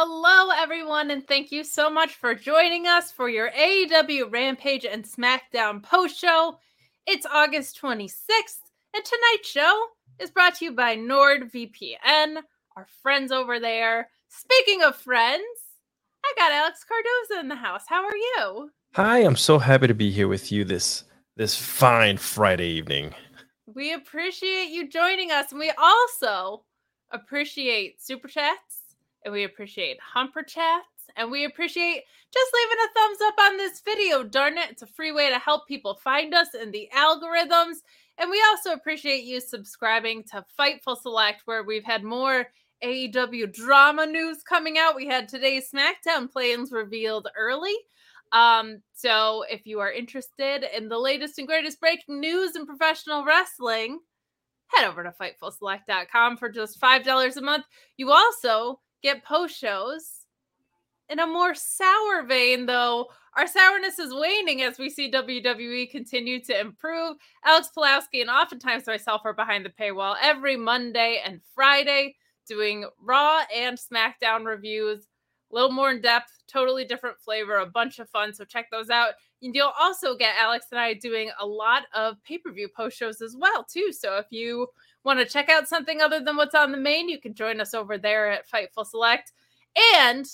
Hello, everyone, and thank you so much for joining us for your AEW Rampage and SmackDown post show. It's August 26th, and tonight's show is brought to you by NordVPN, our friends over there. Speaking of friends, I got Alex Cardoza in the house. How are you? Hi, I'm so happy to be here with you this this fine Friday evening. We appreciate you joining us, and we also appreciate super chats and we appreciate humper chats and we appreciate just leaving a thumbs up on this video darn it. It's a free way to help people find us in the algorithms and we also appreciate you subscribing to fightful select where we've had more aew drama news coming out. We had today's smackdown plans revealed early. Um so if you are interested in the latest and greatest breaking news in professional wrestling head over to fightfulselect.com for just $5 a month. You also get post shows. In a more sour vein, though, our sourness is waning as we see WWE continue to improve. Alex Pulowski and oftentimes myself are behind the paywall every Monday and Friday doing Raw and SmackDown reviews. A little more in depth, totally different flavor, a bunch of fun. So check those out. And you'll also get Alex and I doing a lot of pay per view post shows as well, too. So if you want to check out something other than what's on the main, you can join us over there at Fightful Select. And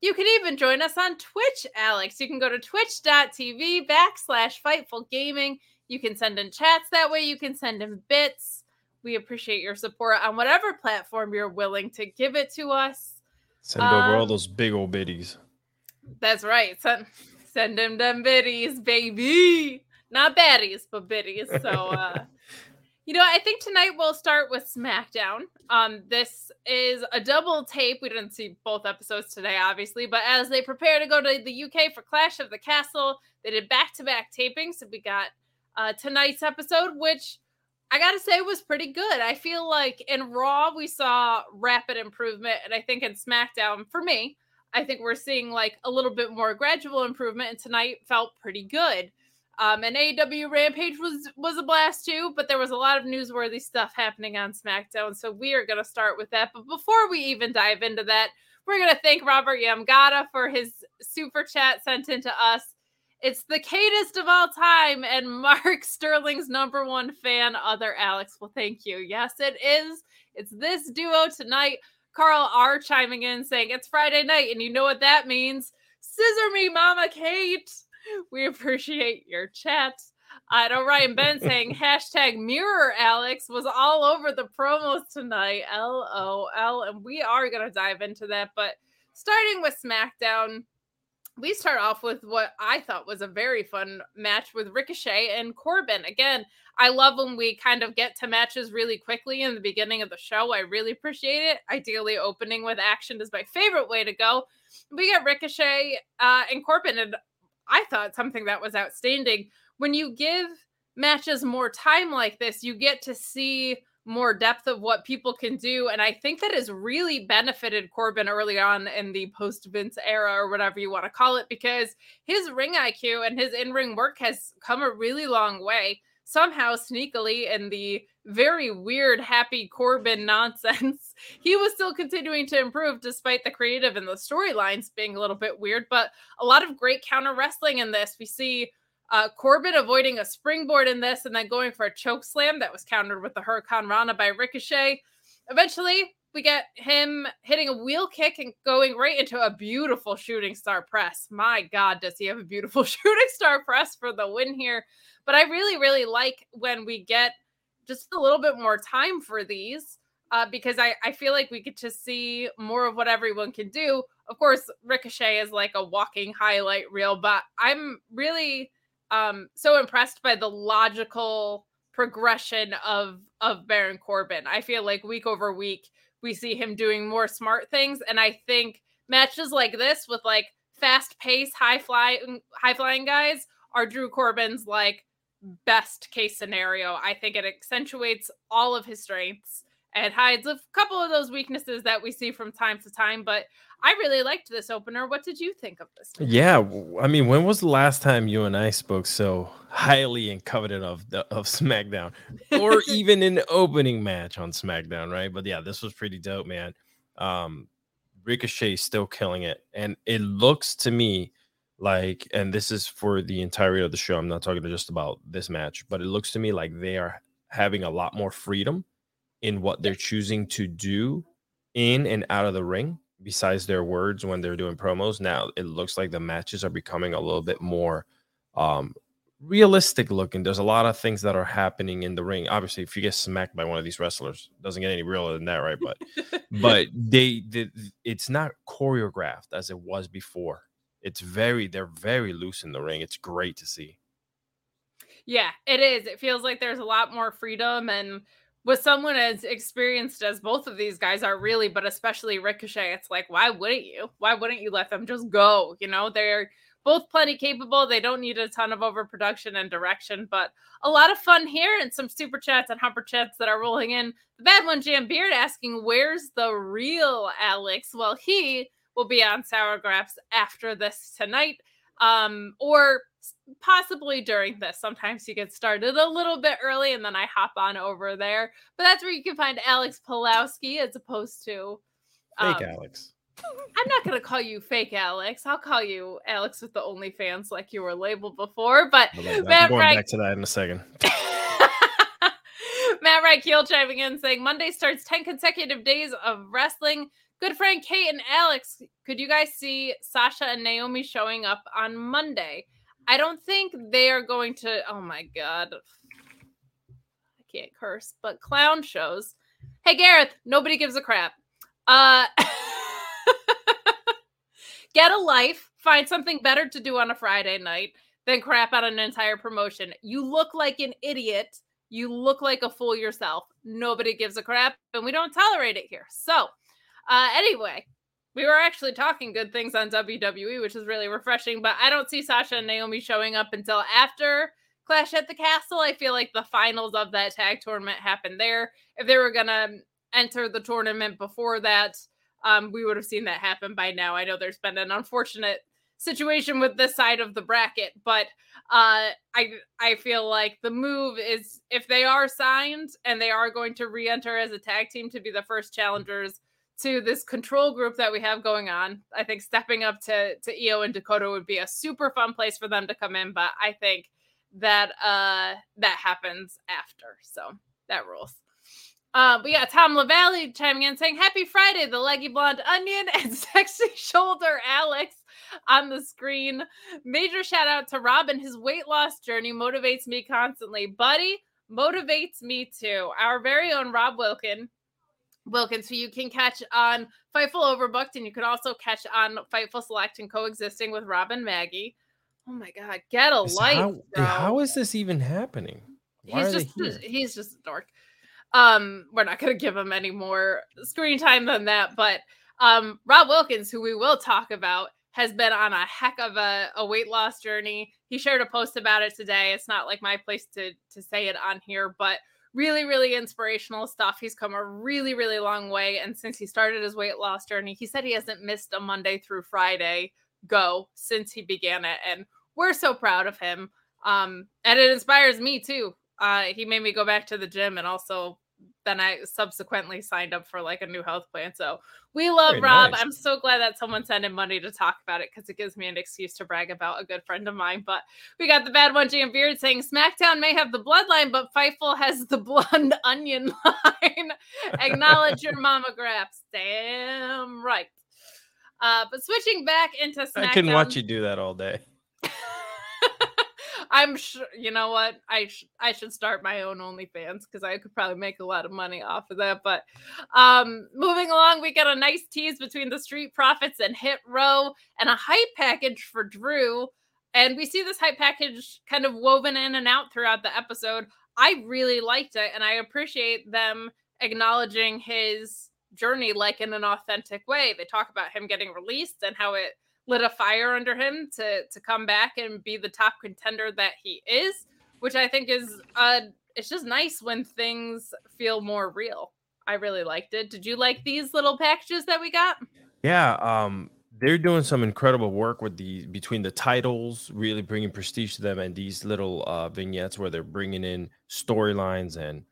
you can even join us on Twitch, Alex. You can go to twitch.tv backslash Fightful Gaming. You can send in chats that way. You can send in bits. We appreciate your support on whatever platform you're willing to give it to us. Send over all um, those big old biddies. That's right. Send, send them them biddies, baby. Not baddies, but biddies. So uh You know, I think tonight we'll start with SmackDown. Um, this is a double tape. We didn't see both episodes today, obviously, but as they prepare to go to the UK for Clash of the Castle, they did back-to-back tapings. So we got uh, tonight's episode, which I gotta say was pretty good. I feel like in Raw we saw rapid improvement, and I think in SmackDown, for me, I think we're seeing like a little bit more gradual improvement, and tonight felt pretty good. Um, and AEW Rampage was was a blast too, but there was a lot of newsworthy stuff happening on SmackDown, so we are going to start with that. But before we even dive into that, we're going to thank Robert Yamgata for his super chat sent into us. It's the catest of all time, and Mark Sterling's number one fan, other Alex. Well, thank you. Yes, it is. It's this duo tonight. Carl R chiming in saying it's Friday night, and you know what that means. Scissor me, Mama Kate we appreciate your chat. I know Ryan Ben saying hashtag mirror Alex was all over the promos tonight. LOL. And we are going to dive into that. But starting with SmackDown, we start off with what I thought was a very fun match with Ricochet and Corbin. Again, I love when we kind of get to matches really quickly in the beginning of the show. I really appreciate it. Ideally, opening with action is my favorite way to go. We get Ricochet uh, and Corbin, and I thought something that was outstanding. When you give matches more time like this, you get to see more depth of what people can do. And I think that has really benefited Corbin early on in the post Vince era or whatever you want to call it, because his ring IQ and his in ring work has come a really long way. Somehow, sneakily, in the very weird, happy Corbin nonsense, he was still continuing to improve despite the creative and the storylines being a little bit weird. But a lot of great counter wrestling in this. We see uh, Corbin avoiding a springboard in this and then going for a choke slam that was countered with the hurricanrana by Ricochet. Eventually, we get him hitting a wheel kick and going right into a beautiful shooting star press. My God, does he have a beautiful shooting star press for the win here? But I really, really like when we get just a little bit more time for these uh, because I, I feel like we get to see more of what everyone can do. Of course, Ricochet is like a walking highlight reel, but I'm really um so impressed by the logical progression of of Baron Corbin. I feel like week over week we see him doing more smart things and I think matches like this with like fast pace high flying high flying guys are Drew Corbin's like best case scenario. I think it accentuates all of his strengths and hides a couple of those weaknesses that we see from time to time. But I really liked this opener. What did you think of this? Yeah, I mean, when was the last time you and I spoke so highly and coveted of the of SmackDown, or even an opening match on SmackDown, right? But yeah, this was pretty dope, man. Um, Ricochet still killing it, and it looks to me like, and this is for the entirety of the show. I'm not talking just about this match, but it looks to me like they are having a lot more freedom in what they're choosing to do in and out of the ring besides their words when they're doing promos. Now it looks like the matches are becoming a little bit more um realistic looking. There's a lot of things that are happening in the ring. Obviously if you get smacked by one of these wrestlers doesn't get any realer than that right? But but they, they it's not choreographed as it was before it's very they're very loose in the ring it's great to see. Yeah it is it feels like there's a lot more freedom and with someone as experienced as both of these guys are really but especially ricochet it's like why wouldn't you? Why wouldn't you let them just go? You know they're both plenty capable they don't need a ton of overproduction and direction but a lot of fun here and some super chats and humper chats that are rolling in. The bad one jam beard asking where's the real alex? Well he will be on sour grapes after this tonight um or possibly during this. Sometimes you get started a little bit early and then I hop on over there. But that's where you can find Alex Pulowski as opposed to fake um, Alex. I'm not gonna call you fake Alex. I'll call you Alex with the OnlyFans like you were labeled before. But Matt going back to that in a second. Matt Keel chiming in saying Monday starts 10 consecutive days of wrestling. Good friend Kate and Alex, could you guys see Sasha and Naomi showing up on Monday? I don't think they are going to. Oh my god, I can't curse, but clown shows. Hey Gareth, nobody gives a crap. Uh, get a life. Find something better to do on a Friday night than crap out an entire promotion. You look like an idiot. You look like a fool yourself. Nobody gives a crap, and we don't tolerate it here. So, uh, anyway, we were actually talking good things on WWE, which is really refreshing. But I don't see Sasha and Naomi showing up until after Clash at the Castle. I feel like the finals of that tag tournament happened there. If they were gonna enter the tournament before that, um, we would have seen that happen by now. I know there's been an unfortunate situation with this side of the bracket, but uh, I I feel like the move is if they are signed and they are going to re-enter as a tag team to be the first challengers to this control group that we have going on. I think stepping up to to Io and Dakota would be a super fun place for them to come in, but I think that uh that happens after. So that rules. Uh, we got Tom LaValle chiming in saying, Happy Friday, the leggy blonde onion and sexy shoulder Alex on the screen. Major shout out to Robin. His weight loss journey motivates me constantly. Buddy, motivates me too. Our very own Rob Wilkin Wilkins, who you can catch on Fightful Overbooked, and you can also catch on Fightful Select and coexisting with Robin Maggie. Oh my God, get a life! How, how is this even happening? Why he's just he's just a dork. Um, we're not going to give him any more screen time than that, but um, Rob Wilkins, who we will talk about, has been on a heck of a, a weight loss journey. He shared a post about it today. It's not like my place to to say it on here, but really, really inspirational stuff. He's come a really, really long way. And since he started his weight loss journey, he said he hasn't missed a Monday through Friday go since he began it. And we're so proud of him. Um, and it inspires me too. Uh, he made me go back to the gym and also then I subsequently signed up for like a new health plan. So we love Very Rob. Nice. I'm so glad that someone sent him money to talk about it because it gives me an excuse to brag about a good friend of mine. But we got the bad one, Jam Beard saying SmackDown may have the bloodline, but Fightful has the blonde onion line. Acknowledge your mammographs. Damn right. Uh, but switching back into SmackDown. I can watch you do that all day. I'm sure you know what I sh- I should start my own OnlyFans because I could probably make a lot of money off of that. But um, moving along, we got a nice tease between the Street Profits and Hit Row, and a hype package for Drew. And we see this hype package kind of woven in and out throughout the episode. I really liked it, and I appreciate them acknowledging his journey like in an authentic way. They talk about him getting released and how it lit a fire under him to to come back and be the top contender that he is, which I think is uh it's just nice when things feel more real. I really liked it. Did you like these little packages that we got? Yeah, um they're doing some incredible work with the between the titles, really bringing prestige to them, and these little uh, vignettes where they're bringing in storylines and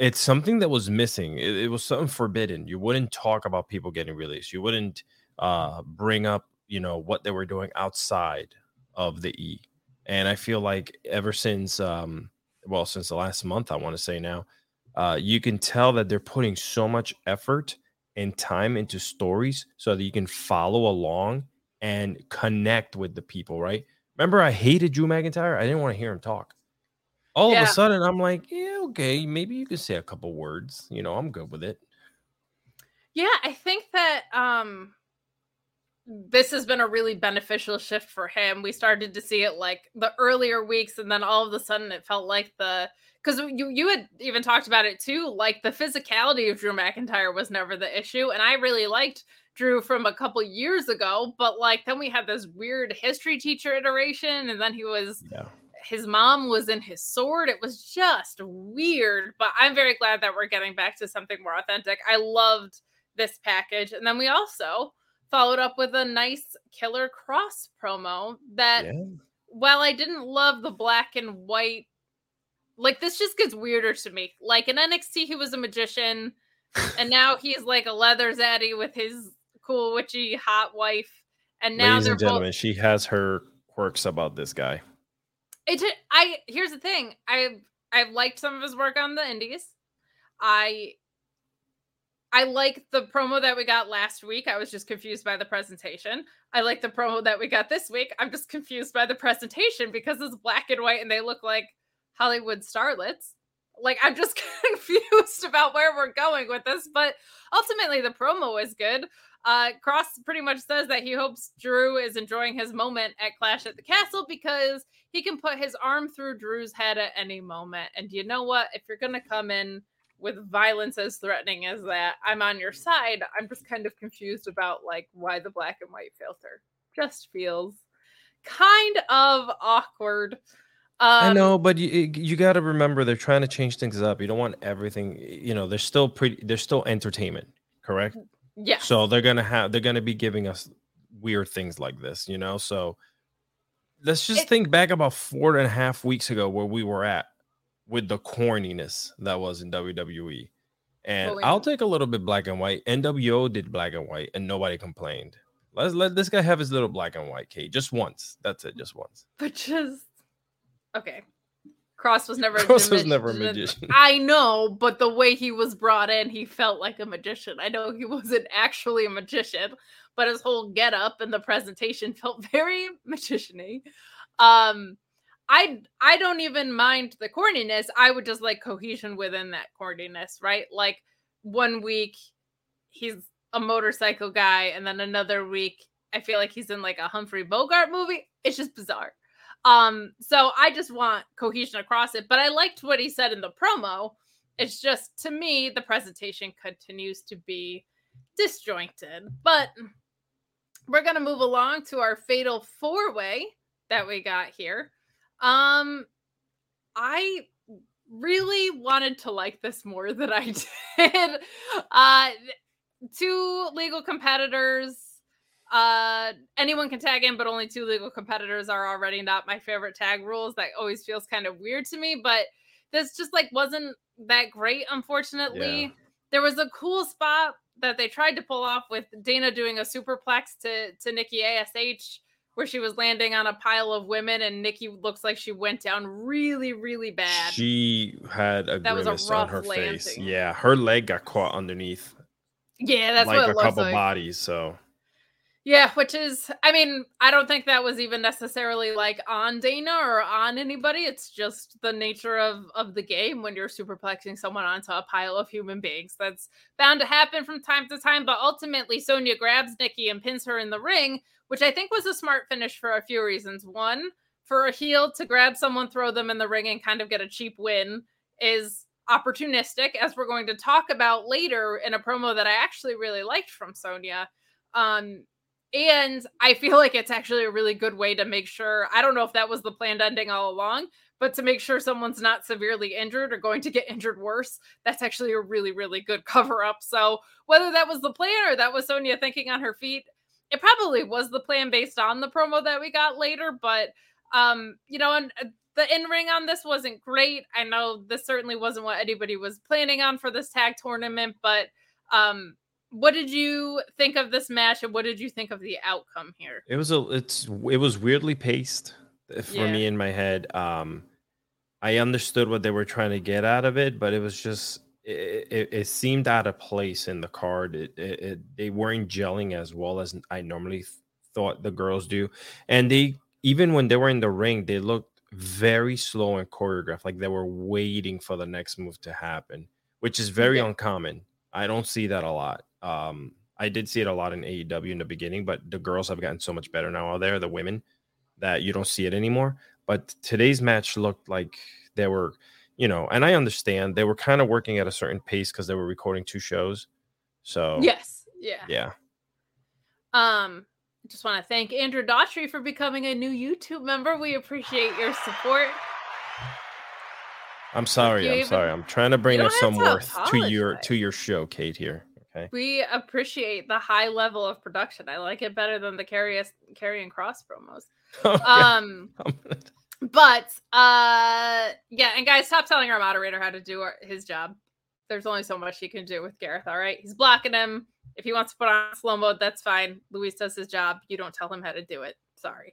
it's something that was missing. It, it, was something forbidden. You wouldn't talk about people getting released. You wouldn't uh, bring up you know what they were doing outside of the E. And I feel like ever since um well since the last month I want to say now, uh you can tell that they're putting so much effort and time into stories so that you can follow along and connect with the people, right? Remember I hated Drew McIntyre? I didn't want to hear him talk. All yeah. of a sudden I'm like, yeah, okay, maybe you can say a couple words, you know, I'm good with it. Yeah, I think that um this has been a really beneficial shift for him. We started to see it like the earlier weeks, and then all of a sudden it felt like the because you you had even talked about it too, like the physicality of Drew McIntyre was never the issue, and I really liked Drew from a couple years ago, but like then we had this weird history teacher iteration, and then he was yeah. his mom was in his sword. It was just weird, but I'm very glad that we're getting back to something more authentic. I loved this package, and then we also followed up with a nice Karrion Kross promo that yeah. while I didn't love the black and white, like this just gets weirder to me. Like in NXT, he was a magician, and now he's like a leather zaddy with his cool witchy hot wife. And now Ladies they're and gentlemen, both... she has her quirks about this guy. It I here's the thing. I've I've liked some of his work on the indies. I I like the promo that we got last week. I was just confused by the presentation. I like the promo that we got this week. I'm just confused by the presentation because it's black and white and they look like Hollywood starlets. Like I'm just confused about where we're going with this, but ultimately the promo is good. Uh Kross pretty much says that he hopes Drew is enjoying his moment at Clash at the Castle because he can put his arm through Drew's head at any moment. And you know what? If you're gonna come in with violence as threatening as that, I'm on your side. I'm just kind of confused about like why the black and white filter just feels kind of awkward. Um, I know, but you you got to remember they're trying to change things up. You don't want everything. You know, they're still pretty. They're still entertainment, correct? Yeah. So they're gonna have. They're gonna be giving us weird things like this. You know, so let's just it, think back about four and a half weeks ago where we were at with the corniness that was in WWE. And well, I'll take a little bit black and white. NWO did black and white, and nobody complained. Let's let this guy have his little black and white, Kate. Just once. That's it. Just once. But just okay. Kross was never Kross was never a magician. I know, but the way he was brought in, he felt like a magician. I know he wasn't actually a magician, but his whole get up and the presentation felt very magiciany. Um, I I don't even mind the corniness. I would just like cohesion within that corniness, right? Like one week he's a motorcycle guy, and then another week I feel like he's in like a Humphrey Bogart movie. It's just bizarre. Um, so I just want cohesion across it. But I liked what he said in the promo. It's just to me, the presentation continues to be disjointed. But we're gonna move along to our fatal four way that we got here. Um, I really wanted to like this more than I did. Uh, two legal competitors. Uh, anyone can tag in, but only two legal competitors are already not my favorite tag rules. That always feels kind of weird to me, but this just like wasn't that great, unfortunately. Yeah. There was a cool spot that they tried to pull off with Dana doing a superplex to to Nikki Ash where she was landing on a pile of women and Nikki looks like she went down really really bad. She had a That was a grimace on her rough face. landing. Yeah, her leg got caught underneath yeah, that's like a couple like. bodies. So Yeah, which is, I mean, I don't think that was even necessarily like on Dana or on anybody. It's just the nature of of the game when you're superplexing someone onto a pile of human beings. That's bound to happen from time to time. But ultimately, Sonya grabs Nikki and pins her in the ring, which I think was a smart finish for a few reasons. One, for a heel to grab someone, throw them in the ring, and kind of get a cheap win is opportunistic, as we're going to talk about later in a promo that I actually really liked from Sonya. Um, and I feel like it's actually a really good way to make sure. I don't know if that was the planned ending all along, but to make sure someone's not severely injured or going to get injured worse, that's actually a really, really good cover up. So whether that was the plan or that was Sonya thinking on her feet, it probably was the plan based on the promo that we got later. But um, you know, and uh, the in ring on this wasn't great. I know this certainly wasn't what anybody was planning on for this tag tournament, but um what did you think of this match and what did you think of the outcome here? it was a it's it was weirdly paced uh, for Yeah. me in my head. Um, I understood what they were trying to get out of it, but it was just it, it, it seemed out of place in the card. It, it, they weren't gelling as well as I normally th- thought the girls do, and they even when they were in the ring, they looked very slow and choreographed, like they were waiting for the next move to happen, which is very Yeah. uncommon. I don't see that a lot. Um, I did see it a lot in AEW in the beginning, but the girls have gotten so much better now out there, the women, that you don't see it anymore. But today's match looked like they were, you know, and I understand they were kind of working at a certain pace because they were recording two shows. So Yes. Yeah. yeah, Um I just want to thank Andrew Daughtry for becoming a new YouTube member. We appreciate your support. I'm sorry. I'm even- sorry. I'm trying to bring up some worth to your to your show, Kate. Here, okay. We appreciate the high level of production. I like it better than the carry carry and cross promos. Yeah. Um But uh yeah, and guys, stop telling our moderator how to do our, his job. There's only so much he can do with Gareth, all right? He's blocking him. If he wants to put on slow mode, that's fine. Luis does his job. You don't tell him how to do it. Sorry.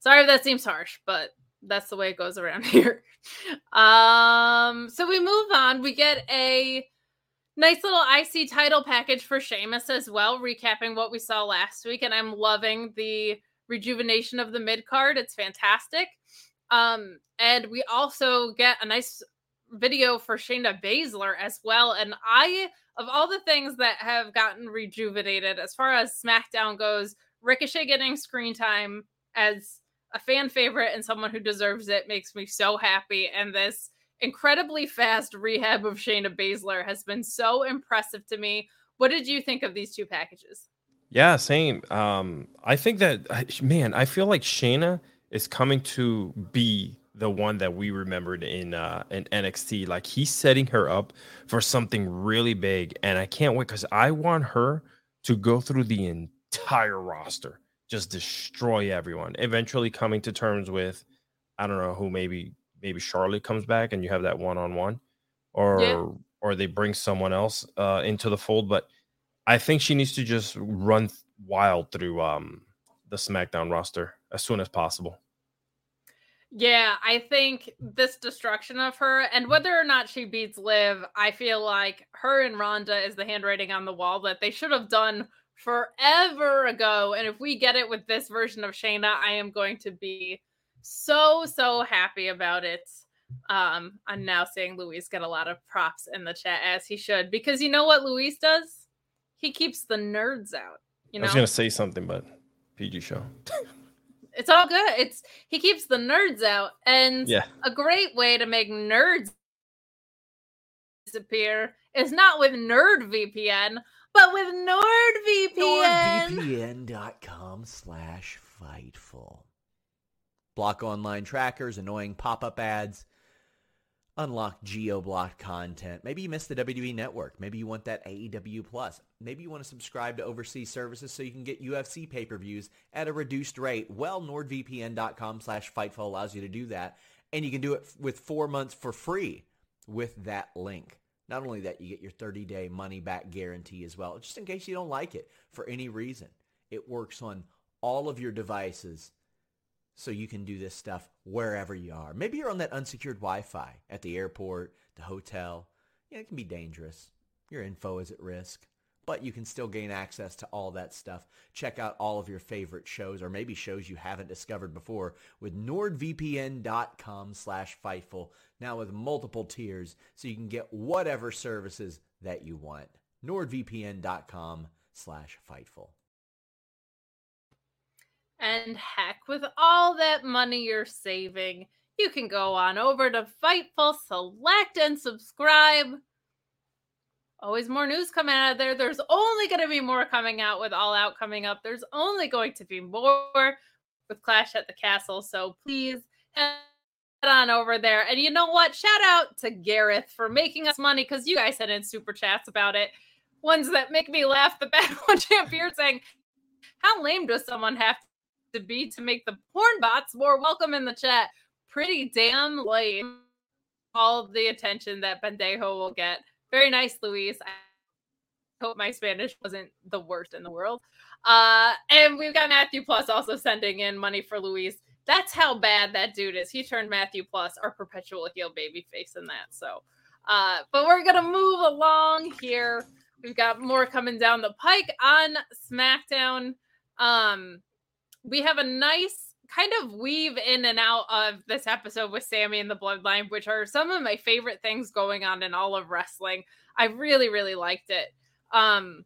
Sorry if that seems harsh, but that's the way it goes around here. Um, so we move on. We get a nice little IC title package for Sheamus as well, recapping what we saw last week. And I'm loving the rejuvenation of the mid card. It's fantastic. Um, and we also get a nice video for Shayna Baszler as well. And I, of all the things that have gotten rejuvenated as far as SmackDown goes, Ricochet getting screen time as a fan favorite and someone who deserves it makes me so happy. And this incredibly fast rehab of Shayna Baszler has been so impressive to me. What did you think of these two packages? Yeah, same. Um, I think that man, I feel like Shayna is coming to be the one that we remembered in uh in NXT. Like he's setting her up for something really big, and I can't wait because I want her to go through the entire roster, just destroy everyone. Eventually, coming to terms with, I don't know who maybe maybe Charlotte comes back and you have that one on one, or Yeah. or they bring someone else uh into the fold, but. I think she needs to just run wild through um the SmackDown roster as soon as possible. Yeah, I think this destruction of her, and whether or not she beats Liv, I feel like her and Ronda is the handwriting on the wall that they should have done forever ago. And if we get it with this version of Shayna, I am going to be so, so happy about it. Um, I'm now seeing Luis get a lot of props in the chat as he should, because you know what Luis does? He keeps the nerds out. You know? I know, was gonna say something, but PG show. it's all good. It's he keeps the nerds out, and Yeah. a great way to make nerds disappear is not with NerdVPN, but with NordVPN. NordVPN.com slash Fightful. Block online trackers, annoying pop up ads, unlock geo-block content. Maybe you missed the WWE network. Maybe you want that AEW plus. Maybe you want to subscribe to overseas services so you can get UFC pay-per-views at a reduced rate. Well, nordvpn.com slash Fightful allows you to do that. And you can do it with four months for free with that link. Not only that, you get your 30-day money-back guarantee as well, just in case you don't like it for any reason. It works on all of your devices so you can do this stuff wherever you are. Maybe you're on that unsecured Wi-Fi at the airport, the hotel. Yeah, it can be dangerous. Your info is at risk, but you can still gain access to all that stuff. Check out all of your favorite shows or maybe shows you haven't discovered before with nordvpn.com slash Fightful. Now with multiple tiers so you can get whatever services that you want. nordvpn.com slash Fightful. And heck, with all that money you're saving, you can go on over to Fightful, select and subscribe. Always more news coming out of there. There's only going to be more coming out with All Out coming up. There's only going to be more with Clash at the Castle. So please head on over there. And you know what? Shout out to Gareth for making us money because you guys sent in super chats about it. Ones that make me laugh. The bad one champion saying, How lame does someone have to be to make the porn bots more welcome in the chat. Pretty damn lame. All the attention that Bendejo will get. Very nice, Luis. I hope my Spanish wasn't the worst in the world. Uh, and we've got Matthew Plus also sending in money for Luis. That's how bad that dude is. He turned Matthew Plus our perpetual heel baby face in that. So, uh, but we're gonna move along here. We've got more coming down the pike on SmackDown. Um, we have a nice kind of weave in and out of this episode with Sami and the Bloodline, which are some of my favorite things going on in all of wrestling. I really, really liked it. Um,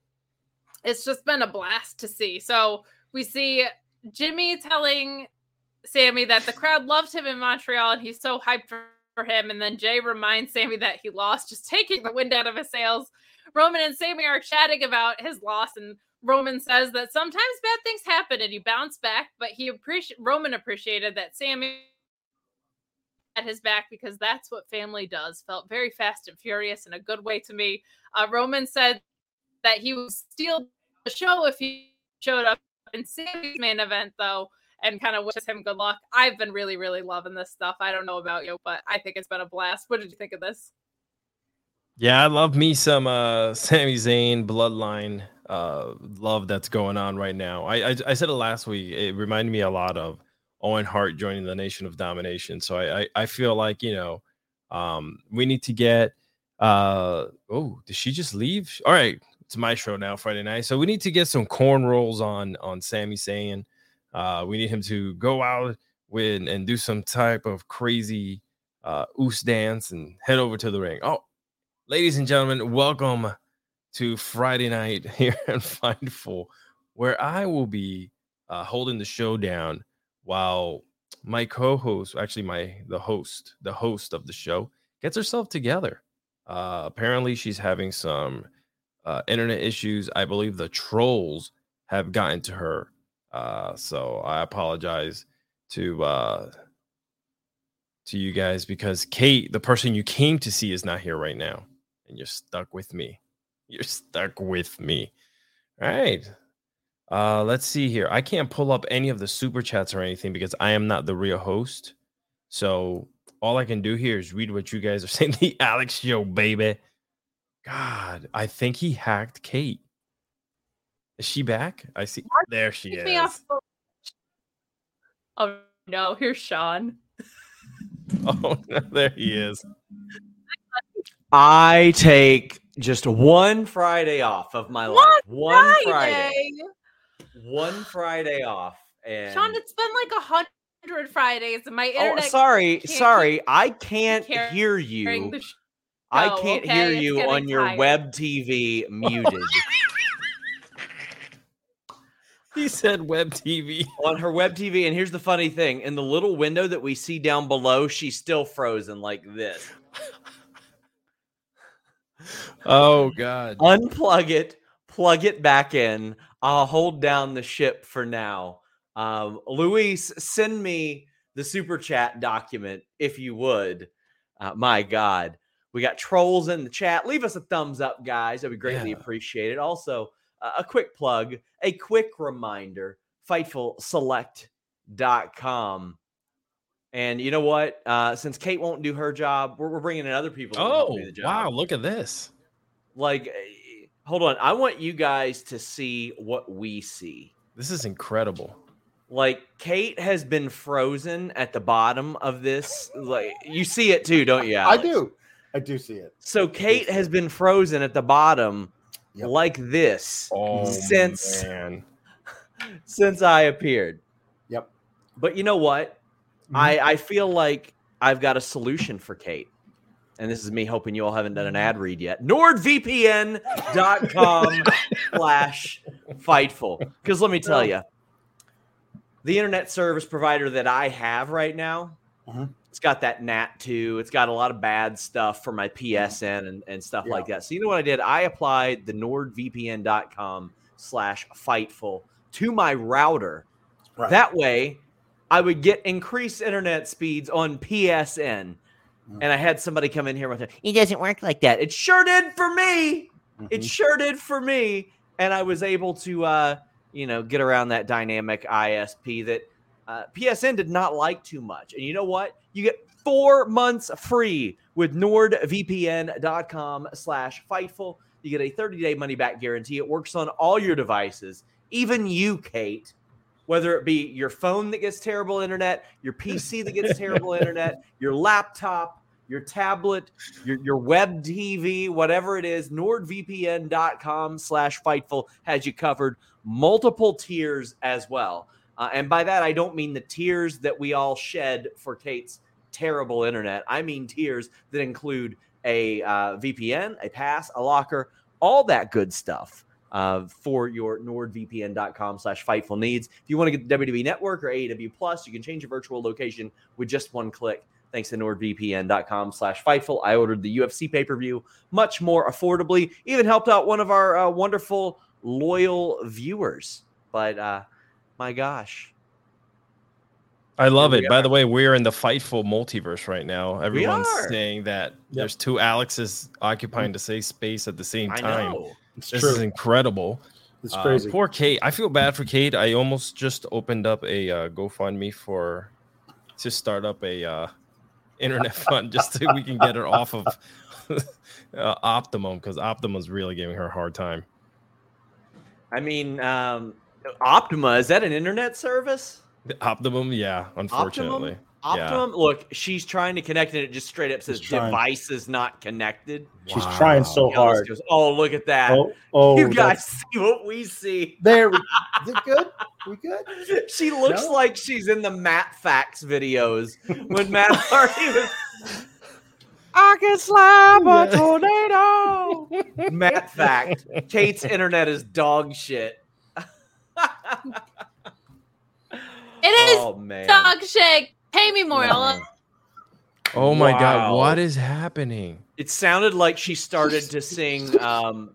it's just been a blast to see. So we see Jimmy telling Sami that the crowd loved him in Montreal and he's so hyped for, for him. And then Jey reminds Sami that he lost, just taking the wind out of his sails. Roman and Sami are chatting about his loss and Roman says that sometimes bad things happen and you bounce back, but he appreciate Roman appreciated that Sami at his back because that's what family does. Felt very fast and furious in a good way to me. Uh, Roman said that he would steal the show if he showed up in Sami's main event, though, and kind of wishes him good luck. I've been really, really loving this stuff. I don't know about you, but I think it's been a blast. What did you think of this? Yeah, I love me some uh Sami Zayn bloodline uh love that's going on right now. I, I, I said it last week. It reminded me a lot of Owen Hart joining the Nation of Domination. So I I, I feel like you know um we need to get uh oh did she just leave? All right, it's my show now Friday night. So we need to get some corn rolls on on Sami Zayn. Uh, we need him to go out with and do some type of crazy uh oos dance and head over to the ring. Oh, ladies and gentlemen, welcome to Friday night here at Fightful, where I will be uh, holding the show down while my co-host, actually my the host, the host of the show, gets herself together. Uh, apparently, she's having some uh, internet issues. I believe the trolls have gotten to her, uh, so I apologize to uh, to you guys because Kate, the person you came to see, is not here right now, and you're stuck with me. You're stuck with me. All right. Uh, let's see here. I can't pull up any of the super chats or anything because I am not the real host. So all I can do here is read what you guys are saying. The Alex Show, baby. God, I think he hacked Kate. Is she back? I see. There she is. Oh no, here's Sean. oh, no, there he is. I take just one Friday off of my life. One Friday. Friday. One Friday off. And Sean, it's been like a hundred Fridays, and my oh, internet. Oh, sorry, sorry, I can't hear you. I can't okay, hear you on your tired. web TV muted. he said web TV on her web TV, and here's the funny thing: in the little window that we see down below, she's still frozen like this oh god. Unplug it, plug it back in. I'll hold down the ship for now. Um, Luis, send me the super chat document if you would. Uh, my God. We got trolls in the chat. Leave us a thumbs up, guys. That would be greatly Yeah. appreciated. Also, uh, a quick plug, a quick reminder FightfulSelect.com. And you know what? Uh, since Kate won't do her job, we're, we're bringing in other people. to Oh do the job. wow! Look at this. Like, eh, hold on. I want you guys to see what we see. This is incredible. Like Kate has been frozen at the bottom of this. Like you see it too, don't you? I do. I do see it. So Kate has been frozen at the bottom Yep. like this Oh since man. since I appeared. Yep. But you know what? Mhm. I I feel like I've got a solution for Kate. And this is me hoping you all haven't done an ad read yet. NordVPN.com slash Fightful. Because let me tell you, the internet service provider that I have right now, Mhm. it's got that NAT too. It's got a lot of bad stuff for my PSN and, and stuff like that. So you know what I did? I applied the NordVPN.com slash Fightful to my router. Right. That way, I would get increased internet speeds on PSN. Mm. And I had somebody come in here with it. It doesn't work like that. It sure did for me. It Mhm. sure did for me. And I was able to, uh, you know, get around that dynamic ISP that uh, PSN did not like too much. And you know what? You get four months free with NordVPN.com slash Fightful. You get a 30-day money-back guarantee. It works on all your devices, even you, Kate. Whether it be your phone that gets terrible internet, your PC that gets terrible internet, your laptop, your tablet, your, your web TV, whatever it is, nordvpn.com slash fightful has you covered. Multiple tiers as well. Uh, and by that, I don't mean the tears that we all shed for Kate's terrible internet. I mean tears that include a uh, VPN, a pass, a locker, all that good stuff uh, for your nordvpn.com slash fightful needs. If you want to get the WWE Network or AEW Plus, you can change your virtual location with just one click. Thanks to nordvpn.com slash fightful. I ordered the UFC pay-per-view much more affordably. Even helped out one of our uh, wonderful loyal viewers. But uh, my gosh, I love it. By the way, we're in the Fightful multiverse right now. Everyone's saying that there's two Alexes occupying the same space at the same time. Know. It's This true. is incredible. it's Uh, crazy. poor Kate. I feel bad for Kate. I almost just opened up a uh, GoFundMe for to start up a uh, internet fund just so we can get her off of uh, Optimum because Optimum's really giving her a hard time. I mean, um, Optima is that an internet service? Optimum, yeah, unfortunately. Yeah. Optimum. Look, she's trying to connect, and it just straight up says She's device is not connected. She's trying so Ellis hard. goes, oh, look at that! Oh, oh you that's- guys see what we see? There we Is it good? We good? She looks No? like she's in the Matt Facts videos when Matt Hardy was. I can slap a tornado. Matt Fact. Kate's internet is dog shit. It is oh man. dog shit. Pay me more. Ella. Oh my Wow. god, what is happening? It sounded like she started to sing. Um,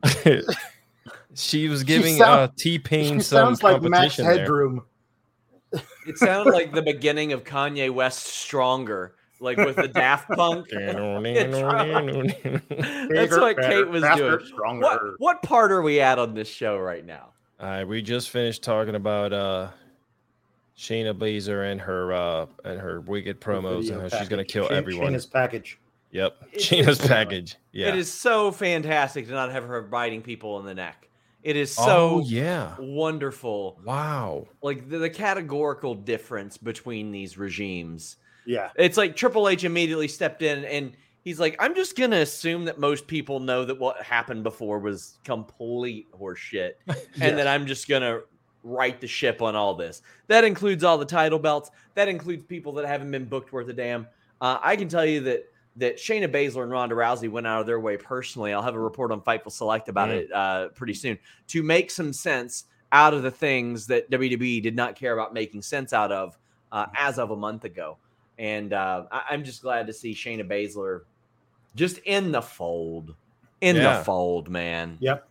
she was giving sound- uh, T Pain She some sounds like Matt's competition there. headroom. it sounded like the beginning of Kanye West "Stronger," like with the Daft Punk. That's what Kate was faster, doing. Stronger. What what part are we at on this show right now? All right, we just finished talking about uh Shayna Baszler and her uh and her wicked promos and how she's gonna kill Shane- everyone. Shayna's package. Yep, It- Shayna's package. Yeah. It is so fantastic to not have her biting people in the neck. It is so oh yeah. wonderful. Wow. Like the, the categorical difference between these regimes. Yeah. It's like Triple H immediately stepped in and he's like, I'm just gonna assume that most people know that what happened before was complete horseshit. and Yes. then I'm just gonna right the ship on all this. That includes all the title belts. That includes people that haven't been booked worth a damn. Uh, I can tell you that that Shayna Baszler and Ronda Rousey went out of their way personally. I'll have a report on Fightful Select about Mm. it uh, pretty soon to make some sense out of the things that WWE did not care about making sense out of uh, as of a month ago. And uh, I- I'm just glad to see Shayna Baszler just in the fold, in Yeah. the fold, man. Yep.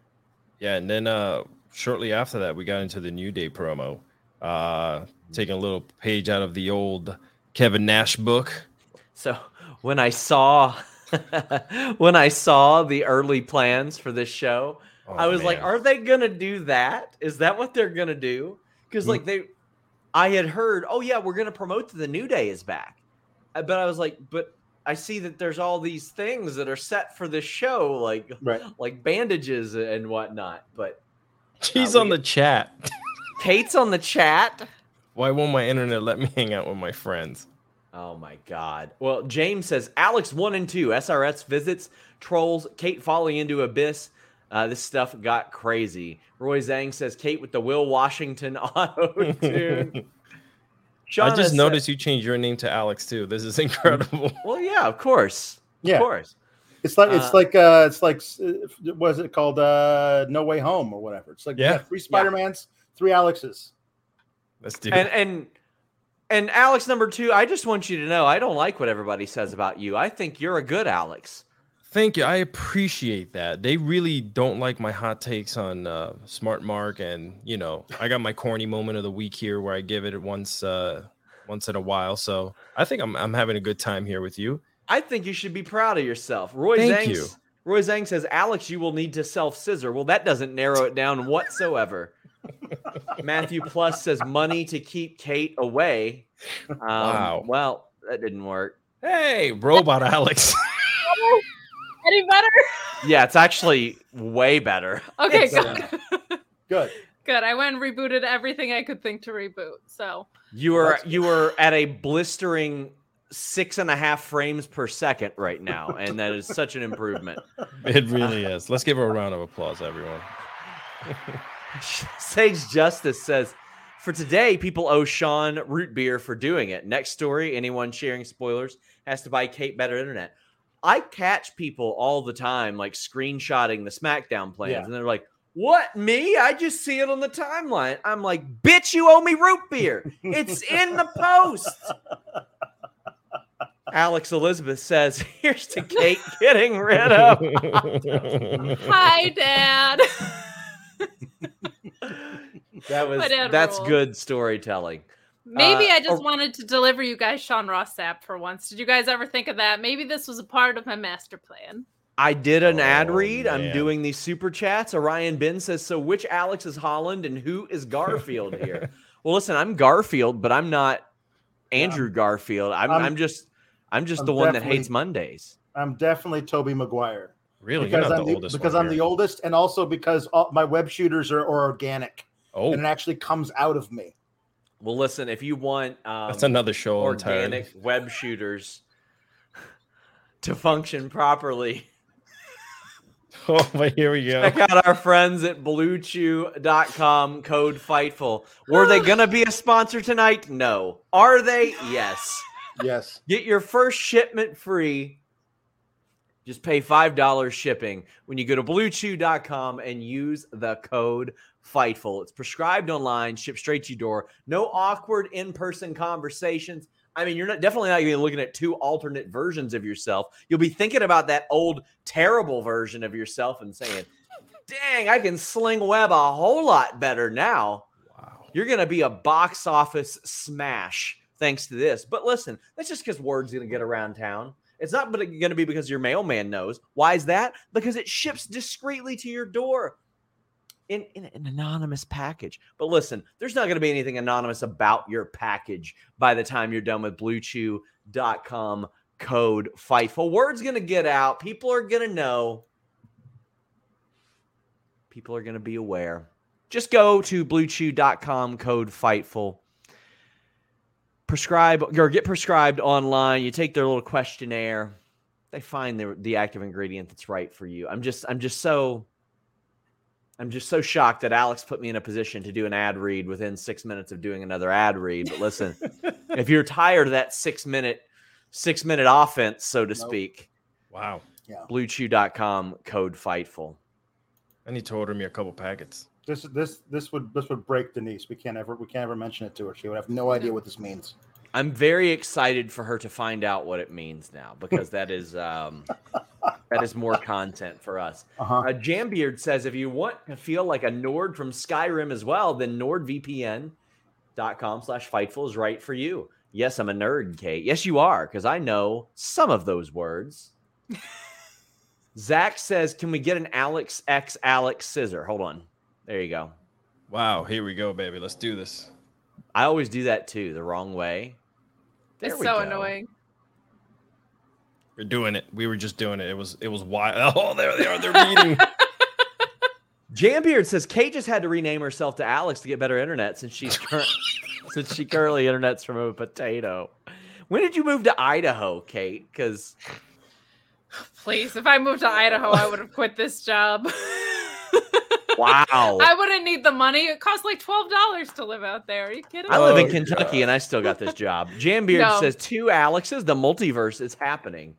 Yeah, and then uh shortly after that we got into the New Day promo. Uh taking a little page out of the old Kevin Nash book. So when I saw when I saw the early plans for this show, Oh, I was like, are they gonna do that? Is that what they're gonna do? Because Mm. like they, I had heard, oh yeah, we're gonna promote the New Day is back, Uh, but I was like, but I see that there's all these things that are set for this show, like Right. like bandages and whatnot. But She's on the chat. Kate's on the chat. Why won't my internet let me hang out with my friends? Oh my God. Well, James says Alex one and two SRS visits trolls Kate falling into abyss. Uh, this stuff got crazy. Roy Zhang says Kate with the Will Washington auto tune. I just noticed you changed your name to Alex too. This is incredible. Well, yeah, of course, Yeah. of course. It's like it's Uh, like uh it's like uh, what is it called uh No Way Home or whatever. It's like Yeah. yeah, three Spider Mans, three Alexes. Let's do And it. and and Alex number two. I just want you to know I don't like what everybody says about you. I think you're a good Alex. Thank you. I appreciate that. They really don't like my hot takes on uh, Smart Mark, and you know, I got my corny moment of the week here where I give it once, uh, once in a while. So I think I'm I'm having a good time here with you. I think you should be proud of yourself. Roy Thank Zhang, you. Roy Zhang says, Alex, you will need to self scissor. Well, that doesn't narrow it down whatsoever. Matthew Plus says, money to keep Kate away. Um, Wow. Well, that didn't work. Hey, robot Alex. Any better? Yeah, it's actually way better. Okay, It's, good. Good. good. I went and rebooted everything I could think to reboot. So You were you are at a blistering six and a half frames per second right now, and that is such an improvement. it really is. Let's give her a round of applause, everyone. Sage Justice says, for today, people owe Sean root beer for doing it. Next story, anyone sharing spoilers has to buy Kate better internet. I catch people all the time like screenshotting the SmackDown plans, Yeah. and they're like, What, me? I just see it on the timeline. I'm like, Bitch, you owe me root beer. It's in the post. Alex Elizabeth says, Here's to Kate getting rid of. hi, Dad. That was that's rules. good storytelling. Maybe Uh, I just or- wanted to deliver you guys Sean Ross Sapp for once. Did you guys ever think of that? Maybe this was a part of my master plan. I did an ad Oh, read. I'm doing these super chats. Orion Ben says, "So which Alex is Holland and who is Garfield here?" well, listen, I'm Garfield, but I'm not Andrew Garfield. I'm, I'm, I'm- just I'm just I'm the one that hates Mondays. I'm definitely Tobey Maguire. really, you're Because not I'm the the, oldest. because one I'm the oldest and also because all, my web shooters are, are organic Oh, and it actually comes out of me. Well, listen, if you want um, that's another show organic entirely. web shooters to function properly, Oh, but here we go. check out our friends at bluechew.com code fightful. Were they going to be a sponsor tonight? No. Are they? Yes. Yes. Get your first shipment free. Just pay $5 shipping when you go to bluechew.com and use the code FIGHTFUL. It's prescribed online, shipped straight to your door. No awkward in person conversations. I mean, you're not definitely not going to be looking at two alternate versions of yourself. You'll be thinking about that old, terrible version of yourself and saying, dang, I can sling web a whole lot better now. Wow. You're going to be a box office smash thanks to this. But listen, that's just because word's going to get around town. It's not uh, going to be because your mailman knows. Why is that? Because it ships discreetly to your door in, in an anonymous package. But listen, there's not going to be anything anonymous about your package by the time you're done with bluechew.com code FIGHTFUL. Word's going to get out. People are going to know. People are going to be aware. Just go to bluechew.com code FIGHTFUL prescribe or get prescribed online. You take their little questionnaire. They find the the active ingredient that's right for you. I'm just I'm just so I'm just so shocked that Alex put me in a position to do an ad read within six minutes of doing another ad read. But listen, if you're tired of that six minute six minute offense, so to Nope. speak, Wow. Yeah. bluechew.com code fightful. I need to order me a couple packets. This this this would this would break Denise. We can't ever we can't ever mention it to her. She would have no idea what this means. I'm very excited for her to find out what it means now because that is um, that is more content for us. Uh-huh. Uh, Jambeard says if you want to feel like a Nord from Skyrim as well, then NordVPN.com slash Fightful is right for you. Yes, I'm a nerd, Kate. Yes, you are, because I know some of those words. Zach says, "Can we get an Alex X Alex scissor?" Hold on. There you go. Wow, here we go, baby. Let's do this. I always do that too, the wrong way. There it's we so go. annoying. We're doing it. We were just doing it. It was it was wild. Oh, there they are. They're meeting. Jambeard says Kate just had to rename herself to Alex to get better internet since she's cur- since she currently internets from a potato. When did you move to Idaho, Kate? Because Please, if I moved to Idaho, I would have quit this job. Wow, I wouldn't need the money. It costs like twelve dollars to live out there. Are you kidding? Me? I live in Oh, Kentucky and I still got this job. Jambeard No. says two Alexes. The multiverse is happening.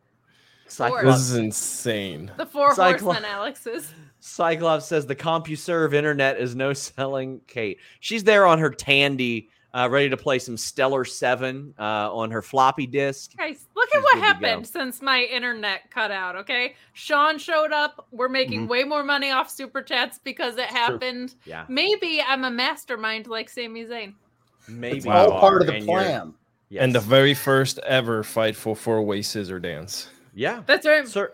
Four. this is insane. the four Cyclo- horsemen, Alex's. Cyclops says the CompuServe internet is no selling Kate. She's there on her Tandy, uh, ready to play some Stellar Seven uh, on her floppy disk. Guys, look She's at what good to go. happened since my internet cut out. Okay, Sean showed up. We're making Mm-hmm. way more money off super chats because it happened. Yeah, Maybe I'm a mastermind like Sami Zayn. maybe It's you all are, part of the and plan. Yes. And the very first ever fight for four way scissor dance. yeah, That's right. Sir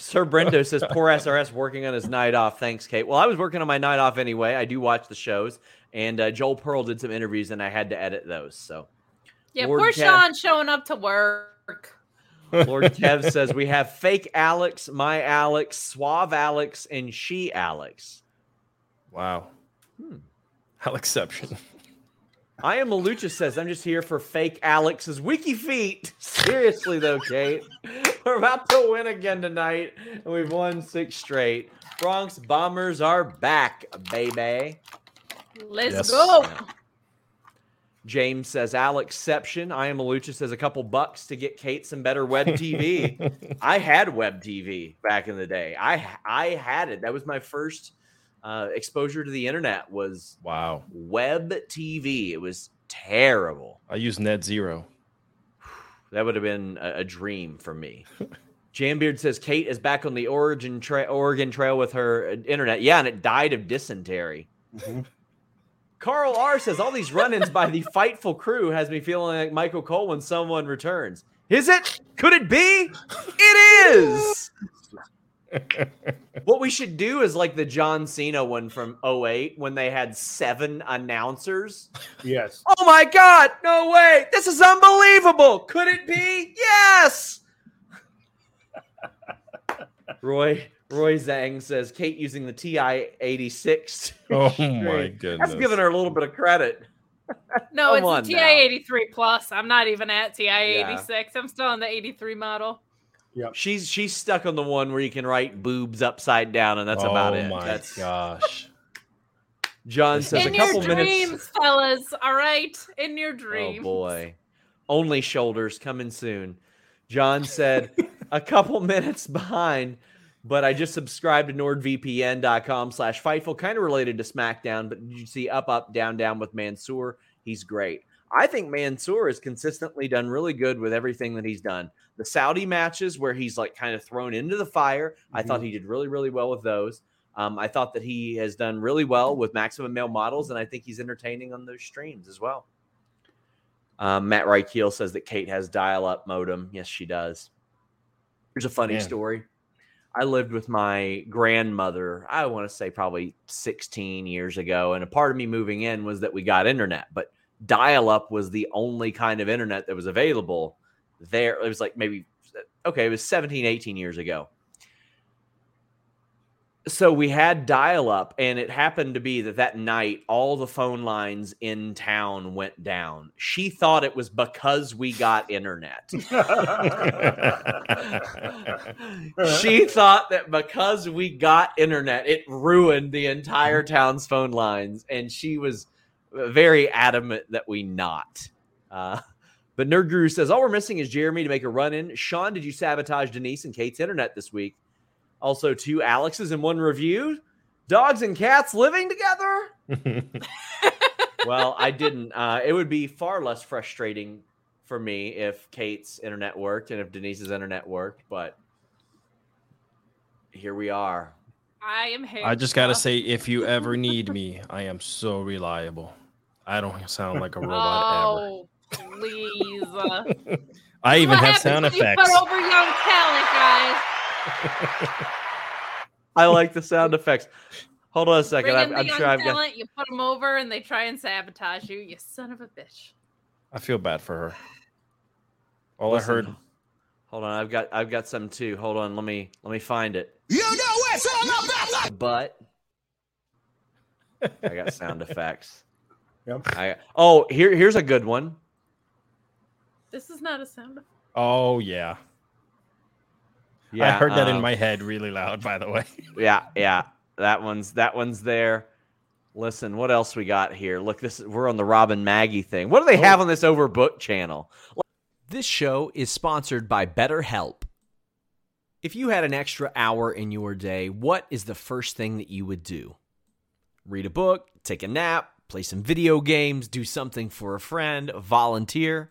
Sir Brendo says poor SRS working on his night off. Thanks, Kate. Well, I was working on my night off anyway. I do watch the shows, and uh, Joel Pearl did some interviews, and I had to edit those. So Yeah, Lord poor Kev- Sean showing up to work. Lord Kev says we have fake Alex, my Alex, suave Alex, and she Alex. Wow. Hmm. Exception. I am Malucha says I'm just here for fake Alex's wiki feet. Seriously though, Kate, we're about to win again tonight, and we've won six straight. Bronx Bombers are back, baby. Let's Yes. go. Yeah. James says Alexception. I am Malucha says a couple bucks to get Kate some better web TV. I had web TV back in the day. I I had it. That was my first uh, exposure to the internet. Was wow. web TV. It was terrible. I use net zero. That would have been a, a dream for me. Jambeard says Kate is back on the Oregon tra- Oregon Trail with her uh, internet. Yeah, and it died of dysentery. Mhm. Carl R says all these run-ins by the fightful crew has me feeling like Michael Cole when someone returns. Is it? Could it be? It is. what we should do is like the John Cena one from 08 when they had seven announcers. Yes. Oh my god, no way. This is unbelievable. Could it be? Yes. Roy Roy Zhang says Kate using the TI 86. Oh my goodness. That's giving her a little bit of credit. No, Come it's a. TI 83 plus. I'm not even at TI 86. I'm still on the 83 model. She's she's stuck on the one where you can write boobs upside down, and that's about it. oh it. my That's gosh. John says In a your couple minutes. dreams, fellas. All right. In your Oh dreams. boy. Only shoulders coming soon. John said a couple minutes behind, but I just subscribed to nordvpn.com slash fightful, kind of related to SmackDown, but did you see up, up, down, down with Mansoor? He's great. I think Mansoor has consistently done really good with everything that he's done. The Saudi matches where he's like kind of thrown into the fire, I thought he did really, really well with those. Um, I thought that he has done really well with maximum male models, and I think he's entertaining on those streams as well. Um, Matt Reichel says that Kate has dial-up modem. Yes, she does. Here's a funny Man. story. I lived with my grandmother. I want to say probably 16 years ago, and a part of me moving in was that we got internet, but dial-up was the only kind of internet that was available there. It was like maybe okay, it was 17, 18 years ago so we had dial up and it happened to be that that night all the phone lines in town went down. She thought it was because we got internet. She thought that because we got internet it ruined the entire town's phone lines and she was very adamant that we not. Uh, but nerd guru says all we're missing is jeremy to make a run in sean did you sabotage denise and kate's internet this week also, two Alexes in one review. Dogs and cats living together. well, I didn't. Uh, it would be far less frustrating for me if Kate's internet worked and if Denise's internet worked, but here we are. I am here. I just gotta say, if you ever need me, I am so reliable. I don't sound like a robot ever. Oh, Please. Uh, I even what have sound when effects. You put over young talent, guys. I like the sound effects. Hold on a second. Bring I'm, the I'm young sure I've got. You put them over, and they try and sabotage you. You son of a bitch. I feel bad for her. All Listen, I heard. Hold on, I've got I've got some too. Hold on, let me let me find it. You know it's all about But I got sound effects. Yep. I oh here here's a good one. This is not a sound. Oh yeah. Yeah, I heard that in um, my head really loud. By the way. Yeah, yeah. That one's that one's there. Listen, what else we got here? Look, this we're on the Robin Maggie thing. What do they have on this Overbook channel? This show is sponsored by BetterHelp. If you had an extra hour in your day, what is the first thing that you would do? Read a book, take a nap, play some video games, do something for a friend, volunteer.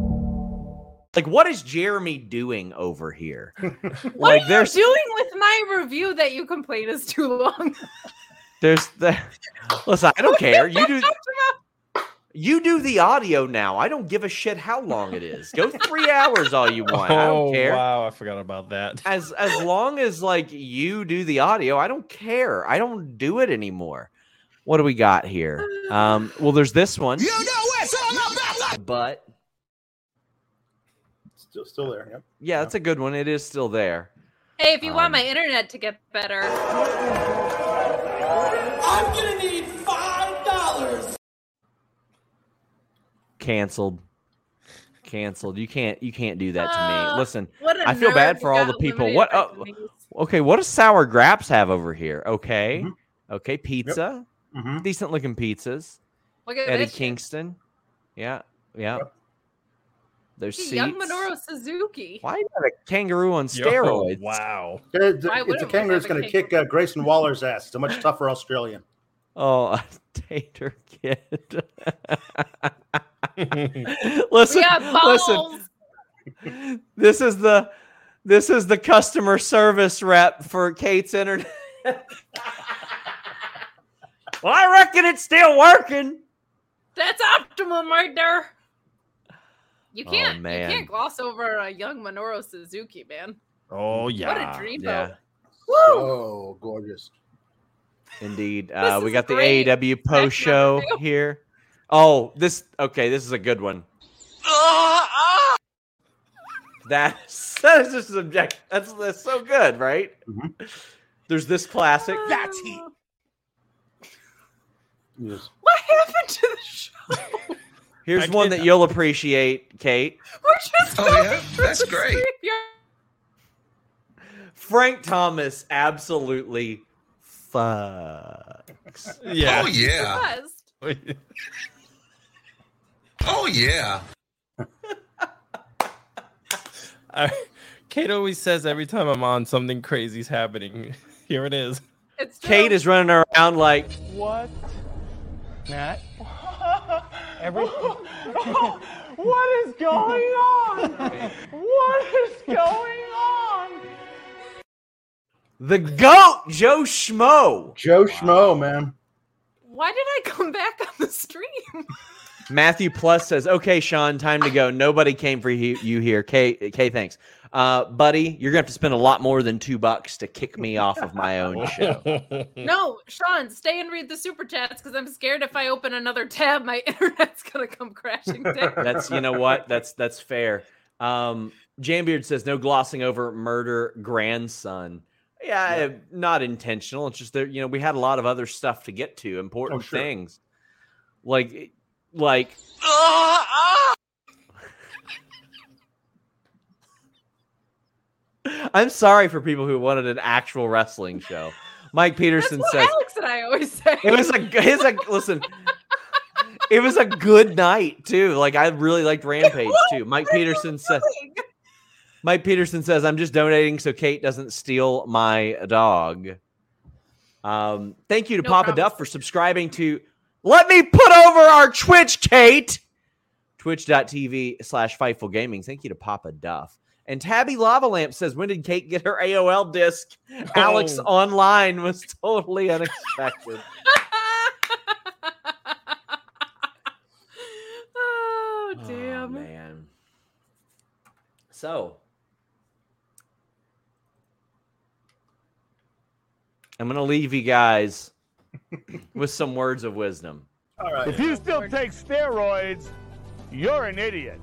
Like, what is Jeremy doing over here? What like, are there's you doing with my review that you complain is too long? there's the listen. I don't care. You do you do the audio now. I don't give a shit how long it is. Go three hours all you want. I don't Oh care. wow, I forgot about that. As as long as like you do the audio, I don't care. I don't do it anymore. What do we got here? Um, well, there's this one, You know it's all about but Still, still there. Yep. yeah, that's a good one. It is still there. Hey, if you Um, want my internet to get better, I'm gonna need five dollars. Canceled. Canceled. You can't. You can't do that to Uh, me. Listen. what a I feel bad for all the people. What? by Oh, okay. What does sour graps have over here? Okay. Mhm. Okay. Pizza. hmm Decent looking pizzas. Look at Eddie this shit. Kingston. Yeah. Yeah. Yep. There's Gee, seats. Young Minoru Suzuki. Why you got a kangaroo on Yo, steroids? wow. It's, Why it's a kangaroo that's going to kick uh, Grayson Waller's ass. It's a much tougher Australian. Oh, a tater kid. Listen, listen. This is the this is the customer service rep for Kate's internet. well, I reckon it's still working. That's optimum right there. You Oh, can't you man. can't gloss over a young Minoru Suzuki, man. Oh yeah. What a dream Yeah, Woo! Oh, gorgeous. indeed. Uh, we is got the great. AEW post show here. Oh, this okay. This is a good one. That's that is just subject. That's that's so good, right? Mhm. There's this classic. That's heat. Yes. What happened to the show? Here's I one that you'll appreciate, Kate. We're just Oh, going yeah? That's the great. graveyard. Frank Thomas absolutely fucks. Yeah. Oh yeah. Oh yeah. I, Kate always says every time I'm on, something crazy's happening. Here it is. It's Kate is running around like, What? Matt? Every... what is going on? What is going on? the goat, Joe Schmo. Joe Schmo, man. Why did I come back on the stream? Matthew Plus says, "Okay, Sean, time to go. Nobody came for you, you here. K, K, thanks, uh, buddy. You're gonna have to spend a lot more than two bucks to kick me off of my own show. No, Sean, stay and read the super chats because I'm scared if I open another tab, my internet's gonna come crashing down. That's you know what? That's that's fair." Um, Jambeard says, "No glossing over murder grandson." Yeah, not intentional. It's just that you know we had a lot of other stuff to get to, important Oh, sure. things, like like I'm sorry for people who wanted an actual wrestling show. Mike Peterson what says Alex and I always say. it was a it's a listen. It was a good night too. Like I really liked Rampage too. Mike Peterson says Mike Peterson says I'm just donating so Kate doesn't steal my dog. Um, thank you to No Papa problem. Duff for subscribing to Let me put over our Twitch, Kate. Twitch.tv slash Fightful Gaming. Thank you to Papa Duff. And Tabby Lava Lamp says, When did Kate get her AOL disc? Oh. Alex Oh. online was totally unexpected. oh Oh, damn! man. So I'm gonna leave you guys with some words of wisdom. All right. If you still take steroids, you're an idiot.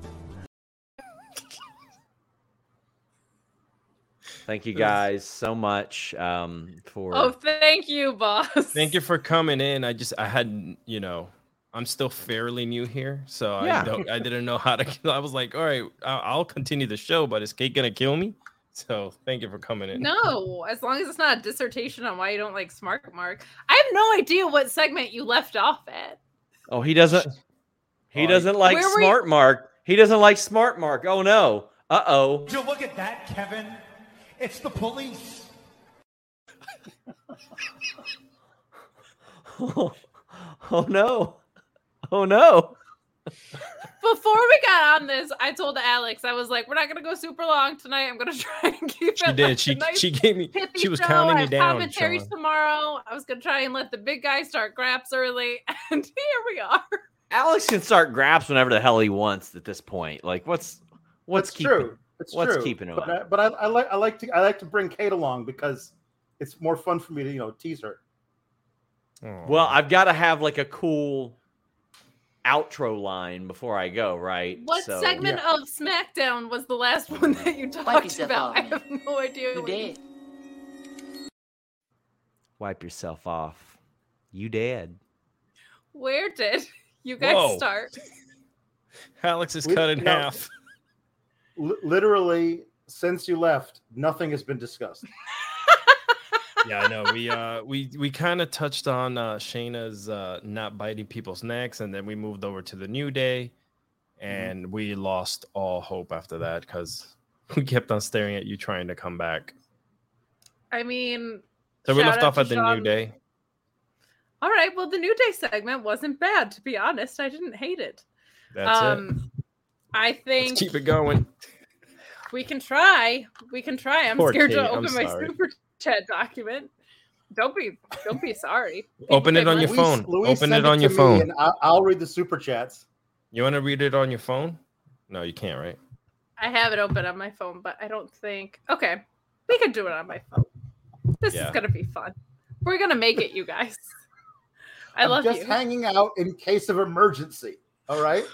Thank you guys so much um, for oh, thank you, boss. Thank you for coming in. I just I hadn't, you know, I'm still fairly new here, so Yeah. I don't I didn't know how to. I was like, all right, I'll, I'll continue the show, but is Kate gonna kill me? So thank you for coming in. No, as long as it's not a dissertation on why you don't like Smart Mark. I have no idea what segment you left off at. Oh, he doesn't. He Oh, doesn't like Where were you- Smart Mark. He doesn't like Smart Mark. Oh no. Uh oh. You look at that, Kevin. It's the police. Oh no. Oh no. Before we got on this, I told Alex, I was like, we're not gonna go super long tonight. I'm gonna try and keep She it. did. like She a nice she gave me. pithy She was show. counting I me down. Commentaries Sean. tomorrow. I was gonna try and let the big guy start graps early, and here we are. Alex can start graps whenever the hell he wants at this point. Like what's what's That's keeping true. It's what's true. keeping him but up? I, but I, I like I like to I like to bring Kate along because it's more fun for me to you know tease her. Aw. Well, I've got to have like a cool outro line before I go, right? What So- segment of SmackDown was the last one that you talked yourself about? off, I have no idea. You what you- dead. Wipe yourself off. You dead. Where did you guys Whoa. start? Alex is We- cut in no. half. L- literally, since you left, nothing has been discussed. yeah, I know. We uh we we kind of touched on uh Shayna's uh not biting people's necks, and then we moved over to the New Day, and we lost all hope after that because we kept on staring at you trying to come back. I mean, So we left off at the New Day. all right. Well, the New Day segment wasn't bad, to be honest. I didn't hate it. That's it. I think Let's keep it going. we can try. We can try. I'm Poor scared Kate, to I'm open my sorry. super chat document. Don't be, don't be sorry. Open it on get your money. phone. Louise Open it on to your phone. and I'll, I'll read the super chats. You want to read it on your phone? No, you can't, right? I have it open on my phone, but I don't think. Okay, we can do it on my phone. This Yeah. is gonna be fun. We're gonna make it, you guys. I I'm love just you. hanging out in case of emergency. All right.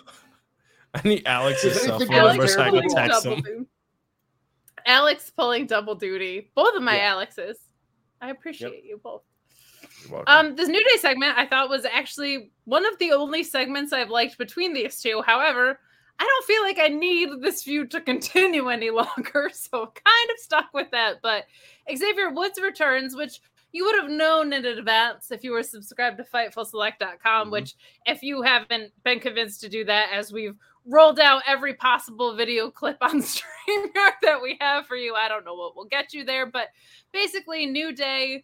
I need Alex's cell phone number so I can text double him. duty. Alex pulling double duty. Both of my Yeah. Alexes. I appreciate you both. Um, this New Day segment I thought was actually one of the only segments I've liked between these two. However, I don't feel like I need this feud to continue any longer, so kind of stuck with that. But Xavier Woods returns, which you would have known in advance if you were subscribed to FightfulSelect.com, Mhm. which, if you haven't been convinced to do that, as we've rolled out every possible video clip on StreamYard that we have for you, I don't know what will get you there, but basically, New Day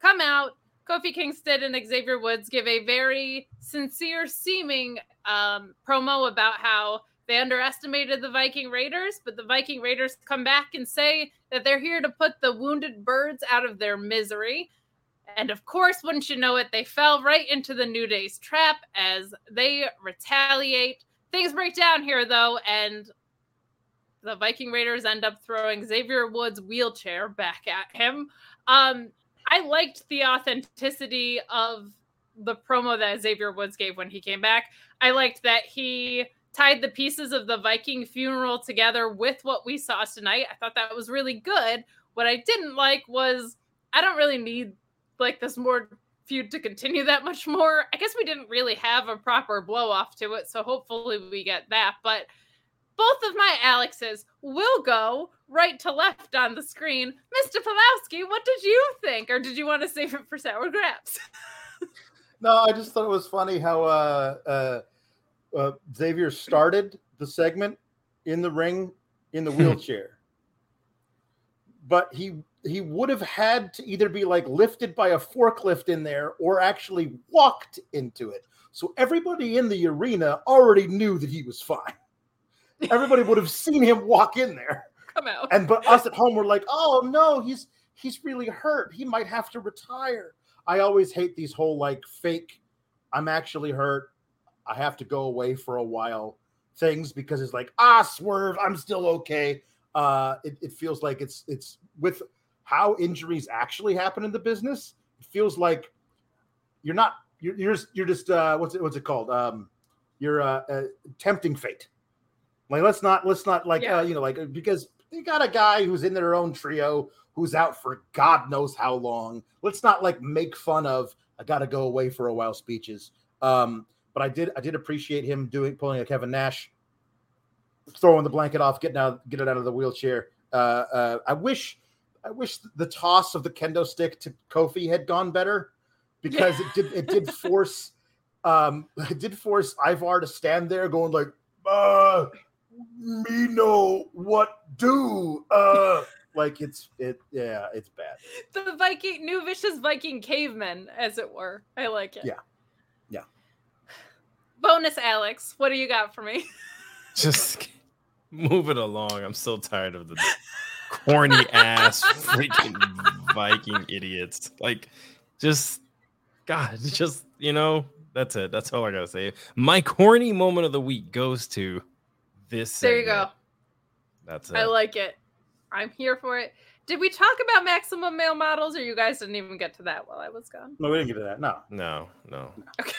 come out. Kofi Kingston and Xavier Woods give a very sincere seeming um, promo about how they underestimated the Viking Raiders, but the Viking Raiders come back and say that they're here to put the wounded birds out of their misery. And of course, wouldn't you know it, they fell right into the New Day's trap as they retaliate. Things break down here, though, and the Viking Raiders end up throwing Xavier Woods' wheelchair back at him. Um, I liked the authenticity of the promo that Xavier Woods gave when he came back. I liked that he tied the pieces of the Viking funeral together with what we saw tonight. I thought that was really good. What I didn't like was I don't really need like this more feud to continue that much more. I guess we didn't really have a proper blow off to it, so hopefully we get that. But both of my Alexes will go right to left on the screen. Mr. Pulowski, what did you think? Or did you want to save it for sour grapes? No, I just thought it was funny how uh, uh, uh, Xavier started the segment in the ring in the wheelchair, but he he would have had to either be like lifted by a forklift in there or actually walked into it. So everybody in the arena already knew that he was fine. Everybody would have seen him walk in there. Come out. And but us at home were like, "Oh no, he's he's really hurt. He might have to retire." I always hate these whole like fake I'm actually hurt. I have to go away for a while things because it's like, "Ah, swerve, I'm still okay." Uh it, it feels like it's it's with how injuries actually happen in the business. It feels like you're not you're you're just, you're just uh what's it what's it called? Um you're uh, uh tempting fate. Like let's not let's not like Yeah. uh, you know like because you got a guy who's in their own trio who's out for God knows how long. Let's not like make fun of I got to go away for a while speeches. Um, but I did I did appreciate him doing pulling a Kevin Nash, throwing the blanket off, getting out get it out of the wheelchair. Uh, uh, I wish I wish the toss of the kendo stick to Kofi had gone better because it did it did force um it did force Ivar to stand there going like uh me know what do uh like it's it yeah it's bad the Viking, new vicious Viking cavemen, as it were. I like it. Yeah. Yeah. Bonus, Alex. What do you got for me? Just move it along. I'm so tired of the corny ass freaking Viking idiots. Like, just God, just you know, that's it. That's all I gotta say. My corny moment of the week goes to this. There you go. That's it. I like it. I'm here for it. Did we talk about maximum male models, or you guys didn't even get to that while I was gone? no we didn't get to that no no, no. Okay.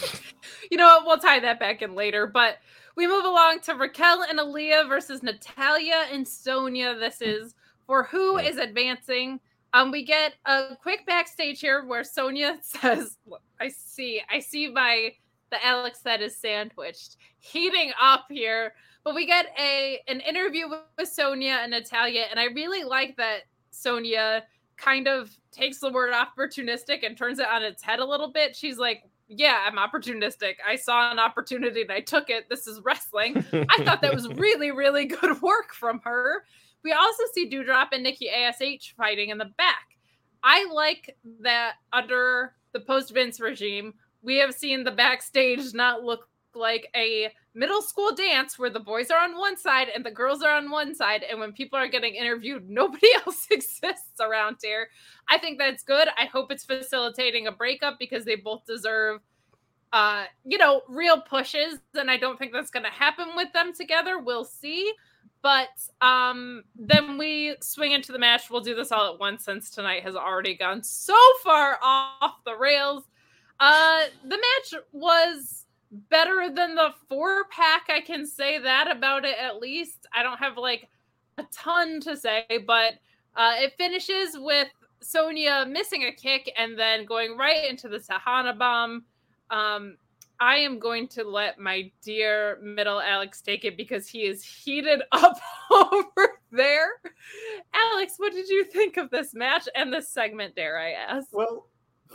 you know what? We'll tie that back in later. But we move along to Raquel and Aaliyah versus Natalia and Sonia. This is for who is advancing. Um, we get a quick backstage here where Sonia says, "I see, I see my the Alex that is sandwiched, heating up here." But we get a an interview with Sonia and Natalia, and I really like that Sonia kind of takes the word opportunistic and turns it on its head a little bit. She's like, Yeah, I'm opportunistic. I saw an opportunity and I took it. This is wrestling. I thought that was really, really good work from her. We also see Dewdrop and Nikki ASH fighting in the back. I like that under the post Vince regime, we have seen the backstage not look like a middle school dance where the boys are on one side and the girls are on one side. And when people are getting interviewed, nobody else exists around here. I think that's good. I hope it's facilitating a breakup because they both deserve uh, you know, real pushes, and I don't think that's going to happen with them together. We'll see. But um, then we swing into the match. We'll do this all at once since tonight has already gone so far off the rails. Uh, the match was better than the four pack. I can say that about it at least. I don't have like a ton to say, but uh, it finishes with Sonia missing a kick and then going right into the Tejana bomb. Um, I am going to let my dear middle Alex take it because he is heated up over there. Alex, what did you think of this match and this segment, dare I ask? Well,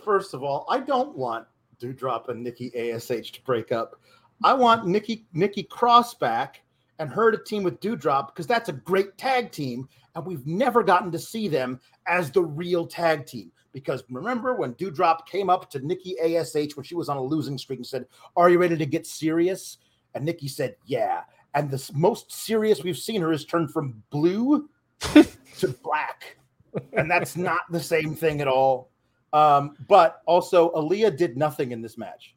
first of all, I don't want Dewdrop and Nikki Ash to break up. I want Nikki Nikki Cross back and her to team with Dewdrop because that's a great tag team, and we've never gotten to see them as the real tag team. Because remember when Dewdrop came up to Nikki Ash when she was on a losing streak and said, "Are you ready to get serious?" And Nikki said, "Yeah." And the most serious we've seen her is turned from blue to black, and that's not the same thing at all. Um, but also, Aaliyah did nothing in this match.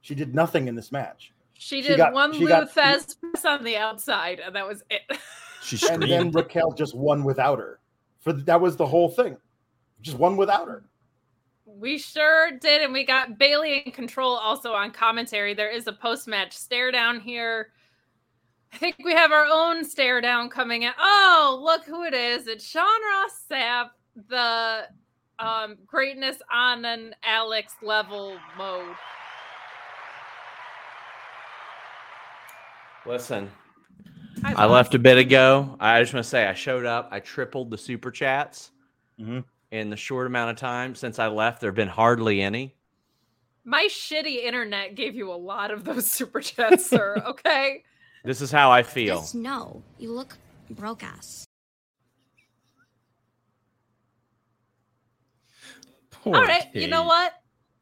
She did nothing in this match. She She did got- one she got- Lou Thesz press on the outside, and that was it. She And then. Raquel just won without her. For that was the whole thing. Just won without her. We sure did, and we got Bayley in control also on commentary. There is a post match stare down here. I think we have our own stare down coming in. Oh, look who it is! It's Sean Ross Sapp, the um, greatness on an Alex level mode. Listen, Hi, I left a bit ago. I just want to say I showed up. I tripled the super chats Mhm. in the short amount of time since I left. There have been hardly any. My shitty internet gave you a lot of those super chats, sir. Okay. This is how I feel. Just no. You look broke ass. Poor All right. You know what?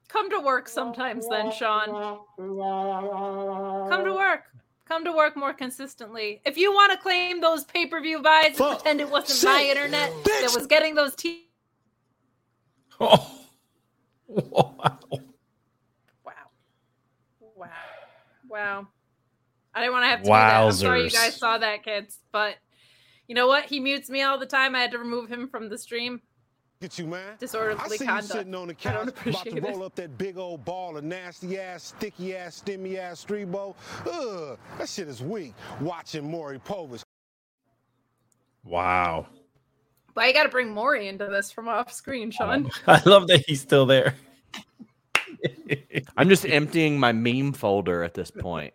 Come to work sometimes, then, Sean. Come to work. Come to work more consistently. If you want to claim those pay per view buys and pretend it wasn't my internet that was getting those T. Oh. Wow. Wow. Wow. Wow. I didn't want to have to do that. I'm sorry you guys saw that, kids. But you know what? He mutes me all the time. I had to remove him from the stream. Get you, man. Disorderly I Disorderly see you conduct. sitting on the couch, about to appreciate it. roll up that big old ball of nasty ass, sticky ass, stimmy ass streebo. Ugh, that shit is weak. Watching Maury Povich. Wow. But you got to bring Maury into this from off screen, Sean. I love that he's still there. I'm just emptying my meme folder at this point.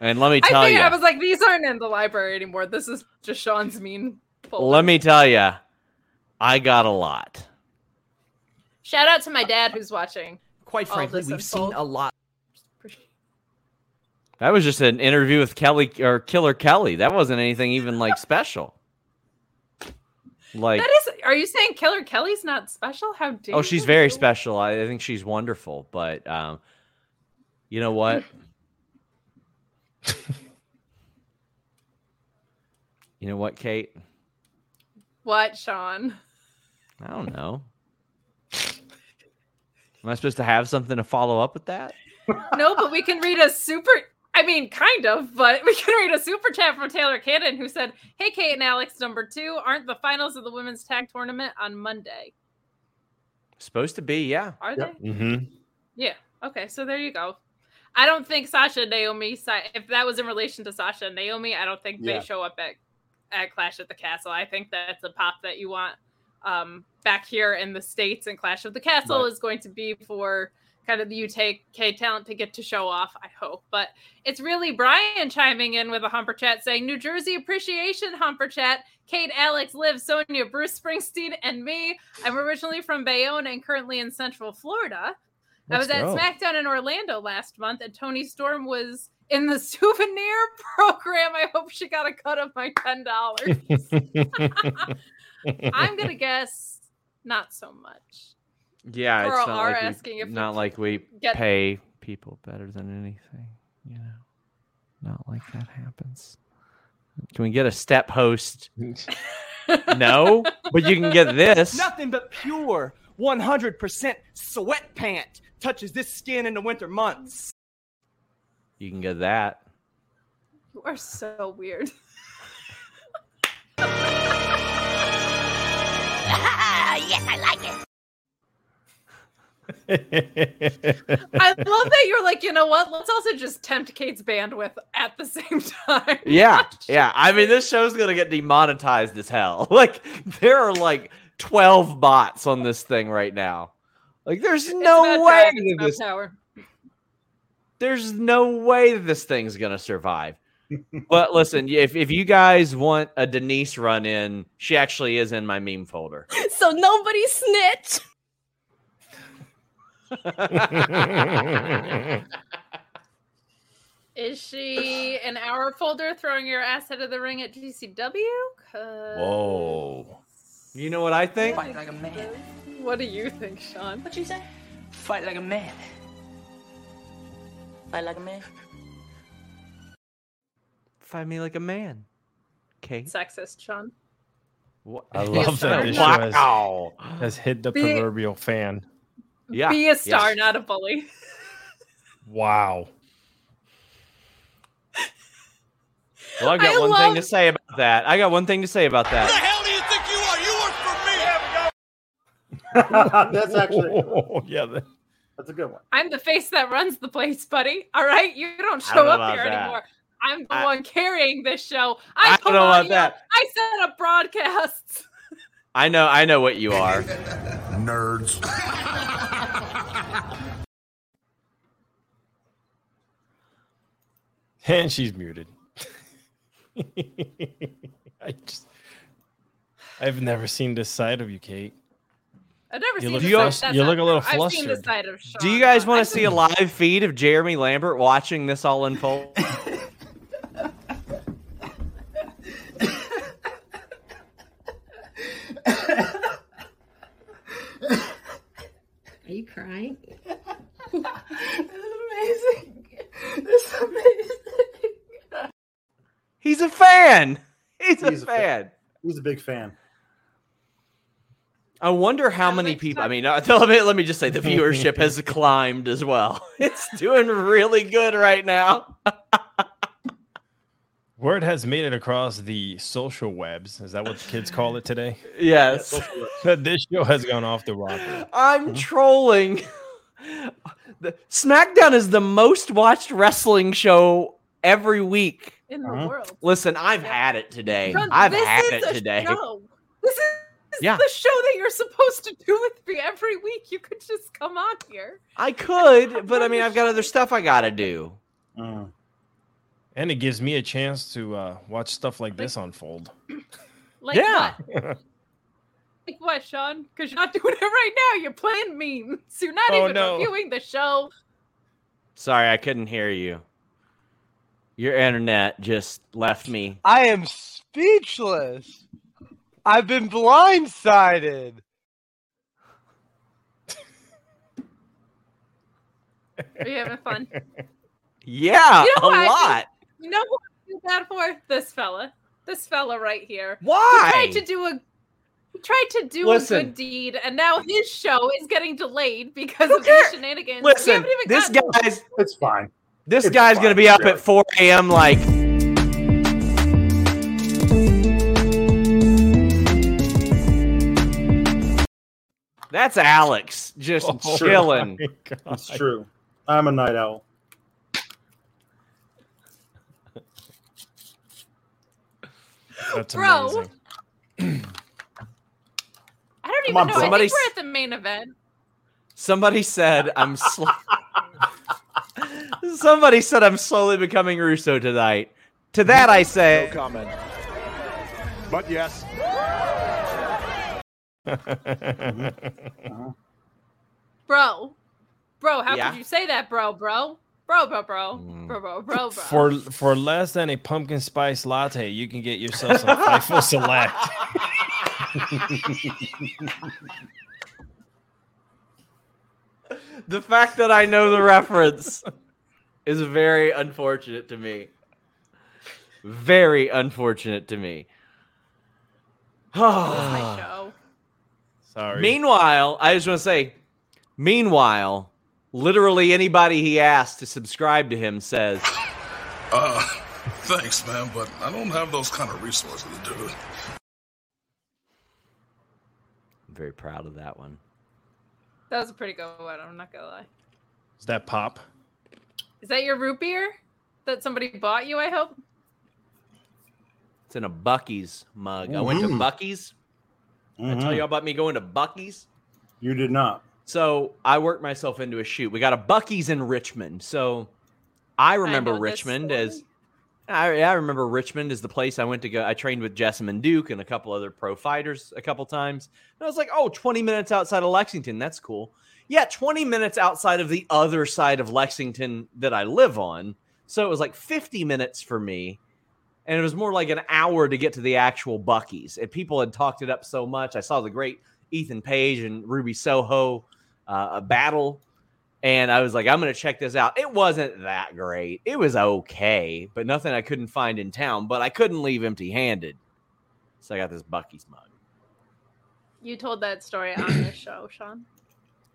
And let me I tell think you, I was like, these aren't in the library anymore. This is just Sean's meme folder. let me tell you, I got a lot. Shout out to my dad who's watching. Quite frankly, we've seen a lot. That was just an interview with Kelly or Killer Kelly. That wasn't anything even like special. Like, That is. Are you saying Killer Kelly's not special? How dare? oh, she's you? very special. I, I think she's wonderful. But um, you know what? you know what, Kate? What, Sean? I don't know. Am I supposed to have something to follow up with that? No, but we can read a super. I mean, kind of, but we can read a super chat from Taylor Cannon who said, "Hey, Kate and Alex, number two, aren't the finals of the women's tag tournament on Monday? Supposed to be, yeah. Are Yep. they? Mm-hmm. Yeah. Okay, so there you go. I don't think Sasha and Naomi. If that was in relation to Sasha and Naomi, I don't think Yeah. they show up at at Clash at the Castle. I think that's a pop that you want um, back here in the states. And Clash of the Castle Right. is going to be for kind of the UK talent to get to show off. I hope, but it's really Brian chiming in with a humper chat saying New Jersey appreciation humper chat. Kate, Alex, Liv, Sonia, Bruce Springsteen, and me. I'm originally from Bayonne and currently in Central Florida. I was Let's at go. SmackDown in Orlando last month, and Toni Storm was in the souvenir program. I hope she got a cut of my ten dollars. I'm gonna guess not so much. Yeah, Or it's not are like asking we, if not like we get- pay people better than anything. You know, not like that happens. Can we get a step host? no, but you can get this. Nothing but pure 100% sweat pant touches this skin in the winter months. You can get that. You are so weird. yes, I like it. I love that you're like, you know what? Let's also just tempt Kate's bandwidth at the same time. Yeah, yeah. I mean, this show's gonna get demonetized as hell. Like, there are like twelve bots on this thing right now. Like, there's It's no way time, it's that about this. power. There's no way that this thing's gonna survive. But listen, if if you guys want a Denise run in, she actually is in my meme folder. So nobody snitch. Is she an hour folder throwing your ass out of the ring at GCW? Whoa. You know what I think? Fight like a man. What do you think, Sean? What do you say? Fight like a man. Fight like a man. Find me like a man. Okay. Sexist, Sean. What? I love that this show has, Wow. has hit the Be- proverbial fan. Yeah. Be a star, yes. not a bully. Wow. Well, I got I one love- thing to say about that. I got one thing to say about that. Who the hell do you think you are? You work for me. That's actually Oh, yeah. that- that's a good one. I'm the face that runs the place, buddy. All right, you don't show don't up here that. anymore. I'm the I- one carrying this show. I, I don't know about that. I set up broadcasts. I know I know what you are. Nerds. And she's muted. I just, I've never seen this side of you, Kate. I've never You seen look the flus- you look a little true. I've seen the flustered. side of Sean. Do you guys want to see a live feed of Jeremy Lambert watching this all unfold? Are you crying? amazing. This is amazing. He's a fan. He's a He's a fan. He's a big fan. I wonder how many people. I mean, uh, let me let me just say the viewership has climbed as well. It's doing really good right now. Word has made it across the social webs. Is that what the kids call it today? Yes, That this show has gone off the rocker. I'm trolling. The, SmackDown is the most watched wrestling show every week. in the Uh-huh. world. Listen, I've had it today. Sean, I've this had is it a today. Show. This is Yeah. the show that you're supposed to do with me every week. You could just come on here. I could, but I mean, I've got other stuff I gotta do. Mm. And it gives me a chance to uh, watch stuff like this unfold. Like Yeah. what? Like what, Sean? Because you're not doing it right now. You're playing memes. You're not Oh, even no. reviewing the show. Sorry, I couldn't hear you. Your internet just left me. I am speechless. I've been blindsided. Are you having fun? Yeah, You know a what I lot. You know what I feel bad for? This fella. This fella right here. Why? He tried to do a he tried to do a good deed, and now his show is getting delayed because Who of these cares? shenanigans. Listen, even this gotten- guy's It's fine. this It's guy's gonna be up really. at 4 a.m. like That's Alex just Oh, chilling. my It's true. I'm a night owl. That's Bro. amazing. I don't even on, know. bro. I Somebody think we're at the main event. Somebody said I'm sl- Somebody said I'm slowly becoming Russo tonight. To that I say No comment. But yes, Bro. Bro, how Yeah? could you say that, bro, bro? Bro, bro, bro. Mm. Bro, bro, bro, bro. for for less than a pumpkin spice latte, you can get yourself some Fightful Select. the fact that I know the reference is very unfortunate to me. Very unfortunate to me. my show. Sorry. meanwhile, I just want to say, meanwhile, literally anybody he asks to subscribe to him says, Uh, thanks, man, but I don't have those kind of resources to do it. I'm very proud of that one. That was a pretty good one. I'm not gonna lie. Is that pop? Is that your root beer that somebody bought you? I hope. It's in a Buc-ee's mug. I went to. Buc-ee's. I tell Mhm. you about me going to Buc-ee's. You did not. So I worked myself into a shoot. We got a Buc-ee's in Richmond. So I remember this Richmond as I, I remember Richmond is the place I went to go. I trained with Jessamyn Duke and a couple other pro fighters a couple times. And I was like, oh, 20 minutes outside of Lexington. That's cool. Yeah, 20 minutes outside of the other side of Lexington that I live on. So it was like 50 minutes for me. And it was more like an hour to get to the actual Buc-ee's. And people had talked it up so much. I saw the great Ethan Page and Ruby Soho uh, battle and I was like, I'm going to check this out. It wasn't that great. It was okay, but nothing I couldn't find in town. But I couldn't leave empty handed. So I got this Buc-ee's mug. You told that story on the show, Sean.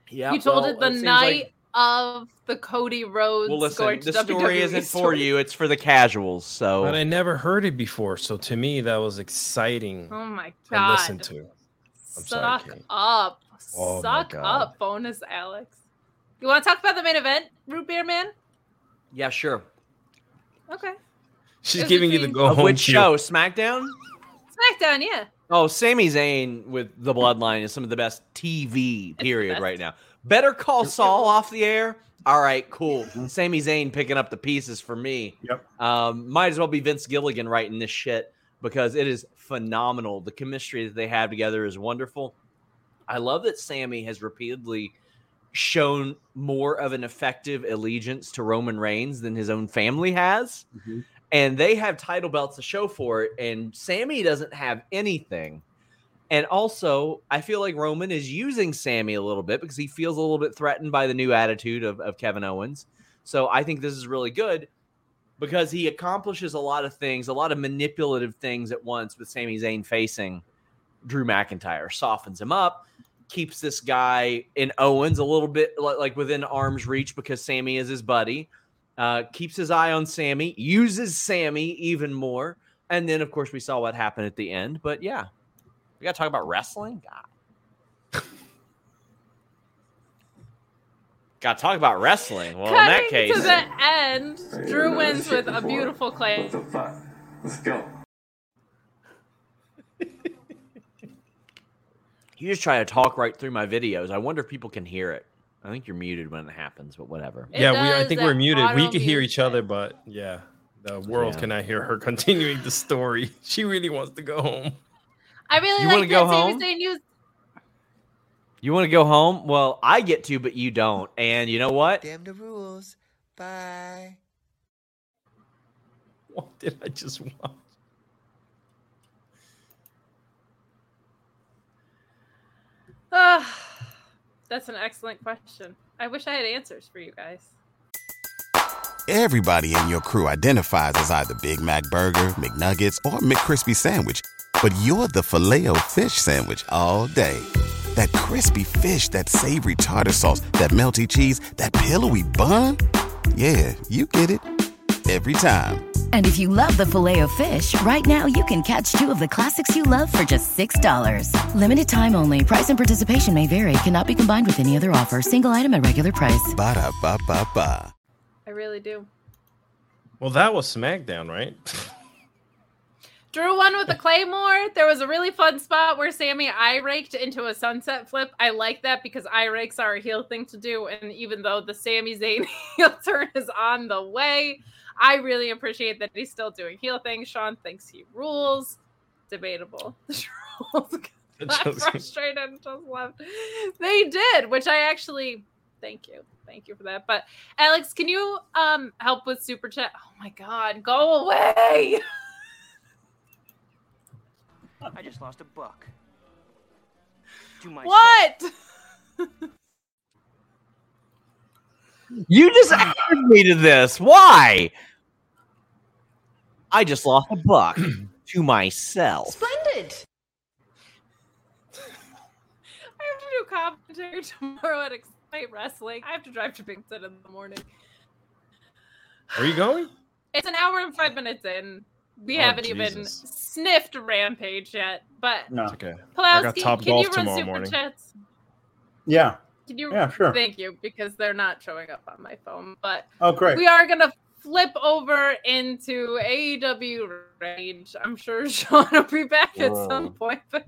Yeah. You told well, it the seems night like- of the Cody Rhodes well, listen, going to the story WWE isn't for you, it's for the casuals. So But I never heard it before, so to me that was exciting Oh my to god. listen to. I'm sorry, Suck Kenny. up. Oh Suck up, bonus Alex. You want to talk about the main event, Root Beer Man? yeah, sure. Okay. She's It was giving you the go Of home which cue. show? SmackDown? SmackDown, yeah. Oh, Sami Zayn with the Bloodline is some of the best TV period best. right now. Better call Saul off the air. All right, cool. Sami Zayn picking up the pieces for me. Yep. Um, might as well be Vince Gilligan writing this shit because it is phenomenal. The chemistry that they have together is wonderful. I love that Sami has repeatedly shown more of an effective allegiance to Roman Reigns than his own family has. Mm-hmm. And they have title belts to show for it, and Sami doesn't have anything. And also, I feel like Roman is using Sami a little bit because he feels a little bit threatened by the new attitude of, of Kevin Owens. So I think this is really good because he accomplishes a lot of things, a lot of manipulative things at once with Sami Zayn facing Drew McIntyre, softens him up, keeps this guy in Owens a little bit li- like within arm's reach because Sami is his buddy, uh, keeps his eye on Sami, uses Sami even more. And then, of course, we saw what happened at the end. But yeah, we got to talk about wrestling. God. got to talk about wrestling. Well, in that case, to the end, Drew wins with a beautiful claim. Let's go. You just try to talk right through my videos. I wonder if people can hear it. I think you're muted when it happens, but whatever. It yeah, we I think we're muted. We auto can hear mute each other, but yeah, the world Yeah. cannot hear her continuing the story. She really wants to go home. I really You like wanna go home? Zayn used You want to go home? Well, I get to, but you don't. And you know what? Damn the rules. Bye. What did I just watch? Ah, that's an excellent question. I wish I had answers for you guys. Everybody in your crew identifies as either Big Mac Burger, McNuggets, or McCrispy Sandwich. But you're the filet fish Sandwich all day. That crispy fish, that savory tartar sauce, that melty cheese, that pillowy bun. Yeah, you get it. Every time. And if you love the filet of fish, right now you can catch two of the classics you love for just $6. Limited time only. Price and participation may vary. Cannot be combined with any other offer. Single item at regular price. Ba-da-ba-ba-ba. I really do. Well, that was SmackDown, right? Drew won with the Claymore. There was a really fun spot where Sami eye raked into a sunset flip. I like that because eye rakes are a heel thing to do. And even though the Sami Zayn heel turn is on the way, I really appreciate that he's still doing heel things. Sean thinks he rules. Debatable. The trolls frustrated and just left. They did, which I actually thank you. Thank you for that. But Alex, can you um help with super chat? Oh my god, go away. I just lost a buck. To myself. What? You just added me to this. Why? I just lost a buck to myself. Splendid. I have to do commentary tomorrow at Excite Wrestling. I have to drive to Bington in the morning. Where are you going? It's an hour and five minutes in. We Oh, haven't even sniffed Rampage yet. But No. It's okay. I got Pulowski, Top can Golf you run tomorrow super morning. chats? Yeah. Can you? Yeah, sure. Thank you, because they're not showing up on my phone. But Oh, great. we are gonna flip over into AEW Rage. I'm sure Sean will be back at some point. But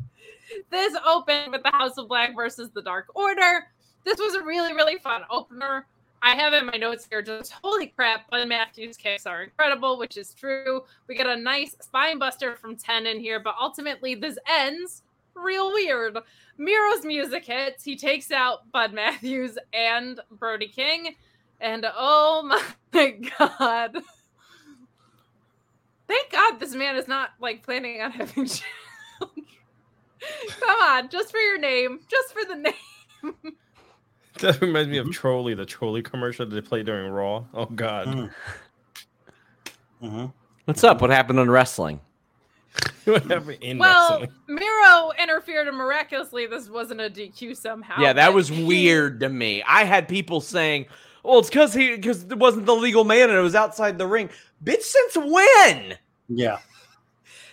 this opened with the House of Black versus the Dark Order. This was a really, really fun opener. I have in my notes here just holy crap, Bud Matthews kicks are incredible, which is true. We get a nice spine buster from 10 in here, but ultimately this ends real weird. Miro's music hits. He takes out Bud Matthews and Brody King. And oh my god. Thank God this man is not like planning on having children. Come on, just for your name, just for the name. That reminds me of Trolley, the Trolley commercial that they play during Raw. Oh God. Mm. Mm-hmm. What's up? What happened on wrestling? what happened in well, wrestling? Miro interfered and miraculously this wasn't a DQ somehow. Yeah, that was he- weird to me. I had people saying, "Well, it's because he because it wasn't the legal man and it was outside the ring." Bitch, since when? Yeah.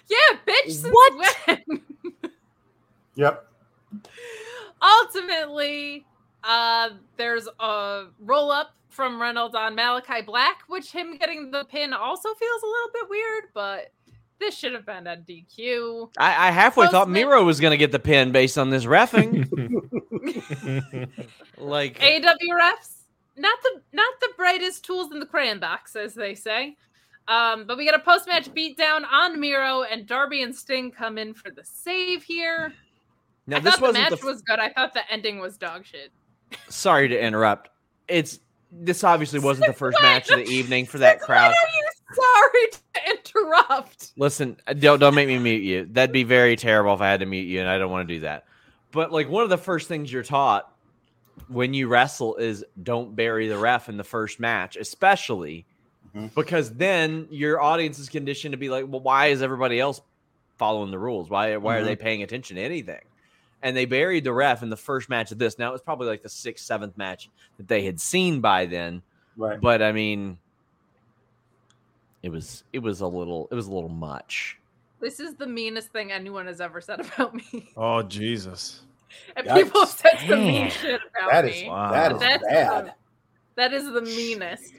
Yeah, bitch. Since What? when? Yep. Ultimately, uh, there's a roll up from Reynolds on Malachi Black, which him getting the pin also feels a little bit weird, but this should have been a DQ. I, I halfway thought Postman- Miro was going to get the pin based on this refing. like, AEW refs, not the not the brightest tools in the crayon box, as they say. Um, but we get a post match beatdown on Miro, and Darby and Sting come in for the save here. now I this thought the match the. was good. I thought the ending was dog shit. sorry to interrupt. It's this obviously wasn't the first match of the evening for that crowd. Why are you sorry to interrupt? Listen, don't don't make me mute you. That'd be very terrible if I had to mute you, and I don't want to do that. But like one of the first things you're taught when you wrestle is don't bury the ref in the first match, especially Mhm. because then your audience is conditioned to be like, well, why is everybody else following the rules? Why why are they paying attention to anything? And they buried the ref in the first match of this. Now it was probably like the sixth, seventh match that they had seen by then. Right. But I mean, it was it was a little it was a little much. This is the meanest thing anyone has ever said about me. Oh Jesus. And Yikes. people have said some mean shit about That is me. that is That's bad. the- that is the meanest.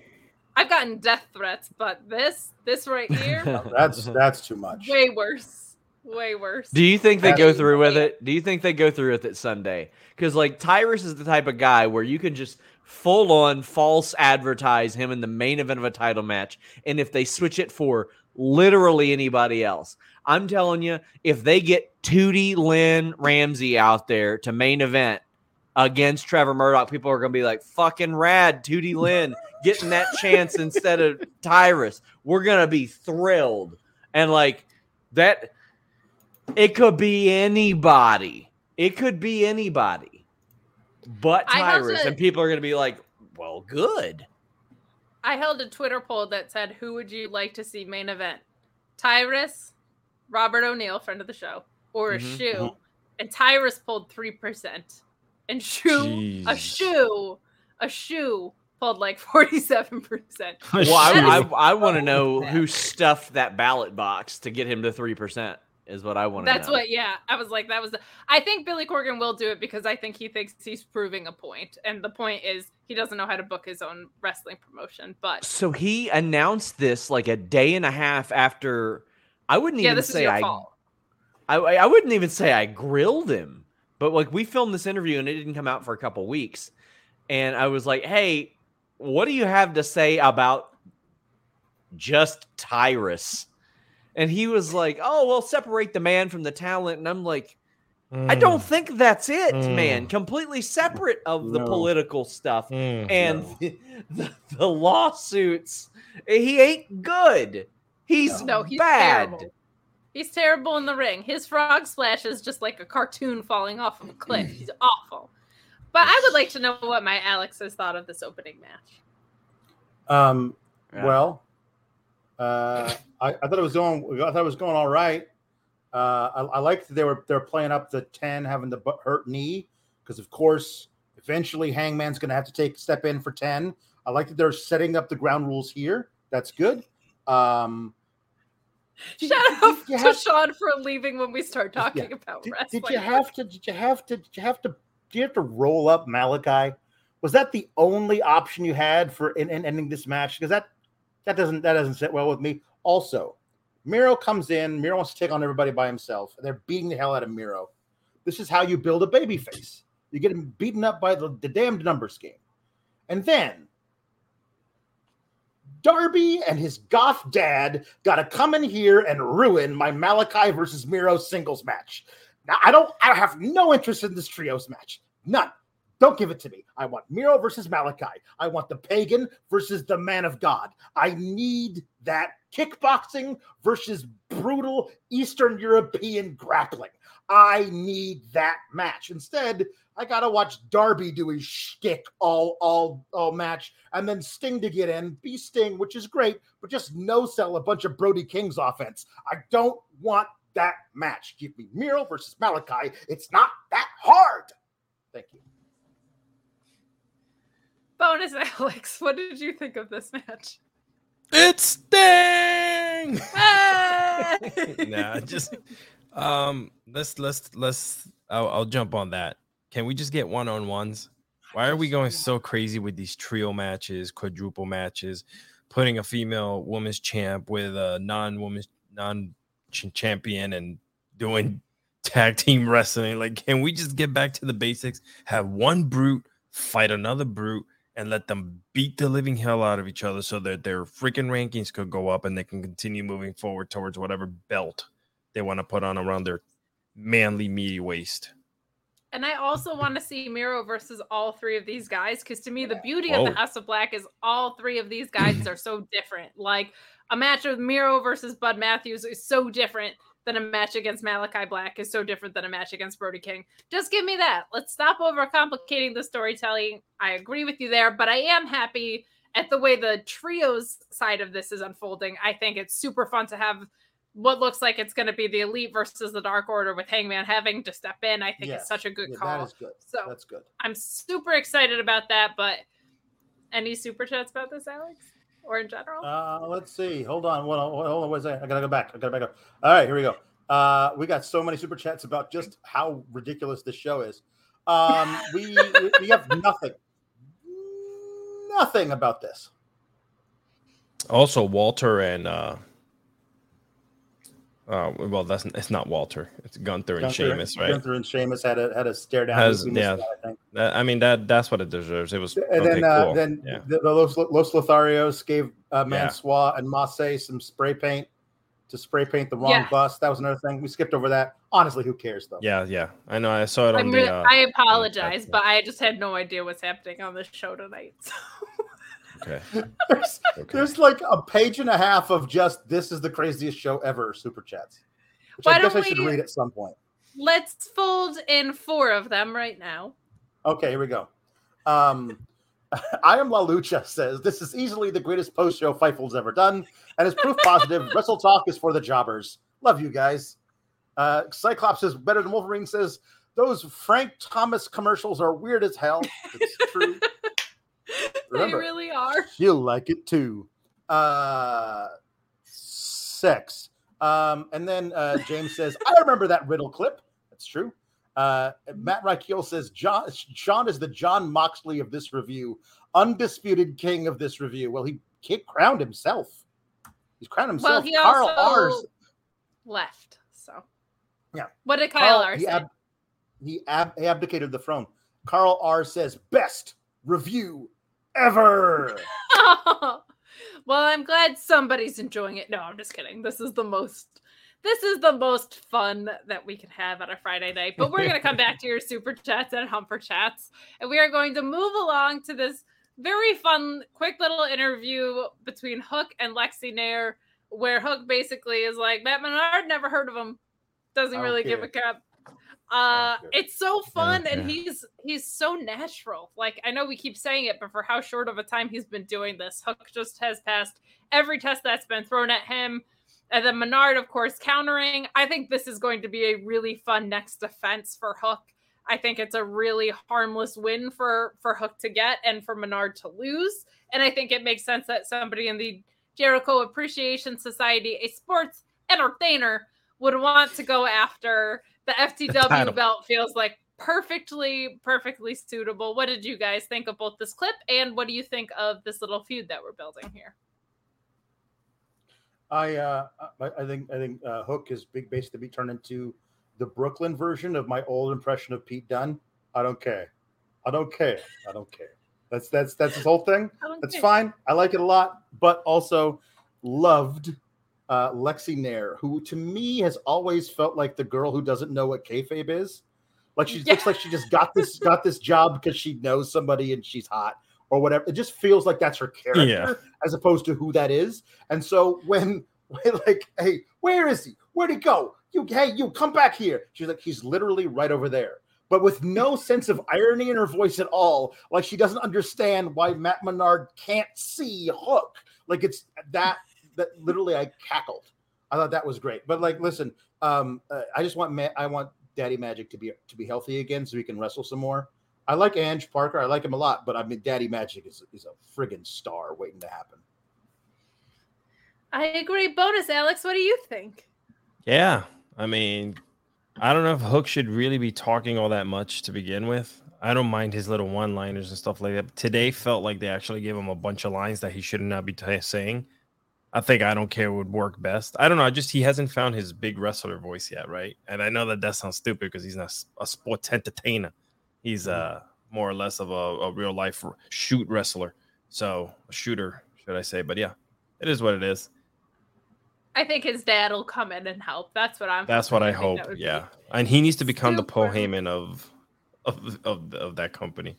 I've gotten death threats, but this, this right here, That's that's too much. way worse. Way worse. Do you think they That's- go through with it? Do you think they go through with it Sunday? Because like Tyrus is the type of guy where you can just full on false advertise him in the main event of a title match, and if they switch it for literally anybody else, I'm telling you, if they get Tootie Lynn Ramsey out there to main event against Trevor Murdoch, people are gonna be like, "Fucking rad, Tootie Lynn getting that chance instead of Tyrus." We're gonna be thrilled, and like that. It could be anybody. It could be anybody, but Tyrus, to- and people are gonna be like, "Well, good." I held a Twitter poll that said, "Who would you like to see main event? Tyrus, Robert O'Neill, friend of the show, or a Mhm, shoe?" And Tyrus pulled three percent, and shoe, a shoe, a shoe pulled like forty-seven percent. Well, I, I, I want to know who stuffed that ballot box to get him to three percent. Is what I want to know. That's what, yeah. I was like, that was the. I think Billy Corgan will do it because I think he thinks he's proving a point, and the point is he doesn't know how to book his own wrestling promotion. But So he announced this like a day and a half after. I wouldn't yeah, even this is say your I, fault. I. I wouldn't even say I grilled him, but like we filmed this interview and it didn't come out for a couple weeks, and I was like, "Hey, what do you have to say about just Tyrus?" And he was like, "Oh, well, separate the man from the talent." And I'm like, I don't Mm, think that's it, man. Mm. Completely separate of the No. political stuff mm. and No. the, the, the lawsuits. He ain't good. He's No, he's bad. terrible. He's terrible in the ring. His frog splash is just like a cartoon falling off of a cliff. He's awful. But I would like to know what my Alex has thought of this opening match. Um. Yeah. Well, uh, I, I thought it was going. I thought it was going all right. Uh, I, I liked that they were they're playing up the ten having the bu- hurt knee because of course eventually Hangman's going to have to take step in for ten. I like that they're setting up the ground rules here. That's good. Um, did- Shout did- out did to have- Sean for leaving when we start talking about did, wrestling. did you have to? Did you have to? Did you have to? Do you have to roll up Malachi? Was that the only option you had for in, in ending this match? Because that that doesn't that doesn't sit well with me. Also, Miro comes in. Miro wants to take on everybody by himself. They're beating the hell out of Miro. This is how you build a baby face. You get him beaten up by the, the damned numbers game, and then Darby and his goth dad got to come in here and ruin my Malachi versus Miro singles match. Now, I don't, I have no interest in this trios match. None. Don't give it to me. I want Miro versus Malachi. I want the pagan versus the man of God. I need that kickboxing versus brutal Eastern European grappling. I need that match. Instead, I gotta watch Darby do his shtick all all all match, and then Sting to get in, be Sting, which is great, but just no sell a bunch of Brody King's offense. I don't want that match. Give me Miro versus Malachi. It's not that hard. Thank you. Bonus Alex, what did you think of this match? It's Sting. Hey! Ah! nah, just um, let's let's let's. I'll, I'll jump on that. Can we just get one on ones? Why are we going so crazy with these trio matches, quadruple matches, putting a female women's champ with a non-woman non champion and doing tag team wrestling? Like, can we just get back to the basics? Have one brute fight another brute and let them beat the living hell out of each other so that their freaking rankings could go up and they can continue moving forward towards whatever belt they want to put on around their manly meaty waist. And I also want to see Miro versus all three of these guys because to me, the beauty of the Whoa. House of Black is all three of these guys are so different. Like a match with Miro versus Bud Matthews is so different than a match against Malachi Black is so different than a match against Brody King. Just give me that. Let's stop overcomplicating the storytelling. I agree with you there, but I am happy at the way the trios side of this is unfolding. I think it's super fun to have what looks like it's going to be the elite versus the dark order with hangman having to step in i think Yes. it's such a good Yeah, call That is good. so That's good. i'm super excited about that but any super chats about this alex or in general Uh, let's see. Hold on. Hold on. Hold on. What's that? I gotta go back. I gotta back up. All right, here we go. Uh, we got so many super chats about just how ridiculous this show is. Um, we we have nothing, nothing about this. Also, Walter and uh, uh, well, that's it's not Walter. It's Gunther and Gunther- Sheamus, right? Gunther and Sheamus had a had a stare down. Has yeah. that, I think. That- I mean that that's what it deserves. It was And okay, then uh, cool. then yeah. the, the Los, Los Lotharios gave uh, Yeah. And Masse some spray paint to spray paint the wrong Yeah. bus. That was another thing. We skipped over that. Honestly, who cares though? yeah, yeah. I know. I saw it on I'm the. really, Uh, i apologize but i just had no idea what's happening on this show tonight okay. There's, there's like a page and a half of just this is the craziest show ever super chats. Which Why I guess I don't should we- read at some point. let's fold in four of them right now Okay, here we go. Um, I am La Lucha says this is easily the greatest post show Fightful's ever done, and is proof positive. Wrestle Talk is for the jobbers. Love you guys. Uh, Cyclops is better than Wolverine says those Frank Thomas commercials are weird as hell. It's true. Remember, they really are She'll like it too. Uh, sex. Um, and then uh, James says, I remember that riddle clip. That's true. Uh, Matt Reichel says, John, Sean is the Jon Moxley of this review, undisputed king of this review. Well, he, he crowned himself. He's crowned himself. well he Carl also R's. left so Yeah. what did kyle Carl- r he, say ab- he, ab- he abdicated the throne. Carl R says, best review ever. well, I'm glad somebody's enjoying it. No, I'm just kidding. This is the most this is the most fun that we can have on a Friday night. But we're going to come back to your super chats and humper chats, and we are going to move along to this very fun, quick little interview between Hook and Lexi Nair, where Hook basically is like, Matt Menard, never heard of him, doesn't really give a care. crap. Uh, it's so fun, and he's he's so natural. Like I know we keep saying it, but for how short of a time he's been doing this, Hook just has passed every test that's been thrown at him. And then Menard, of course, countering. I think this is going to be a really fun next defense for Hook. I think it's a really harmless win for for Hook to get and for Menard to lose. And I think it makes sense that somebody in the Jericho Appreciation Society, a sports entertainer, would want to go after the FTW title. belt. Feels like perfectly, perfectly suitable. What did you guys think of both this clip and what do you think of this little feud that we're building here? I uh, I, I think I think uh, Hook is big basically be turned into the Brooklyn version of my old impression of Pete Dunne. I don't care. I don't care. I don't care. That's that's that's his whole thing. That's Okay. fine. I like it a lot, but also loved uh, Lexi Nair, who to me has always felt like the girl who doesn't know what kayfabe is. Like she looks like she just got this got this job because she knows somebody and she's hot or whatever. It just feels like that's her character Yeah. as opposed to who that is. And so when, when like, hey, where is he? Where'd he go? You, hey, you come back here. She's like, he's literally right over there. But with no sense of irony in her voice at all, like she doesn't understand why Matt Menard can't see Hook. Like it's that that literally I cackled. I thought that was great. But like, listen, um, uh, I just want Ma- I want Daddy Magic to be to be healthy again so he can wrestle some more. I like Ange Parker. I like him a lot, but I mean, Daddy Magic is is a friggin' star waiting to happen. I agree. Bonus, Alex. What do you think? Yeah, I mean, I don't know if Hook should really be talking all that much to begin with. I don't mind his little one-liners and stuff like that. But today felt like they actually gave him a bunch of lines that he should not be t- saying. I think I don't care what would work best. I don't know. I just he hasn't found his big wrestler voice yet, right? And I know that that sounds stupid because he's not a sports entertainer. He's uh more or less of a, a real life shoot wrestler, so a shooter, should I say? But yeah, it is what it is. I think his dad will come in and help. That's what I'm. That's what I think hope. that would be- Yeah, and he needs to become the Paul Heyman of of of, of that company.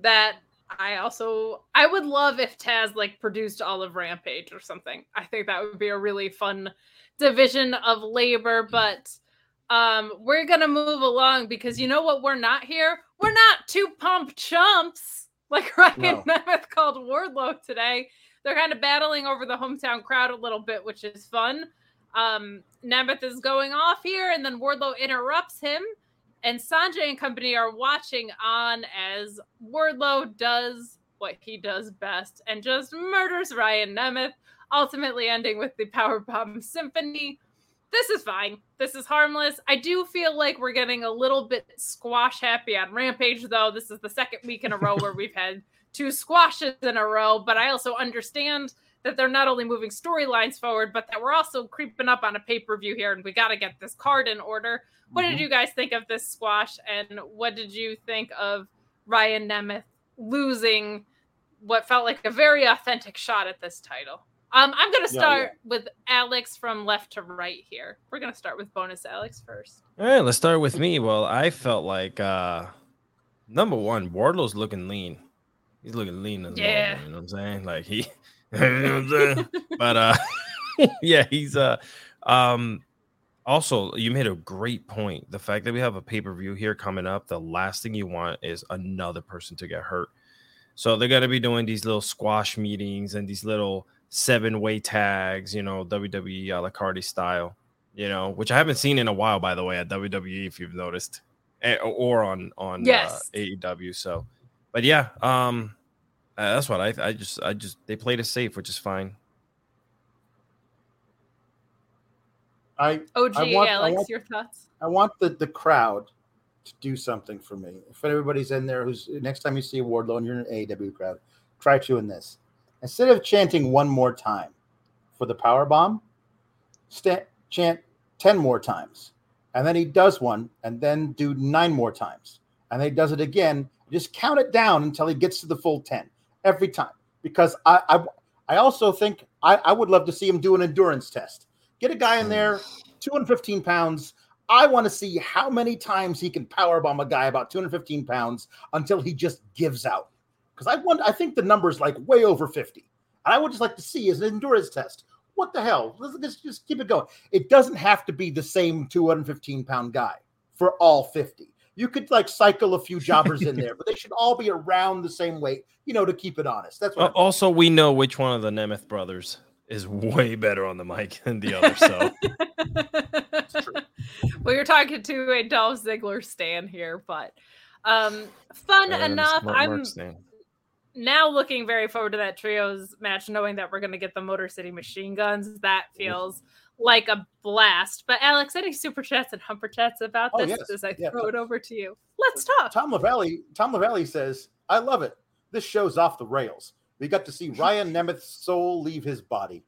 that I also I would love if Taz like produced all of Rampage or something. I think that would be a really fun division of labor, but um we're going to move along because you know what we're not here? We're not two pump chumps like Ryan No. Nemeth called Wardlow today. They're kind of battling over the hometown crowd a little bit, which is fun. Um Nemeth is going off here and then Wardlow interrupts him and Sanjay and company are watching on as Wardlow does what he does best and just murders Ryan Nemeth, ultimately ending with the Powerbomb Symphony. This is fine. This is harmless. I do feel like we're getting a little bit squash happy on Rampage, though. This is the second week in a row where we've had two squashes in a row, but I also understand that they're not only moving storylines forward, but that we're also creeping up on a pay per view here, and we got to get this card in order. What did Mhm. you guys think of this squash, and what did you think of Ryan Nemeth losing what felt like a very authentic shot at this title? Um, I'm going to Yeah, start with Alex from left to right here. We're going to start with bonus Alex first. All right, let's start with me. Well, I felt like uh number one, Wardlow's looking lean. He's looking lean as Yeah. well. You know what I'm saying? Like he, you know what I'm saying? but uh, yeah, he's uh, um, also you made a great point. The fact that we have a pay per view here coming up, the last thing you want is another person to get hurt. So they're gonna be doing these little squash meetings and these little seven way tags, you know, WWE a la carte style, you know, which I haven't seen in a while, by the way, at WWE, if you've noticed, Eh, or on on Yes. uh, AEW. So, but yeah, um, uh, that's what I I just I just they played it safe, which is fine. I OG I want, I want, your thoughts? I want the the crowd to do something for me. If everybody's in there, who's next time you see Wardlow and you're in an AEW crowd, try doing this. Instead of chanting one more time for the power bomb, sta- chant ten more times, and then he does one, and then do nine more times, and then he does it again. Just count it down until he gets to the full ten every time. Because I I, I also think I, I would love to see him do an endurance test. Get a guy in hmm. there, 215 pounds. I want to see how many times he can power bomb a guy about 215 pounds until he just gives out. Because I want, I think the number is like way over 50. And I would just like to see as an endurance test. What the hell? Let's just, just keep it going. It doesn't have to be the same 215 pound guy for all 50. You could like cycle a few jobbers in there, but they should all be around the same weight, you know, to keep it honest. That's what Uh, also, we know which one of the Nemeth brothers is way better on the mic than the other. So well, you're talking to a Dolph Ziggler stand here, but um, fun Uh, enough. I'm work, now looking very forward to that trios match, knowing that we're going to get the Motor City Machine Guns. That feels like a blast. But Alex, any super chats and humper chats about Oh, this yes. as I Yeah. throw it over to you? Let's talk. Tom Lavalley, Tom Lavalley says, I love it. This show's off the rails. We got to see Ryan Nemeth's soul leave his body.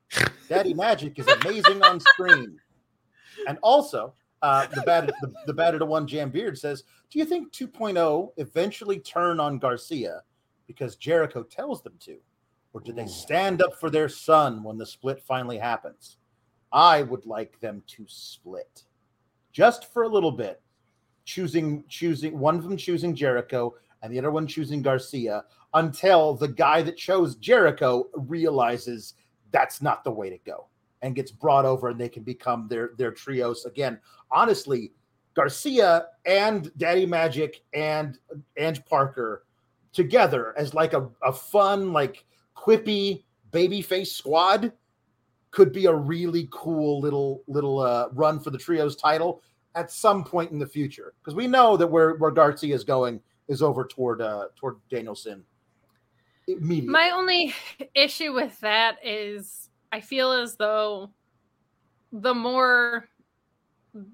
Daddy Magic is amazing on screen. And also, Uh, the bad the, the batted to one Jam Beard says, "Do you think 2.0 eventually turn on Garcia because Jericho tells them to, or do they stand up for their son when the split finally happens? I would like them to split, just for a little bit, choosing choosing one of them choosing Jericho and the other one choosing Garcia until the guy that chose Jericho realizes that's not the way to go." and gets brought over and they can become their their trios again. Honestly, Garcia and Daddy Magic and Ange Parker together as like a, a fun, like quippy babyface squad could be a really cool little little uh, run for the trios title at some point in the future because we know that where where is going is over toward uh toward Danielson. My only issue with that is I feel as though the more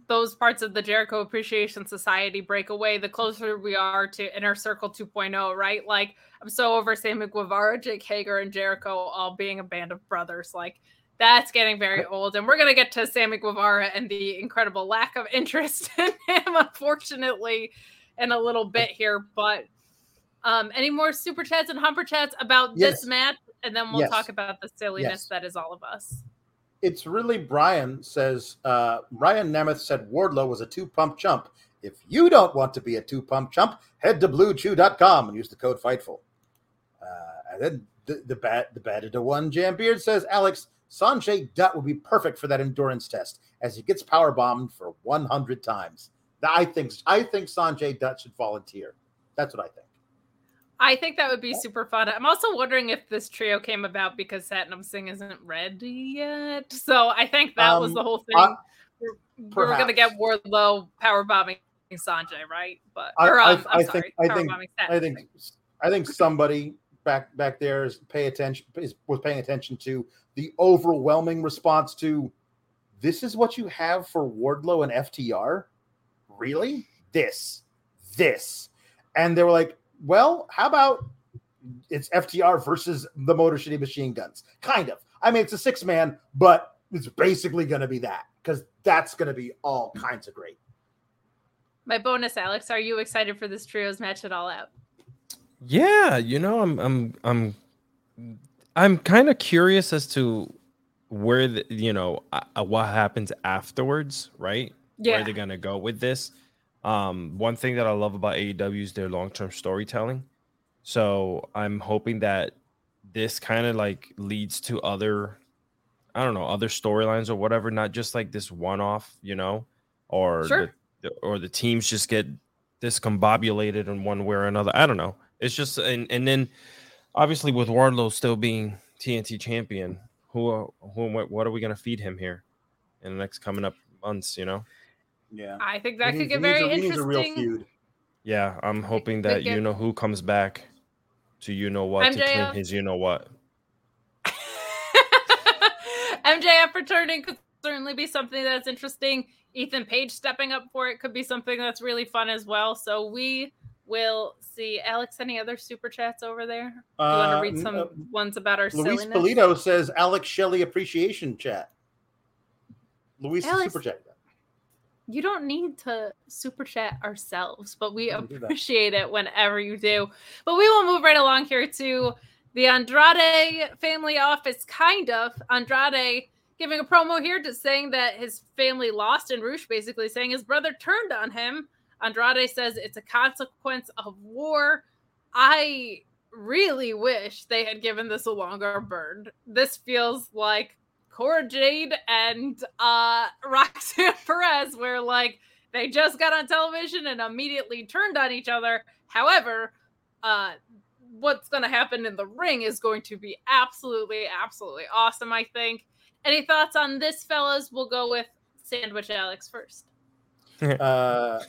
those parts of the Jericho Appreciation Society break away, the closer we are to Inner Circle 2.0, right? Like, I'm so over Sammy Guevara, Jake Hager, and Jericho all being a band of brothers. Like, that's getting very old. And we're going to get to Sammy Guevara and the incredible lack of interest in him, unfortunately, in a little bit here. But um, any more super chats and humper chats about Yes. this match? And then we'll Yes. talk about the silliness Yes. that is all of us. it's really Brian says uh Ryan Nemeth said Wardlow was a two pump chump. If you don't want to be a two pump chump, head to bluechew.com and use the code Fightful. Uh, and then the, the bat the batted to one Jam Beard says Alex Sanjay Dutt would be perfect for that endurance test as he gets power bombed for 100 times. I think I think Sanjay Dutt should volunteer. That's what I think. I think that would be super fun. I'm also wondering if this trio came about because Satnam Singh isn't ready yet. So I think that was Um, the whole thing. I- we're, we're going to get Wardlow power bombing Sanjay, right? But I, or, I, um, I'm I sorry, think I think bombing I think I think somebody back back there is pay attention is was paying attention to the overwhelming response to this is what you have for Wardlow and FTR? Really? This, this. And they were like, well, how about it's FTR versus the Motor City Machine Guns? Kind of. I mean, it's a six man, but it's basically going to be that because that's going to be all kinds of great. My bonus, Alex, are you excited for this trios match at all out? Yeah, you know, I'm I'm I'm I'm kind of curious as to where the you know uh, uh, what happens afterwards, right? Yeah. Where they're gonna go with this. Um, one thing that I love about AEW is their long-term storytelling. So I'm hoping that this kind of like leads to other, I don't know, other storylines or whatever, not just like this one-off, you know, or Sure. the, the- or the teams just get discombobulated in one way or another. I don't know. It's just and and then obviously with Wardlow still being TNT champion, who uh, who what what are we gonna feed him here in the next coming up months? You know. Yeah. I think that He could needs- get very needs a- he needs a real interesting. feud. Yeah, I'm hoping could that you know who comes back to you know what to MJF. clean his you know what. MJF returning could certainly be something that's interesting. Ethan Page stepping up for it could be something that's really fun as well. So we will see. Alex, any other super chats over there? Do you want Uh, to read some uh, ones about our Luis silliness? Polito says Alex Shelley appreciation chat. Luis Alex- super chat. You don't need to super chat ourselves, but we We do that. appreciate it whenever you do. But we will move right along here to the Andrade family office, kind of. Andrade giving a promo here to saying that his family lost, in Rush basically saying his brother turned on him. Andrade says it's a consequence of war. I really wish they had given this a longer burn. This feels like Cora Jade and uh Roxanne Perez, where like they just got on television and immediately turned on each other. However, uh what's gonna happen in the ring is going to be absolutely, absolutely awesome, I think. Any thoughts on this, fellas? We'll go with Sandwich Alex first. Uh,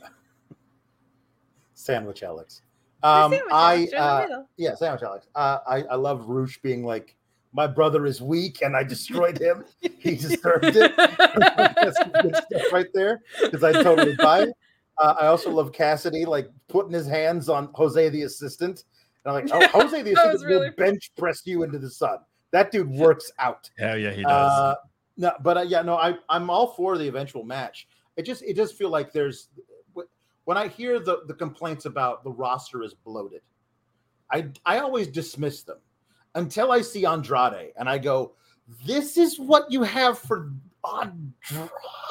sandwich Alex. Um, Sandwich I Alex, you're in the uh, yeah, sandwich Alex. Uh, I I love Rush being like, my brother is weak and I destroyed him. he deserved it. That's good stuff right there because I totally buy it. Uh, I also love Cassidy like putting his hands on Jose the assistant. And I'm like, oh, Jose the That was assistant will bench press you into the sun. That dude works out. Hell yeah, he does. Uh, no, but uh, yeah, no, I I'm all for the eventual match. it just it does feel like there's when I hear the the complaints about the roster is bloated, I I always dismiss them until I see Andrade and I go, this is what you have for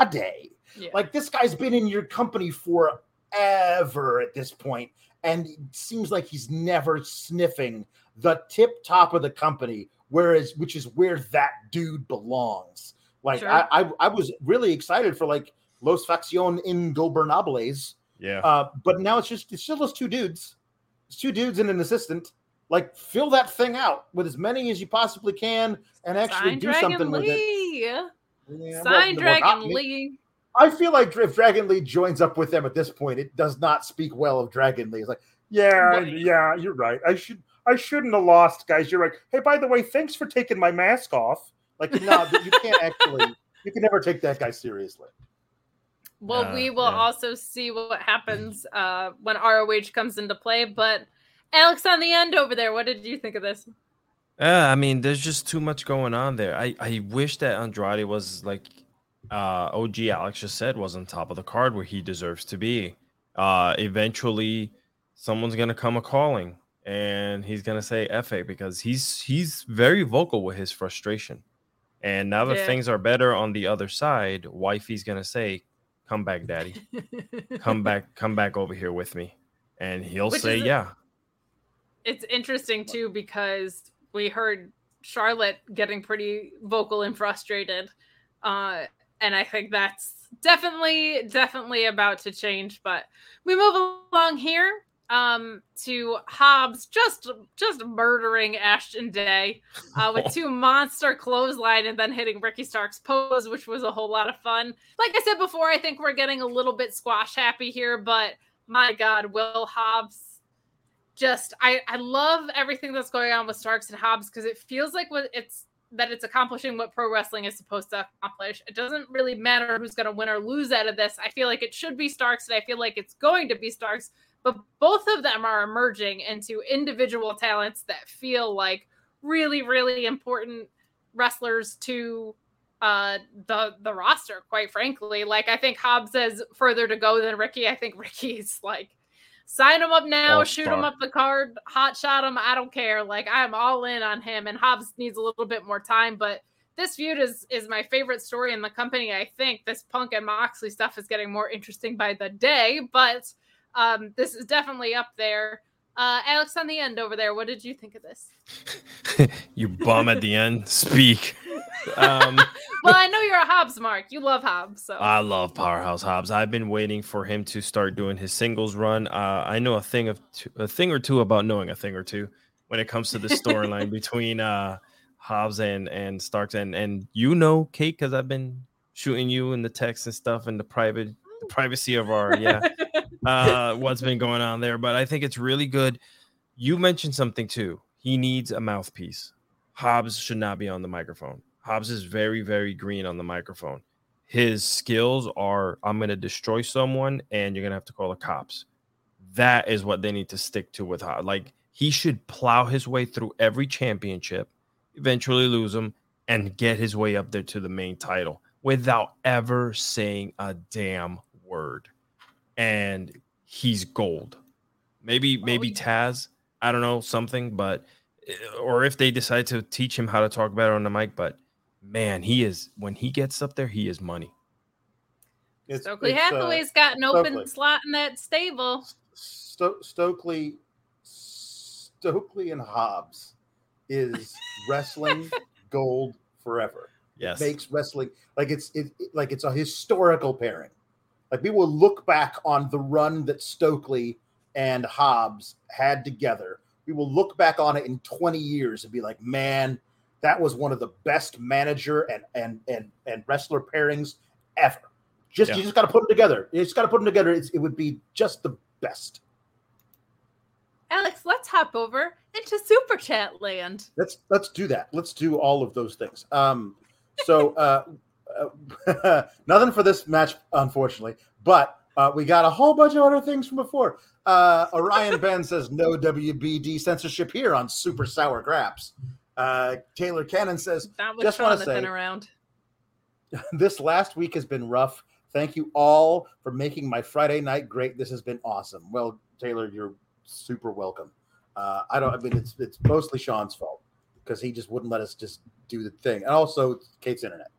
Andrade. Yeah. Like this guy's been in your company forever at this point, and it seems like he's never sniffing the tip top of the company, whereas which is where that dude belongs. Like Sure. I, I, I was really excited for like Los Faccion Ingobernables, Yeah. uh, but now it's just it's still those two dudes, it's two dudes and an assistant. Like fill that thing out with as many as you possibly can, and actually Sign do Dragon something with it. Lee. Yeah, Sign well, well, Dragon not me. Lee. I feel like if Dragon Lee joins up with them at this point, it does not speak well of Dragon Lee. It's like, yeah, Right. yeah, you're right. I should, I shouldn't have lost, guys. You're right. Hey, by the way, thanks for taking my mask off. Like, no, you can't actually, you can never take that guy seriously. Well, Uh, we will yeah. also see what happens uh, when ROH comes into play. But Alex, on the end over there, what did you think of this? Yeah, I mean, there's just too much going on there. I, I wish that Andrade was like uh, OG Alex just said, was on top of the card where he deserves to be. Uh, eventually, someone's gonna come a calling, and he's gonna say "fa" because he's he's very vocal with his frustration. And now that Yeah. things are better on the other side, wifey's gonna say, "Come back, daddy. Come back. Come back over here with me." And he'll Which say, is a- "Yeah." It's interesting too because we heard Charlotte getting pretty vocal and frustrated, uh, and I think that's definitely definitely about to change. But we move along here um, to Hobbs just just murdering Ashton Day uh, with two monster clothesline and then hitting Ricky Starks' pose, which was a whole lot of fun. Like I said before, I think we're getting a little bit squash happy here, but my God, Will Hobbs just I I love everything that's going on with Starks and Hobbs because it feels like what it's that it's accomplishing what pro wrestling is supposed to accomplish. It doesn't really matter who's going to win or lose out of this. I feel like it should be Starks and I feel like it's going to be Starks, but both of them are emerging into individual talents that feel like really really important wrestlers to uh the the roster quite frankly. Like i think hobbs has further to go than ricky. I think ricky's like sign him up now All shoot him up the card hot shot him i don't care. Like i'm all in on him and hobbs needs a little bit more time but this feud is is my favorite story in the company. I think this punk and moxley stuff is getting more interesting by the day but um this is definitely up there uh alex on the end over there what did you think of this you bum at the end. Speak. Um, well i know you're a hobbs mark you love hobbs so I love Powerhouse Hobbs. I've been waiting for him to start doing his singles run. Uh, I know a thing of two, a thing or two about knowing a thing or two when it comes to the storyline between uh, Hobbs and and Starks and and you know Kate because I've been shooting you in the text and stuff in the private the privacy of our yeah uh, what's been going on there. But I think it's really good. You mentioned something too. He needs a mouthpiece. Hobbs should not be on the microphone. Hobbs is very, very green on the microphone. His skills are I'm going to destroy someone and you're going to have to call the cops. That is what they need to stick to with Hobbs. Like he should plow his way through every championship, eventually lose them, and get his way up there to the main title without ever saying a damn word. And he's gold. Maybe, maybe Taz, I don't know, something, but or if they decide to teach him how to talk better on the mic, but man, he is when he gets up there, he is money. It's, Stokely it's, uh, Hathaway's got an open Stokely. slot in that stable. Sto- Stokely, Stokely and Hobbs is wrestling gold forever. Yes. makes wrestling like it's it, it- like it's a historical pairing. Like we will look back on the run that Stokely and Hobbs had together. We will look back on it in 20 years and be like, man, that was one of the best manager and and and and wrestler pairings ever. Just Yeah. you just got to put them together. You just got to put them together. It's, it would be just the best. Alex, let's hop over into super chat land. Let's let's do that. Let's do all of those things. Um, so uh, uh, nothing for this match, unfortunately, but uh, we got a whole bunch of other things from before. Uh, Orion Ben says no WBD censorship here on Super Sour Graps. Uh, Taylor Cannon says just want to say around. this last week has been rough. Thank you all for making my Friday night great. This has been awesome. Well, Taylor, you're super welcome. Uh, I don't. I mean, it's it's mostly Sean's fault because he just wouldn't let us just do the thing, and also Kate's internet.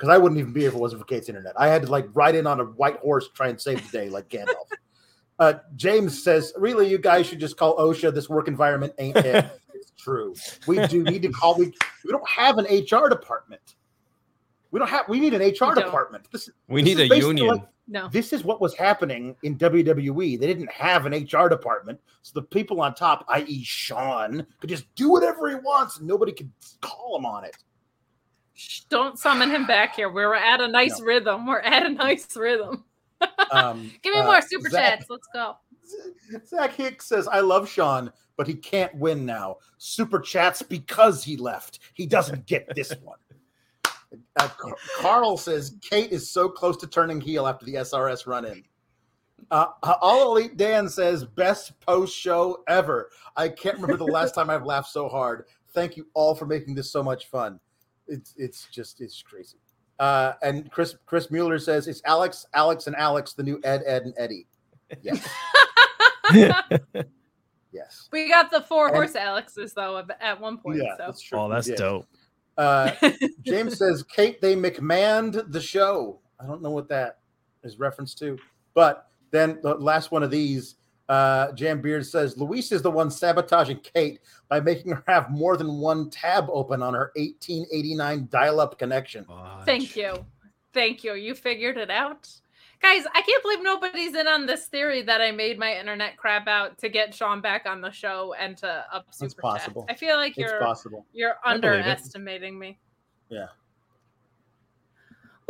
Because I wouldn't even be here if it wasn't for Kate's internet. I had to like ride in on a white horse to try and save the day, like Gandalf. Uh, James says, "Really, you guys should just call OSHA. This work environment ain't it." it's true. We do need to call. We we don't have an HR department. We don't have. We need an HR department. This, We this need is a union. like- No. this is what was happening in WWE. They didn't have an HR department, so the people on top, i.e., Sean, could just do whatever he wants, and nobody could call him on it. Shh, Don't summon him back here. We're at a nice rhythm. We're at a nice rhythm. Um, Give me uh, more super Zach- chats. Let's go. Zach Hicks says, "I love Sean, but he can't win now. Super chats because he left. He doesn't get this one." Uh, Carl says, "Kate is so close to turning heel after the SRS run-in." Uh, All Elite Dan says, "Best post show ever. I can't remember the last time I've laughed so hard. Thank you all for making this so much fun. It's it's just it's crazy." Uh, and Chris Chris Mueller says, "It's Alex, Alex, and Alex, the new Ed, Ed, and Eddie." Yes. yes. We got the four And- horse Alexes though at- at one point. Yeah, so that's true. Oh, that's Yeah. dope. Uh, James says, Kate, they McMahoned the show. I don't know what that is reference to. But then the last one of these, uh, Jam Beard says, Luis is the one sabotaging Kate by making her have more than one tab open on her 1889 dial up connection. Thank you. Thank you. You figured it out. Guys, I can't believe nobody's in on this theory that I made my internet crap out to get Sean back on the show and to up super It's chat. possible. I feel like you're possible. you're I believe it. underestimating me. Yeah.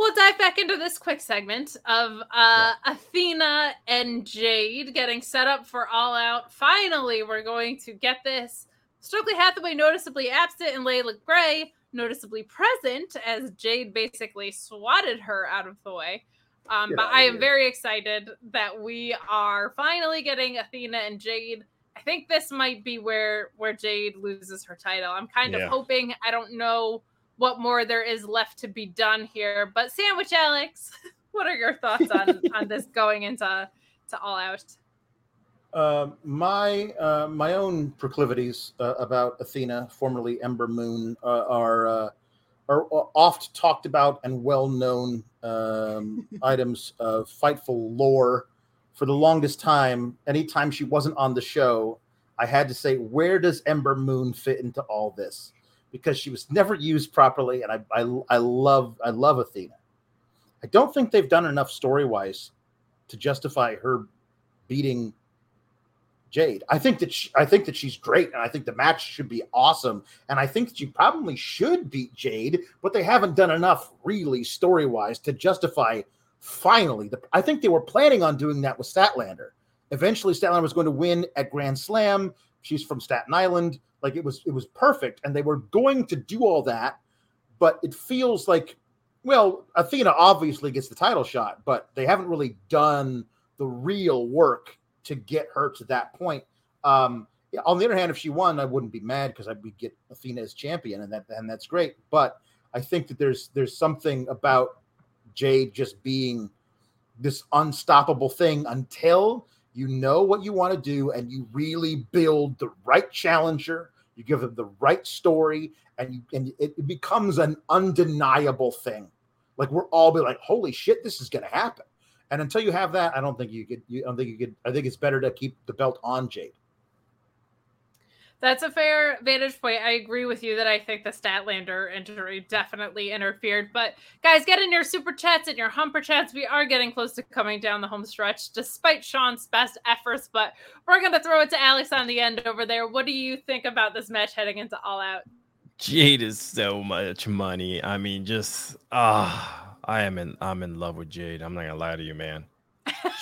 We'll dive back into this quick segment of uh, Athena and Jade getting set up for All Out. Finally, we're going to get this. Stokely Hathaway noticeably absent and Leila Grey noticeably present as Jade basically swatted her out of the way. Um, but I am very excited that we are finally getting Athena and Jade. I think this might be where where Jade loses her title. I'm kind Yeah. of hoping. I don't know what more there is left to be done here. But Sandwich Alex, what are your thoughts on on this going into to all out? Uh, my uh, my own proclivities uh, about Athena, formerly Ember Moon, uh, are uh, are oft talked about and well known um, items of Fightful lore. For the longest time, anytime she wasn't on the show, I had to say, where does Ember Moon fit into all this? Because she was never used properly, and I I, I love I love Athena. I don't think they've done enough story wise to justify her beating Jade. I think that she, I think that she's great, and I think the match should be awesome. And I think she probably should beat Jade, but they haven't done enough really story wise to justify. Finally, the, I think they were planning on doing that with Statlander. Eventually, Statlander was going to win at Grand Slam. She's from Staten Island. Like it was, it was perfect, and they were going to do all that. But it feels like, well, Athena obviously gets the title shot, but they haven't really done the real work to get her to that point. Um, on the other hand, if she won, I wouldn't be mad because I would get Athena as champion, and that and that's great. But I think that there's there's something about Jade just being this unstoppable thing until you know what you want to do and you really build the right challenger. You give them the right story, and you, and it, becomes an undeniable thing. Like we're all be like, "Holy shit, this is going to happen." And until you have that, I don't think you could. You, I don't think you could. I think it's better to keep the belt on Jade. That's a fair vantage point. I agree with you that I think the Statlander injury definitely interfered. But guys, get in your super chats and your humper chats. We are getting close to coming down the home stretch, despite Sean's best efforts. But we're gonna throw it to Alex on the end over there. What do you think about this match heading into All Out? Jade is so much money. I mean, just ah, I am in. I'm in love with Jade. I'm not gonna lie to you, man.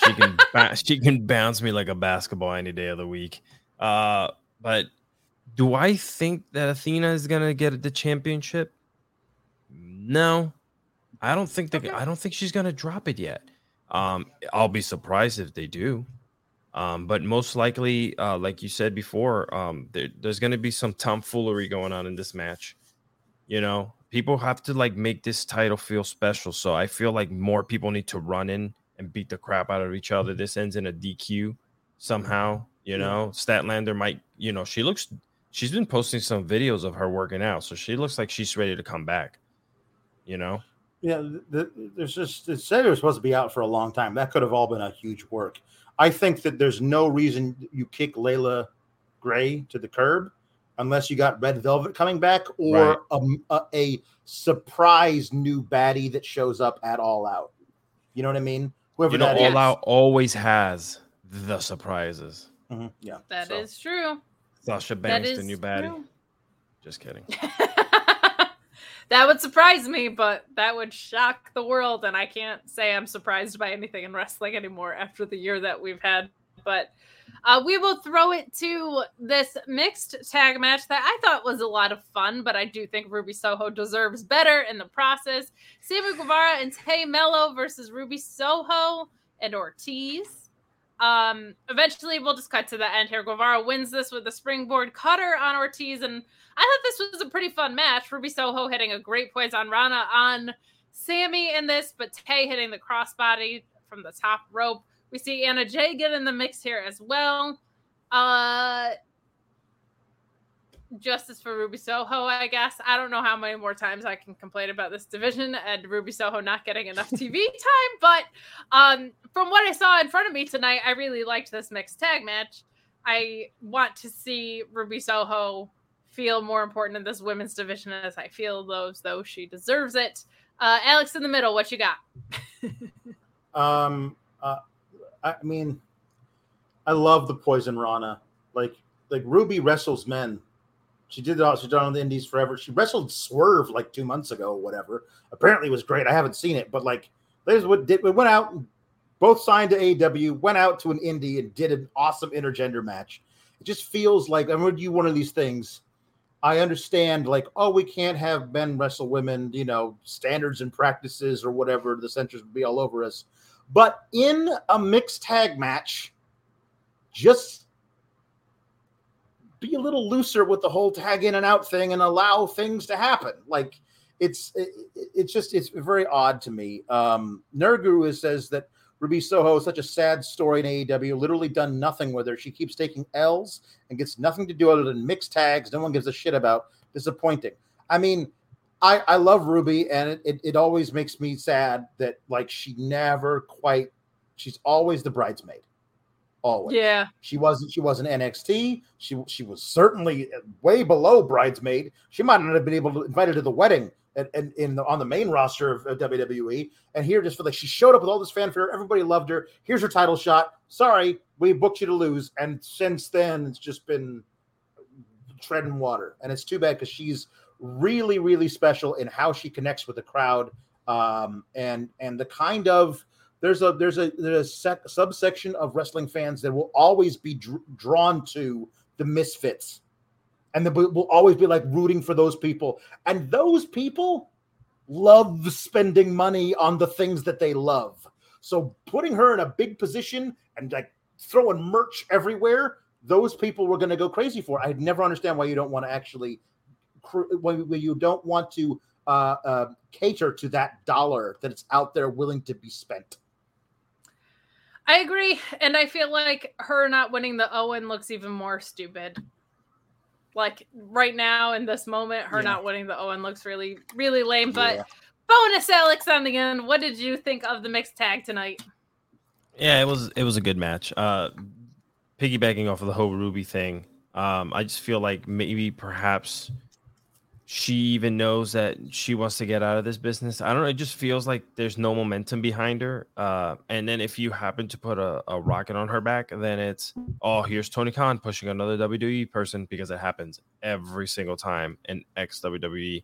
She can she can bounce me like a basketball any day of the week. Uh, but do I think that Athena is gonna get the championship? No, I don't think that. I don't think she's gonna drop it yet. Um, I'll be surprised if they do. Um, but most likely, uh, like you said before, um, there, there's going to be some tomfoolery going on in this match. You know, people have to like make this title feel special. So I feel like more people need to run in and beat the crap out of each other. This ends in a DQ somehow. You know, Statlander might, you know, she looks she's been posting some videos of her working out, so she looks like she's ready to come back. You know? Yeah, the, the, there's just it said it was supposed to be out for a long time. That could have all been a huge work. I think that there's no reason you kick Leila Grey to the curb unless you got Red Velvet coming back or a, a, a surprise new baddie that shows up at All Out. You know what I mean? Whoever You know, that All is. Out always has the surprises. Mhm, Yeah. That is so. true. Sasha Banks, the new baddie. true. Just kidding. That would surprise me, but that would shock the world. And I can't say I'm surprised by anything in wrestling anymore after the year that we've had. But uh, we will throw it to this mixed tag match that I thought was a lot of fun, but I do think Ruby Soho deserves better in the process. Sammy Guevara and Tay Melo versus Ruby Soho and Ortiz. Um, eventually, we'll just cut to the end here. Guevara wins this with a springboard cutter on Ortiz, and I thought this was a pretty fun match. Ruby Soho hitting a great poison Rana on Sammy in this, but Tay hitting the crossbody from the top rope. We see Anna Jay get in the mix here as well. Uh, justice for Ruby Soho, I guess. I don't know how many more times I can complain about this division and Ruby Soho not getting enough TV time, but um, from what I saw in front of me tonight, I really liked this mixed tag match. I want to see Ruby Soho feel more important in this women's division as I feel those though she deserves it. Uh, Alex in the middle, what you got? Um, uh, I mean, I love the Poison Rana. Like, like Ruby wrestles men. She did it all. She's done on the Indies forever. She wrestled Swerve like two months ago, or whatever. Apparently, it was great. I haven't seen it, but like, there's what did. We went out, both signed to AEW, went out to an indie and did an awesome intergender match. It just feels like I'm going to do one of these things. I understand, like, oh, we can't have men wrestle women, you know, standards and practices or whatever. The censors would be all over us. But in a mixed tag match, just be a little looser with the whole tag in and out thing and allow things to happen. Like it's it, it's just it's very odd to me. Um Nurguru says that Ruby Soho is such a sad story in AEW, literally done nothing with her. She keeps taking L's and gets nothing to do other than mixed tags. No one gives a shit about. Disappointing. I mean, I, I love Ruby, and it, it, it always makes me sad that like she never quite she's always the bridesmaid. Always. Yeah. She wasn't she wasn't NXT. She she was certainly way below bridesmaid. She might not have been able to invite her to the wedding and in, in the, on the main roster of, of WWE. And here just for like she showed up with all this fanfare. Everybody loved her. Here's her title shot. Sorry, we booked you to lose. And since then, it's just been treading water. And it's too bad because she's really, really special in how she connects with the crowd. Um, and and the kind of there's a there's a there's a sec, subsection of wrestling fans that will always be dr- drawn to the misfits, and the, will always be like rooting for those people. And those people love spending money on the things that they love. So putting her in a big position and like throwing merch everywhere, those people were going to go crazy for. I'd never understand why you don't want to actually when you don't want to uh, uh, cater to that dollar that's out there willing to be spent. I agree, and I feel like her not winning the Owen looks even more stupid. Like right now in this moment, her Yeah. not winning the Owen looks really, really lame. But Yeah. bonus, Alex, on the end. What did you think of the mixed tag tonight? Yeah, it was it was a good match. Uh piggybacking off of the whole Ruby thing, um, I just feel like maybe perhaps she even knows that she wants to get out of this business. I don't know. It just feels like there's no momentum behind her. Uh, and then if you happen to put a, a rocket on her back, then it's oh, here's Tony Khan pushing another WWE person because it happens every single time an ex WWE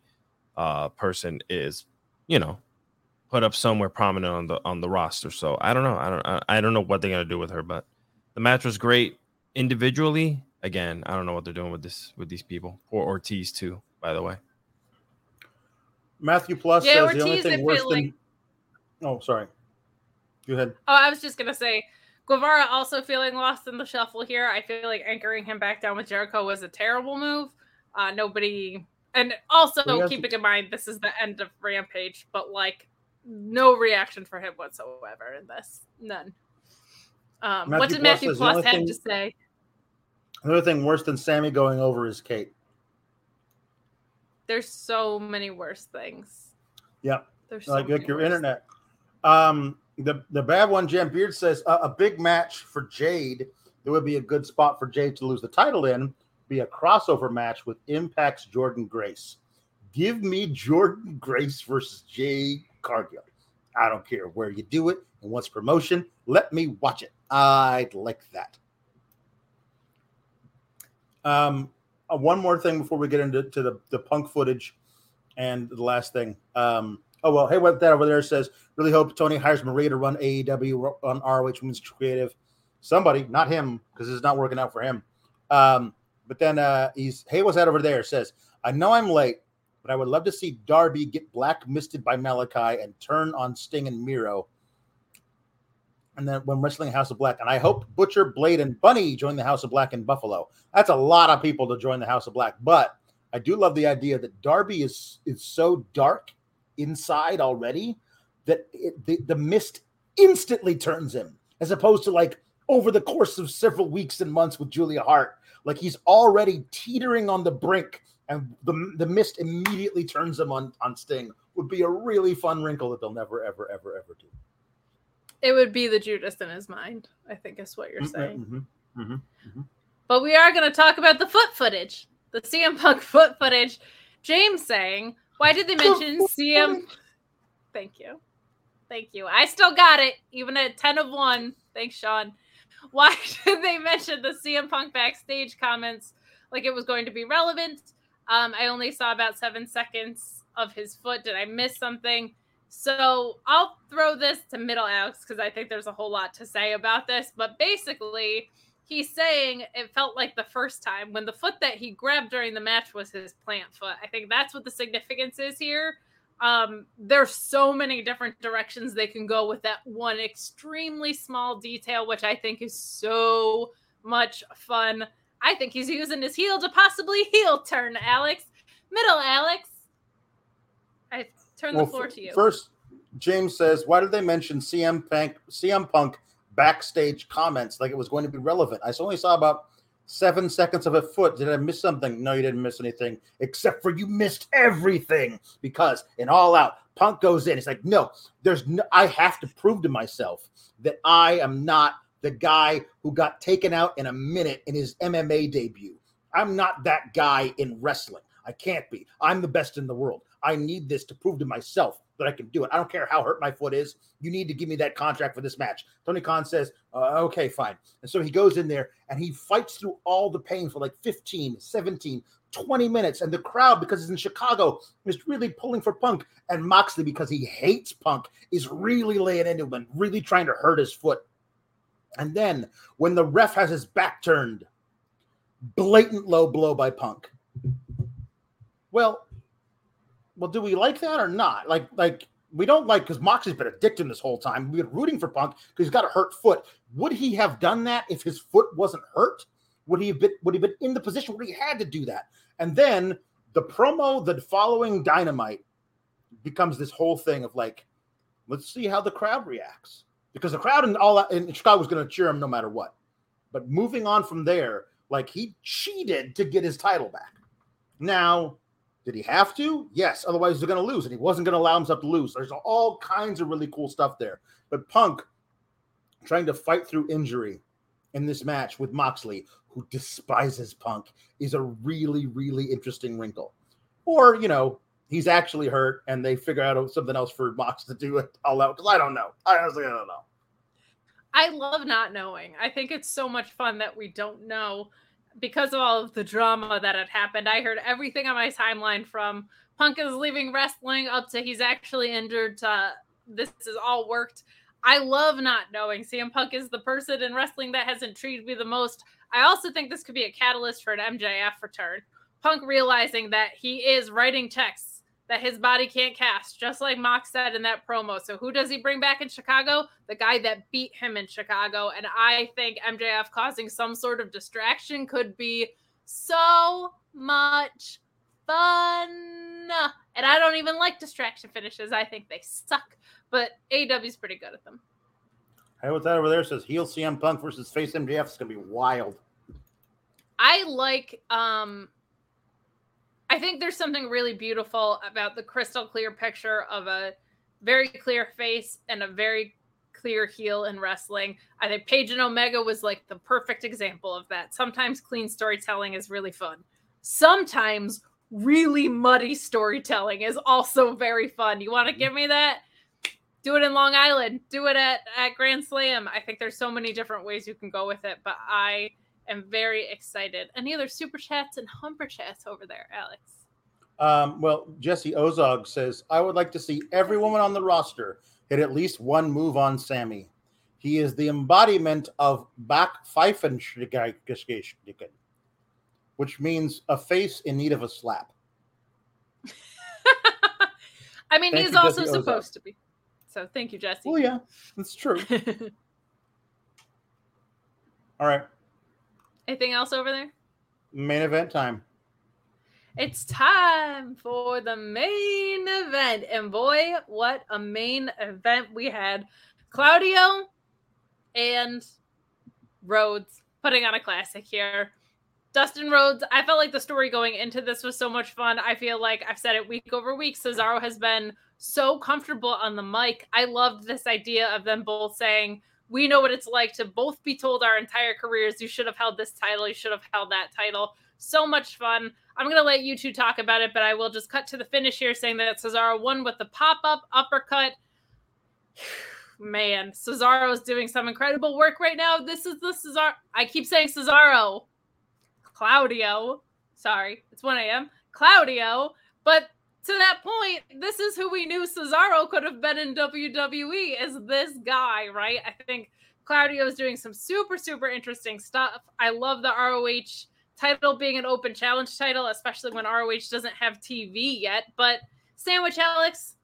uh, person is, you know, put up somewhere prominent on the on the roster. So I don't know. I don't I, don't know what they're gonna do with her, but the match was great individually. Again, I don't know what they're doing with this with these people. Poor Ortiz too, by the way. Matthew Plus Yeah, says the only thing worse feel than. like- Oh, sorry. Go ahead. Oh, I was just gonna say, Guevara also feeling lost in the shuffle here. I feel like anchoring him back down with Jericho was a terrible move. Uh, nobody, And also Well, yes. keeping in mind this is the end of Rampage, but like no reaction for him whatsoever in this. None. Um, what did Plus Matthew Plus have thing- to say? Another thing worse than Sammy going over is Kate. There's so many worse things. Yep. There's so like, your internet. Um, the the bad one, Jam Beard says uh, a big match for Jade. There would be a good spot for Jade to lose the title in. Be a crossover match with Impact's Jordynne Grace. Give me Jordynne Grace versus Jade Cargill. I don't care where you do it and what's promotion. Let me watch it. I'd like that. Um, uh, one more thing before we get into to the, the punk footage and the last thing. Um, oh well, hey, what that over there says. Really hope Tony hires Maria to run AEW on ROH Women's Creative. Somebody, not him, because it's not working out for him. Um, but then uh, he's hey, what's that over there? Says I know I'm late, but I would love to see Darby get black misted by Malakai and turn on Sting and Miro. And then when wrestling House of Black, and I hope Butcher, Blade, and Bunny join the House of Black in Buffalo. That's a lot of people to join the House of Black, but I do love the idea that Darby is is so dark inside already that it, the, the mist instantly turns him, as opposed to like over the course of several weeks and months with Julia Hart. Like he's already teetering on the brink, and the, the mist immediately turns him on, on Sting. Would be a really fun wrinkle that they'll never, ever, ever, ever do. It would be the Judas in his mind, I think is what you're saying. Mhm, mhm, mhm. But we are going to talk about the foot footage, the CM Punk foot footage. James saying, why did they mention CM? Thank you. Thank you. I still got it, even at 10 of 1. Thanks, Sean. Why did they mention the CM Punk backstage comments like it was going to be relevant? Um, I only saw about seven seconds of his foot. Did I miss something? So I'll throw this to Middle Alex because I think there's a whole lot to say about this. But basically, he's saying it felt like the first time when the foot that he grabbed during the match was his plant foot. I think that's what the significance is here. Um, there's so many different directions they can go with that one extremely small detail, which I think is so much fun. I think he's using his heel to possibly heel turn, Alex. Middle Alex. I turn the Well, floor f- to you. First, James says, "Why did they mention CM Punk CM Punk backstage comments like it was going to be relevant?" I only saw about seven seconds of a foot. Did I miss something? No, you didn't miss anything, except for you missed everything because in All Out, Punk goes in. It's like, no, there's no. I have to prove to myself that I am not the guy who got taken out in a minute in his MMA debut. I'm not that guy in wrestling. I can't be. I'm the best in the world. I need this to prove to myself that I can do it. I don't care how hurt my foot is. You need to give me that contract for this match. Tony Khan says, uh, okay, fine. And so he goes in there and he fights through all the pain for like 15, 17, 20 minutes. And the crowd, because it's in Chicago, is really pulling for Punk. And Moxley, because he hates Punk, is really laying into him and really trying to hurt his foot. And then when the ref has his back turned, blatant low blow by Punk. Well, well, do we like that or not? Like, like we don't like because Moxley's been a dick this whole time. We've been rooting for Punk because he's got a hurt foot. Would he have done that if his foot wasn't hurt? Would he have been would he have been in the position where he had to do that? And then the promo, the following dynamite becomes this whole thing of like, let's see how the crowd reacts. Because the crowd in all in Chicago was to cheer him no matter what. But moving on from there, like he cheated to get his title back. Now, did he have to? Yes. Otherwise, they're going to lose, and he wasn't going to allow himself to lose. There's all kinds of really cool stuff there. But Punk trying to fight through injury in this match with Moxley, who despises Punk, is a really, really interesting wrinkle. Or, you know, he's actually hurt and they figure out something else for Mox to do it all out. Because I don't know. I honestly I don't know. I love not knowing. I think it's so much fun that we don't know because of all of the drama that had happened. I heard everything on my timeline from Punk is leaving wrestling up to he's actually injured to this is all worked. I love not knowing. CM Punk is the person in wrestling that has intrigued me the most. I also think this could be a catalyst for an MJF return. Punk realizing that he is writing checks that his body can't cast, just like Mox said in that promo. So who does he bring back in Chicago? The guy that beat him in Chicago. And I think MJF causing some sort of distraction could be so much fun. And I don't even like distraction finishes. I think they suck. But AEW's pretty good at them. Hey, what's that over there? Says heel CM Punk versus face MJF It's gonna be wild. I like um I think there's something really beautiful about the crystal clear picture of a very clear face and a very clear heel in wrestling. I think Page and Omega was like the perfect example of that. Sometimes clean storytelling is really fun. Sometimes really muddy storytelling is also very fun. You want to give me that? Do it in Long Island. Do it at at Grand Slam. I think there's so many different ways you can go with it, but I am very excited. Any other super chats and humper chats over there, Alex? Um, well, Jesse Ozog says, I would like to see every woman on the roster hit at least one move on Sammy. He is the embodiment of back Pfeifenschnicken, which means a face in need of a slap. I mean, Thank he's you, also Jesse supposed to be. So thank you, Jesse. Oh, yeah, that's true. All right, Anything else over there? main event time. It's time for the main event. And boy, what a main event we had. Claudio and Rhodes putting on a classic here. Dustin Rhodes, I felt like the story going into this was so much fun. I feel like I've said it week over week. Cesaro has been so comfortable on the mic. I loved this idea of them both saying, We know what it's like to both be told our entire careers, you should have held this title, you should have held that title. So much fun. I'm going to let you two talk about it, but I will just cut to the finish here saying that Cesaro won with the pop up uppercut. Man, Cesaro is doing some incredible work right now. This is the Cesaro. I keep saying Cesaro. Claudio. Sorry, it's 1 a.m. Claudio. But to that point, this is who we knew Cesaro could have been in WWE is this guy, right? I think Claudio is doing some super, super interesting stuff. I love the ROH title being an open challenge title, especially when ROH doesn't have TV yet. But Sandwich Alex,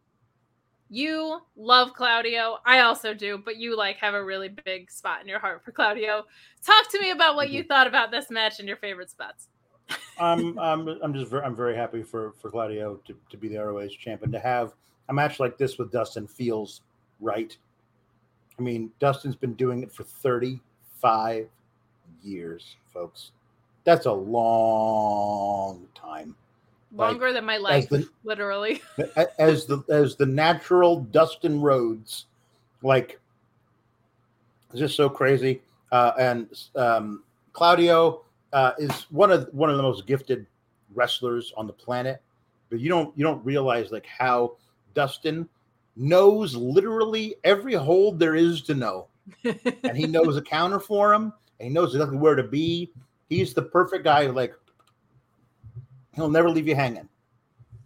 you love Claudio. I also do, but you like have a really big spot in your heart for Claudio. Talk to me about what you thought about this match and your favorite spots. I'm I'm I'm just very, I'm very happy for for Claudio to, to be the ROH champion. To have a match like this with Dustin feels right. I mean, Dustin's been doing it for 35 years, folks. That's a long time. Like, Longer than my life, the- literally. as the as the natural Dustin Rhodes, like it's just so crazy. Uh, and um, Claudio uh, is one of one of the most gifted wrestlers on the planet, but you don't you don't realize like how Dustin knows literally every hold there is to know, and he knows a counter for him, and he knows exactly where to be. He's the perfect guy. Like he'll never leave you hanging.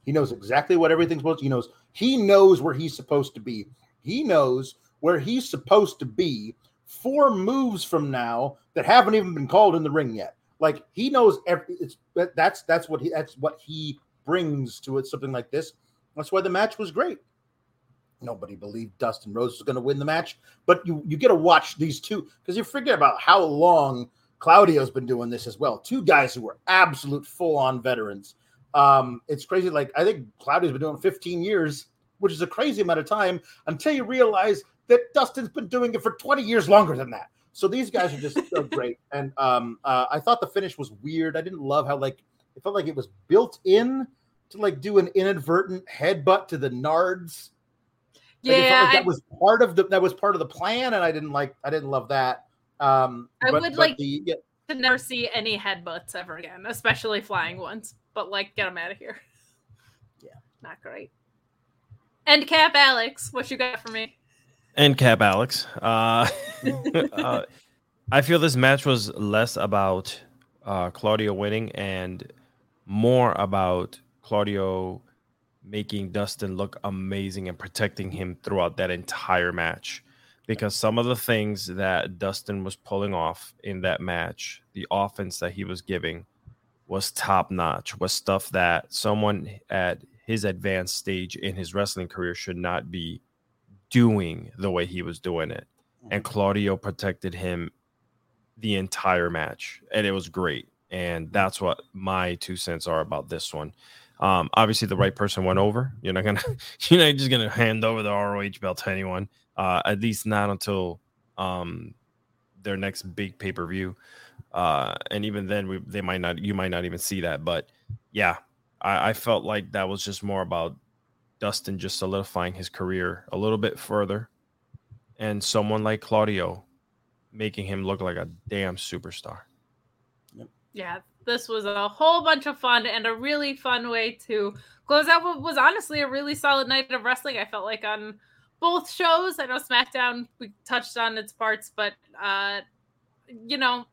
He knows exactly what everything's supposed to. He knows he knows where he's supposed to be. He knows where he's supposed to be four moves from now that haven't even been called in the ring yet. Like he knows every. It's that's that's what he that's what he brings to it. Something like this. That's why the match was great. Nobody believed Dustin Rhodes was going to win the match, but you you get to watch these two because you forget about how long Claudio's been doing this as well. Two guys who were absolute full on veterans. Um, it's crazy. Like I think Claudio's been doing 15 years, which is a crazy amount of time until you realize that Dustin's been doing it for 20 years longer than that. So these guys are just so great. And um, uh, I thought the finish was weird. I didn't love how like it felt like it was built in to like do an inadvertent headbutt to the nards. Like, Yeah, like that was part of the that was part of the plan, and I didn't like I didn't love that. Um, I but- would but like the, yeah, to never see any headbutts ever again, especially flying ones. But like, get them out of here. Yeah, not great. End cap, Alex. What you got for me? End cap, Alex. Uh, uh, I feel this match was less about uh, Claudio winning and more about Claudio making Dustin look amazing and protecting him throughout that entire match. Because some of the things that Dustin was pulling off in that match, the offense that he was giving, was top notch, was stuff that someone at his advanced stage in his wrestling career should not be doing the way he was doing it. And Claudio protected him the entire match, and it was great. And that's what my two cents are about this one. Um, obviously, the right person went over. You're not gonna, you're not just gonna hand over the ROH belt to anyone. Uh, at least not until um, their next big pay per view. Uh, and even then, we, they might not, you might not even see that. But yeah, I, I felt like that was just more about Dustin just solidifying his career a little bit further, and someone like Claudio making him look like a damn superstar. Yeah, this was a whole bunch of fun and a really fun way to close out what was honestly a really solid night of wrestling. I felt like on both shows. I know SmackDown we touched on its parts, but uh, you know,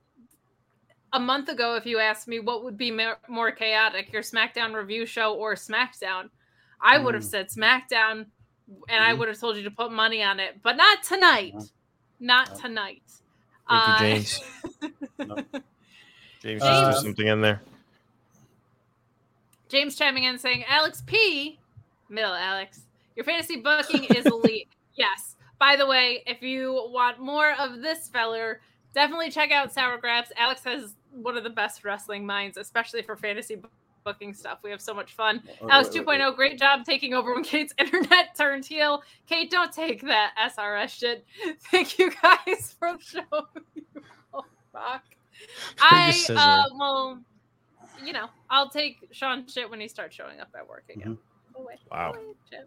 a month ago, if you asked me what would be more, more chaotic, your SmackDown review show or SmackDown, I would have Mm. said SmackDown, and I Mhm. would have told you to put money on it, but not tonight. Not tonight. Thank you, Uh, James. James, Uh, just threw something in there. James chiming in saying, Alex P. Middle Alex, your fantasy booking is elite. yes. By the way, if you want more of this feller, definitely check out Sour Grabs. Alex has one of the best wrestling minds, especially for fantasy bu- booking stuff. We have so much fun. Oh, Alex wait, wait, 2.0, great job taking over when Kate's internet turned heel. Kate, don't take that SRS shit. Thank you guys for the show. You all rock. I uh, well, you know, I'll take Sean shit when he starts showing up at work again. Mm-hmm. Go away, Wow. away, Jim.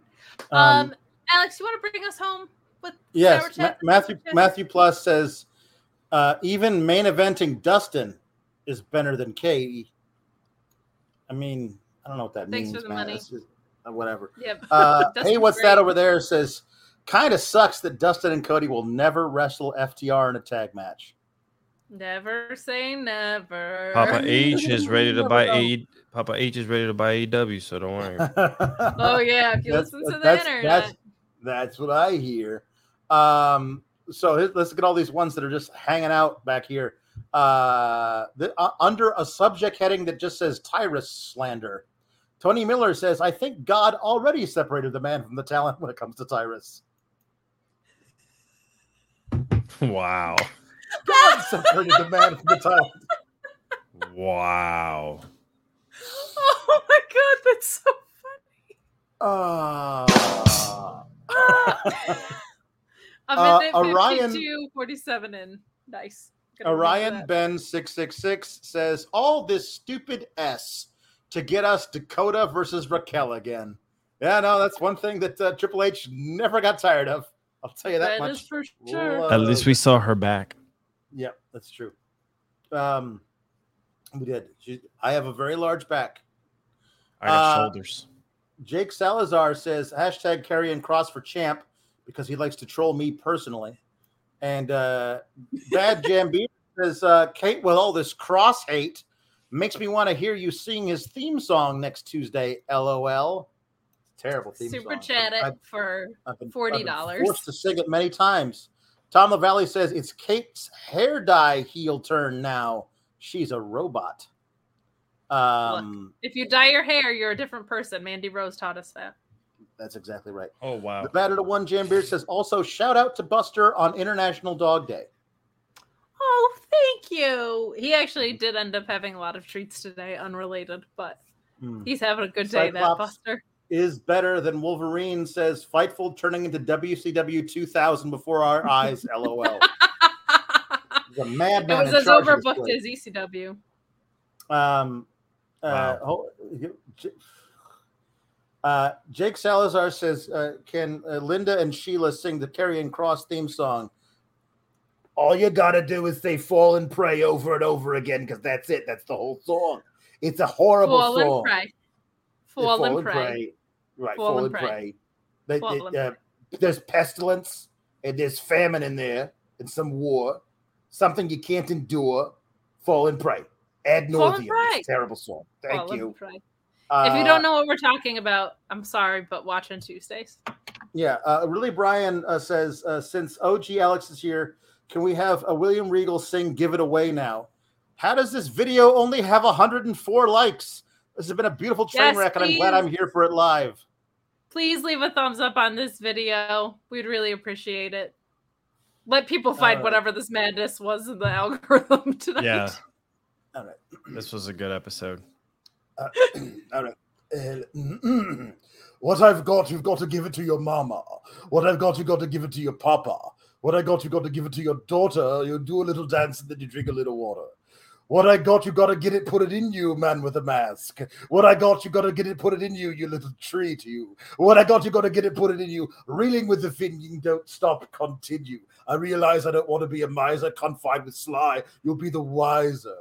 Um, Um, Alex, you want to bring us home with Yes, Ma- Matthew Matthew Plus says uh, even main eventing Dustin is better than Katie. I mean, I don't know what that Thanks means, for the man. money. Just- uh, whatever. Yep. Uh, hey, what's great. that over there? Says kind of sucks that Dustin and Cody will never wrestle FTR in a tag match. Never say never. Papa H is ready to buy A. Papa H is ready to buy AEW, so don't worry. Oh yeah, if you That's- listen to the internet. That's, that's what I hear. Um, so let's look at all these ones that are just hanging out back here. Uh, the, uh, under a subject heading that just says Tyrus slander. Tony Miller says, I think God already separated the man from the talent when it comes to Tyrus. wow. God separated the man from the talent. Wow. Oh my god, that's so Uh, I'm Uh, in Orion- 47 in. Nice. Gonna Orion. Ben six six six says all this stupid s to get us Dakota versus Raquel again. Yeah, no, that's one thing that uh, Triple H never got tired of. I'll tell you that, That much. is for sure. Love At least we saw her back. Yeah, that's true. Um, we did. She, I have a very large back. I got Uh, shoulders. Jake Salazar says hashtag Karrion Kross for champ because he likes to troll me personally. And uh, Bad Jam Beaver says uh, Kate, with all this Kross hate, makes me want to hear you sing his theme song next Tuesday. LOL. Terrible theme Super song. chat it for been- forty dollars. Forced to sing it many times. Tom LaValle says it's Kate's hair dye heel turn now. She's a robot. Um, If you dye your hair, you're a different person. Mandy Rose taught us that. That's exactly right. Oh wow. The Batter to One Jam Beard says also shout out to Buster on International Dog Day. Oh, thank you. He actually did end up having a lot of treats today, unrelated, but Hmm. he's having a good day. That Buster. is better than Wolverine says Fightful turning into WCW 2000 before our eyes. LOL. He's a It madman. was as charge of this overbooked as ECW. Um, uh, ho- J- uh, Jake Salazar says, uh, "Can uh, Linda and Sheila sing the Karrion Kross theme song?" All you gotta do is say "Fall and Pray" over and over again, because that's it. That's the whole song. It's a horrible Fall song. and pray. Fall and pray. Right, Fall fall, and and pray. pray. They- Fall they- and uh, there's pestilence and there's famine in there and some war, something you can't endure. Fall and pray. Ad nauseum. pray. It's a terrible song. Thank Fall you. Pray. if Uh, you don't know what we're talking about, I'm sorry, but watch on Tuesdays. Yeah, uh, really, Brian uh, says uh, since OG Alex is here, can we have a William Regal sing "Give It Away" now? How does this video only have 104 likes? This has been a beautiful train Yes, wreck, and I'm glad. I'm here for it live. Please leave a thumbs up on this video. We'd really appreciate it. Let people find Uh, whatever this madness was in the algorithm tonight. Yeah. All right. This was a good episode. Uh. Uh, what I've got, you've got to give it to your mama. What I've got, you've got to give it to your papa. What I got, you've got to give it to your daughter. You do a little dance and then you drink a little water. What I got, you got to get it, put it in you, man with a mask. What I got, you got to get it, put it in you, you little tree to you. What I got, you got to get it, put it in you. Reeling with the fin, don't stop, continue. I realize I don't want to be a miser, confide with sly. You'll be the wiser.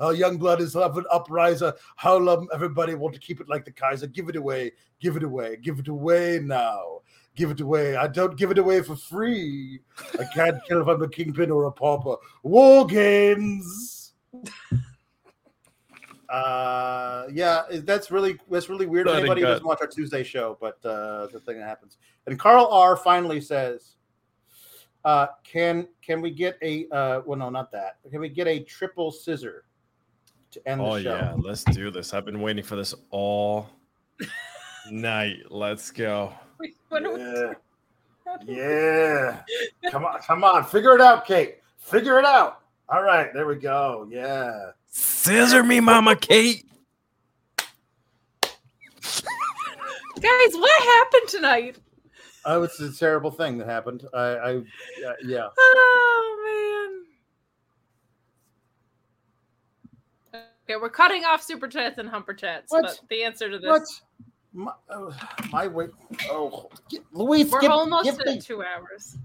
Uh, young blood is of an upriser. How long everybody want to keep it like the Kaiser? Give it away, give it away, give it away now. Give it away. I don't give it away for free. I can't kill if I'm a kingpin or a pauper. War games. Uh, yeah, that's really that's really weird. Blood Anybody who doesn't watch our Tuesday show, but uh, the thing that happens. And Carl R finally says, uh, "Can can we get a uh, well, no, not that. Can we get a triple scissor to end Oh the show?" yeah, let's do this. I've been waiting for this all night. Let's go. Wait, what we Yeah. Yeah. Come on, come on. Figure it out, Kate. Figure it out. All right, there we go. Yeah. Scissor me, Mama Kate. Guys, what happened tonight? Oh, it's a terrible thing that happened. I, I uh, yeah. Oh man. Okay, we're cutting off super chats and humper chats. What? But the answer to this, What? My, oh, my way. Oh, get, Luis, we're give, almost give at me, two hours.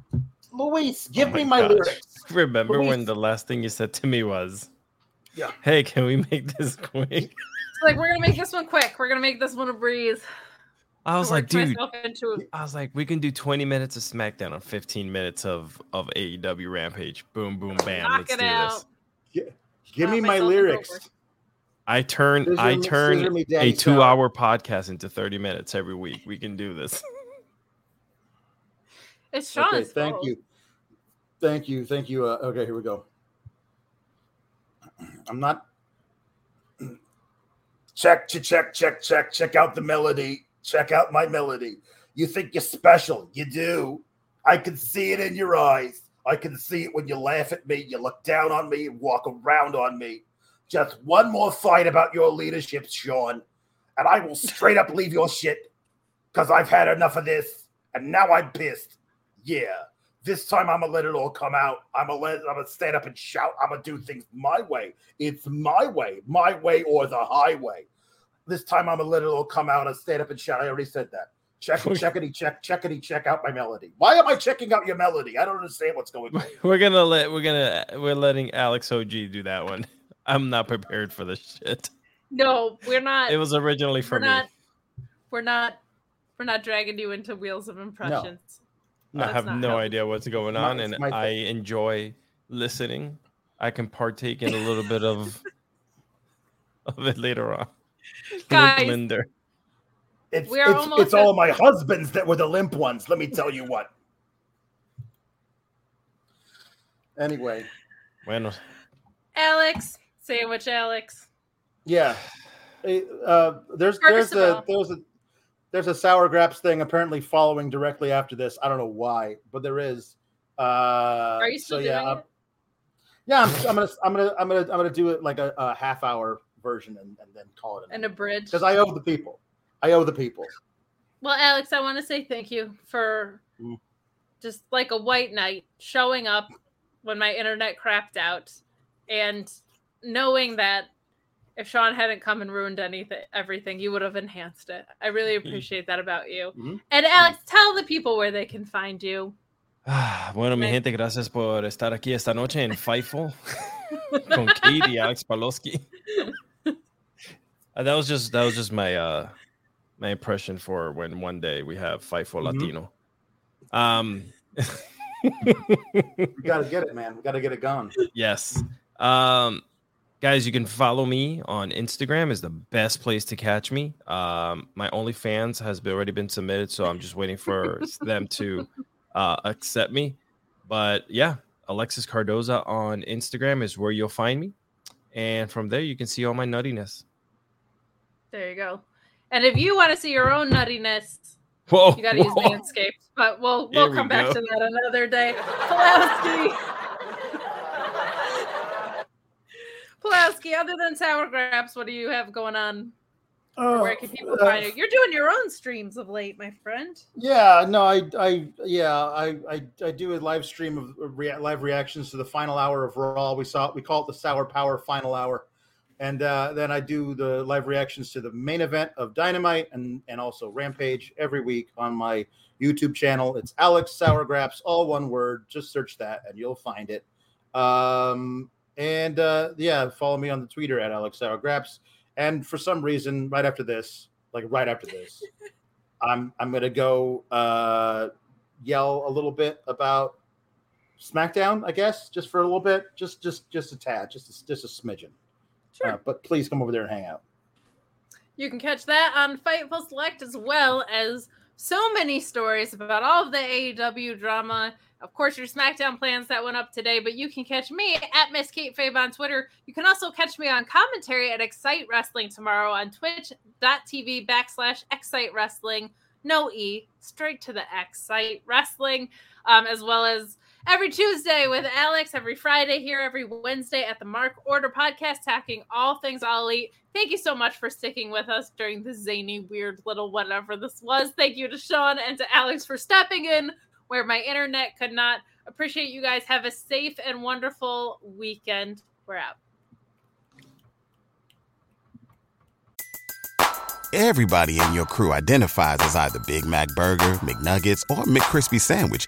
Luis, give Oh me my my gosh. lyrics. Remember when the last thing you said to me was, Yeah. "Hey, can we make this quick?" It's like we're gonna make this one quick. We're gonna make this one a breeze. I was I like, dude, into I was like, we can do 20 minutes of SmackDown on 15 minutes of of AEW Rampage. Boom, boom, bam. knock Let's it do out. this. Gi- Give me my myself into a lyrics. I turn Scissor I turn me, a Daddy two hour podcast into 30 minutes every week. We can do this. It's Sean's Okay, thank fault. you. Thank you. Thank you. Uh, okay, here we go. I'm not. Check, check, check, check, check, check out the melody. Check out my melody. You think you're special. You do. I can see it in your eyes. I can see it when you laugh at me, you look down on me, and walk around on me. Just one more fight about your leadership, Sean, and I will straight up leave your shit because I've had enough of this, and now I'm pissed. Yeah, this time I'm gonna let it all come out. I'm gonna let I'm gonna stand up and shout. I'm gonna do things my way. It's my way, my way or the highway. This time I'm gonna let it all come out and stand up and shout. I already said that. Check, checkity, check, checkity, check out my melody. Why am I checking out your melody? I don't understand what's going on. We're gonna let we're gonna we're letting Alex OG do that one. I'm not prepared for this shit. No, we're not. It was originally for we're me. not. We're not. We're not dragging you into wheels of impressions. I have no how- idea what's going on, it's and my I enjoy listening. I can partake in a little bit of of it later on. With Guys. Linder. It's We are it's, almost it's all my husbands that were the limp ones. Let me tell you what. Anyway, Bueno, Alex, sandwich Alex. yeah, uh, there's Curtis there's a there's a there's a sour graps thing apparently following directly after this. I don't know why, but there is. Uh, Are you still so yeah, doing I'm- it? yeah. I'm, I'm gonna I'm gonna I'm gonna I'm gonna do it like a, a half hour version and, and then call it And a bridge. because I owe the people. I owe the people. Well, Alex, I want to say thank you for Mm. just like a white knight showing up when my internet crapped out and knowing that if Sean hadn't come and ruined anything, everything, you would have enhanced it. I really appreciate that about you. Mhm. And Alex, tell the people where they can find you. Ah, bueno, mi gente, gracias por estar aquí esta noche en Fightful con Kate y Alex Palowski. Uh, that was just that was just my uh my impression for when one day we have Fightful Mhm. Latino. Um We gotta get it, man. We gotta get it going. yes. Um guys, you can follow me on Instagram is the best place to catch me. Um my OnlyFans has been, already been submitted, so I'm just waiting for them to uh accept me. But yeah, Alexis Cardoza on Instagram is where you'll find me. And from there you can see all my nuttiness. There you go. And if you want to see your own nuttiness, Whoa. you got to use whoa. Manscaped. But we'll we'll we come back go. to that another day. Pulowski. Pulowski, other than sour grabs, what do you have going on? Or where can people uh, find you? You're doing your own streams of late, my friend. Yeah, no, I, I, yeah, I, I, I do a live stream of of rea- live reactions to the final hour of Raw. We saw we call it the Sour Power Final Hour, and uh, then I do the live reactions to the main event of Dynamite and and also Rampage every week on my YouTube channel. It's Alex Sourgraps, all one word. Just search that and you'll find it. Um, and uh, yeah, follow me on the Twitter at Alex Sourgraps. And for some reason, right after this, like right after this, I'm I'm gonna go uh, yell a little bit about SmackDown, I guess, just for a little bit, just just just a tad, just a, just a smidgen. Sure. Uh, but please come over there and hang out. You can catch that on Fightful Select as well as so many stories about all of the AEW drama. Of course, your SmackDown plans that went up today, but you can catch me at Miss Kate Fabe on Twitter. You can also catch me on commentary at Excite Wrestling tomorrow on twitch.tv backslash Excite Wrestling. No E, straight to the Excite Wrestling, um, as well as every Tuesday with Alex, every Friday here, every Wednesday at the Mark Order podcast, talking all things All Elite. Thank you so much for sticking with us during the zany, weird little whatever this was. Thank you to Sean and to Alex for stepping in where my internet could not. Appreciate you guys. Have a safe and wonderful weekend. We're out. Everybody in your crew identifies as either Big Mac Burger, McNuggets, or McCrispy Sandwich.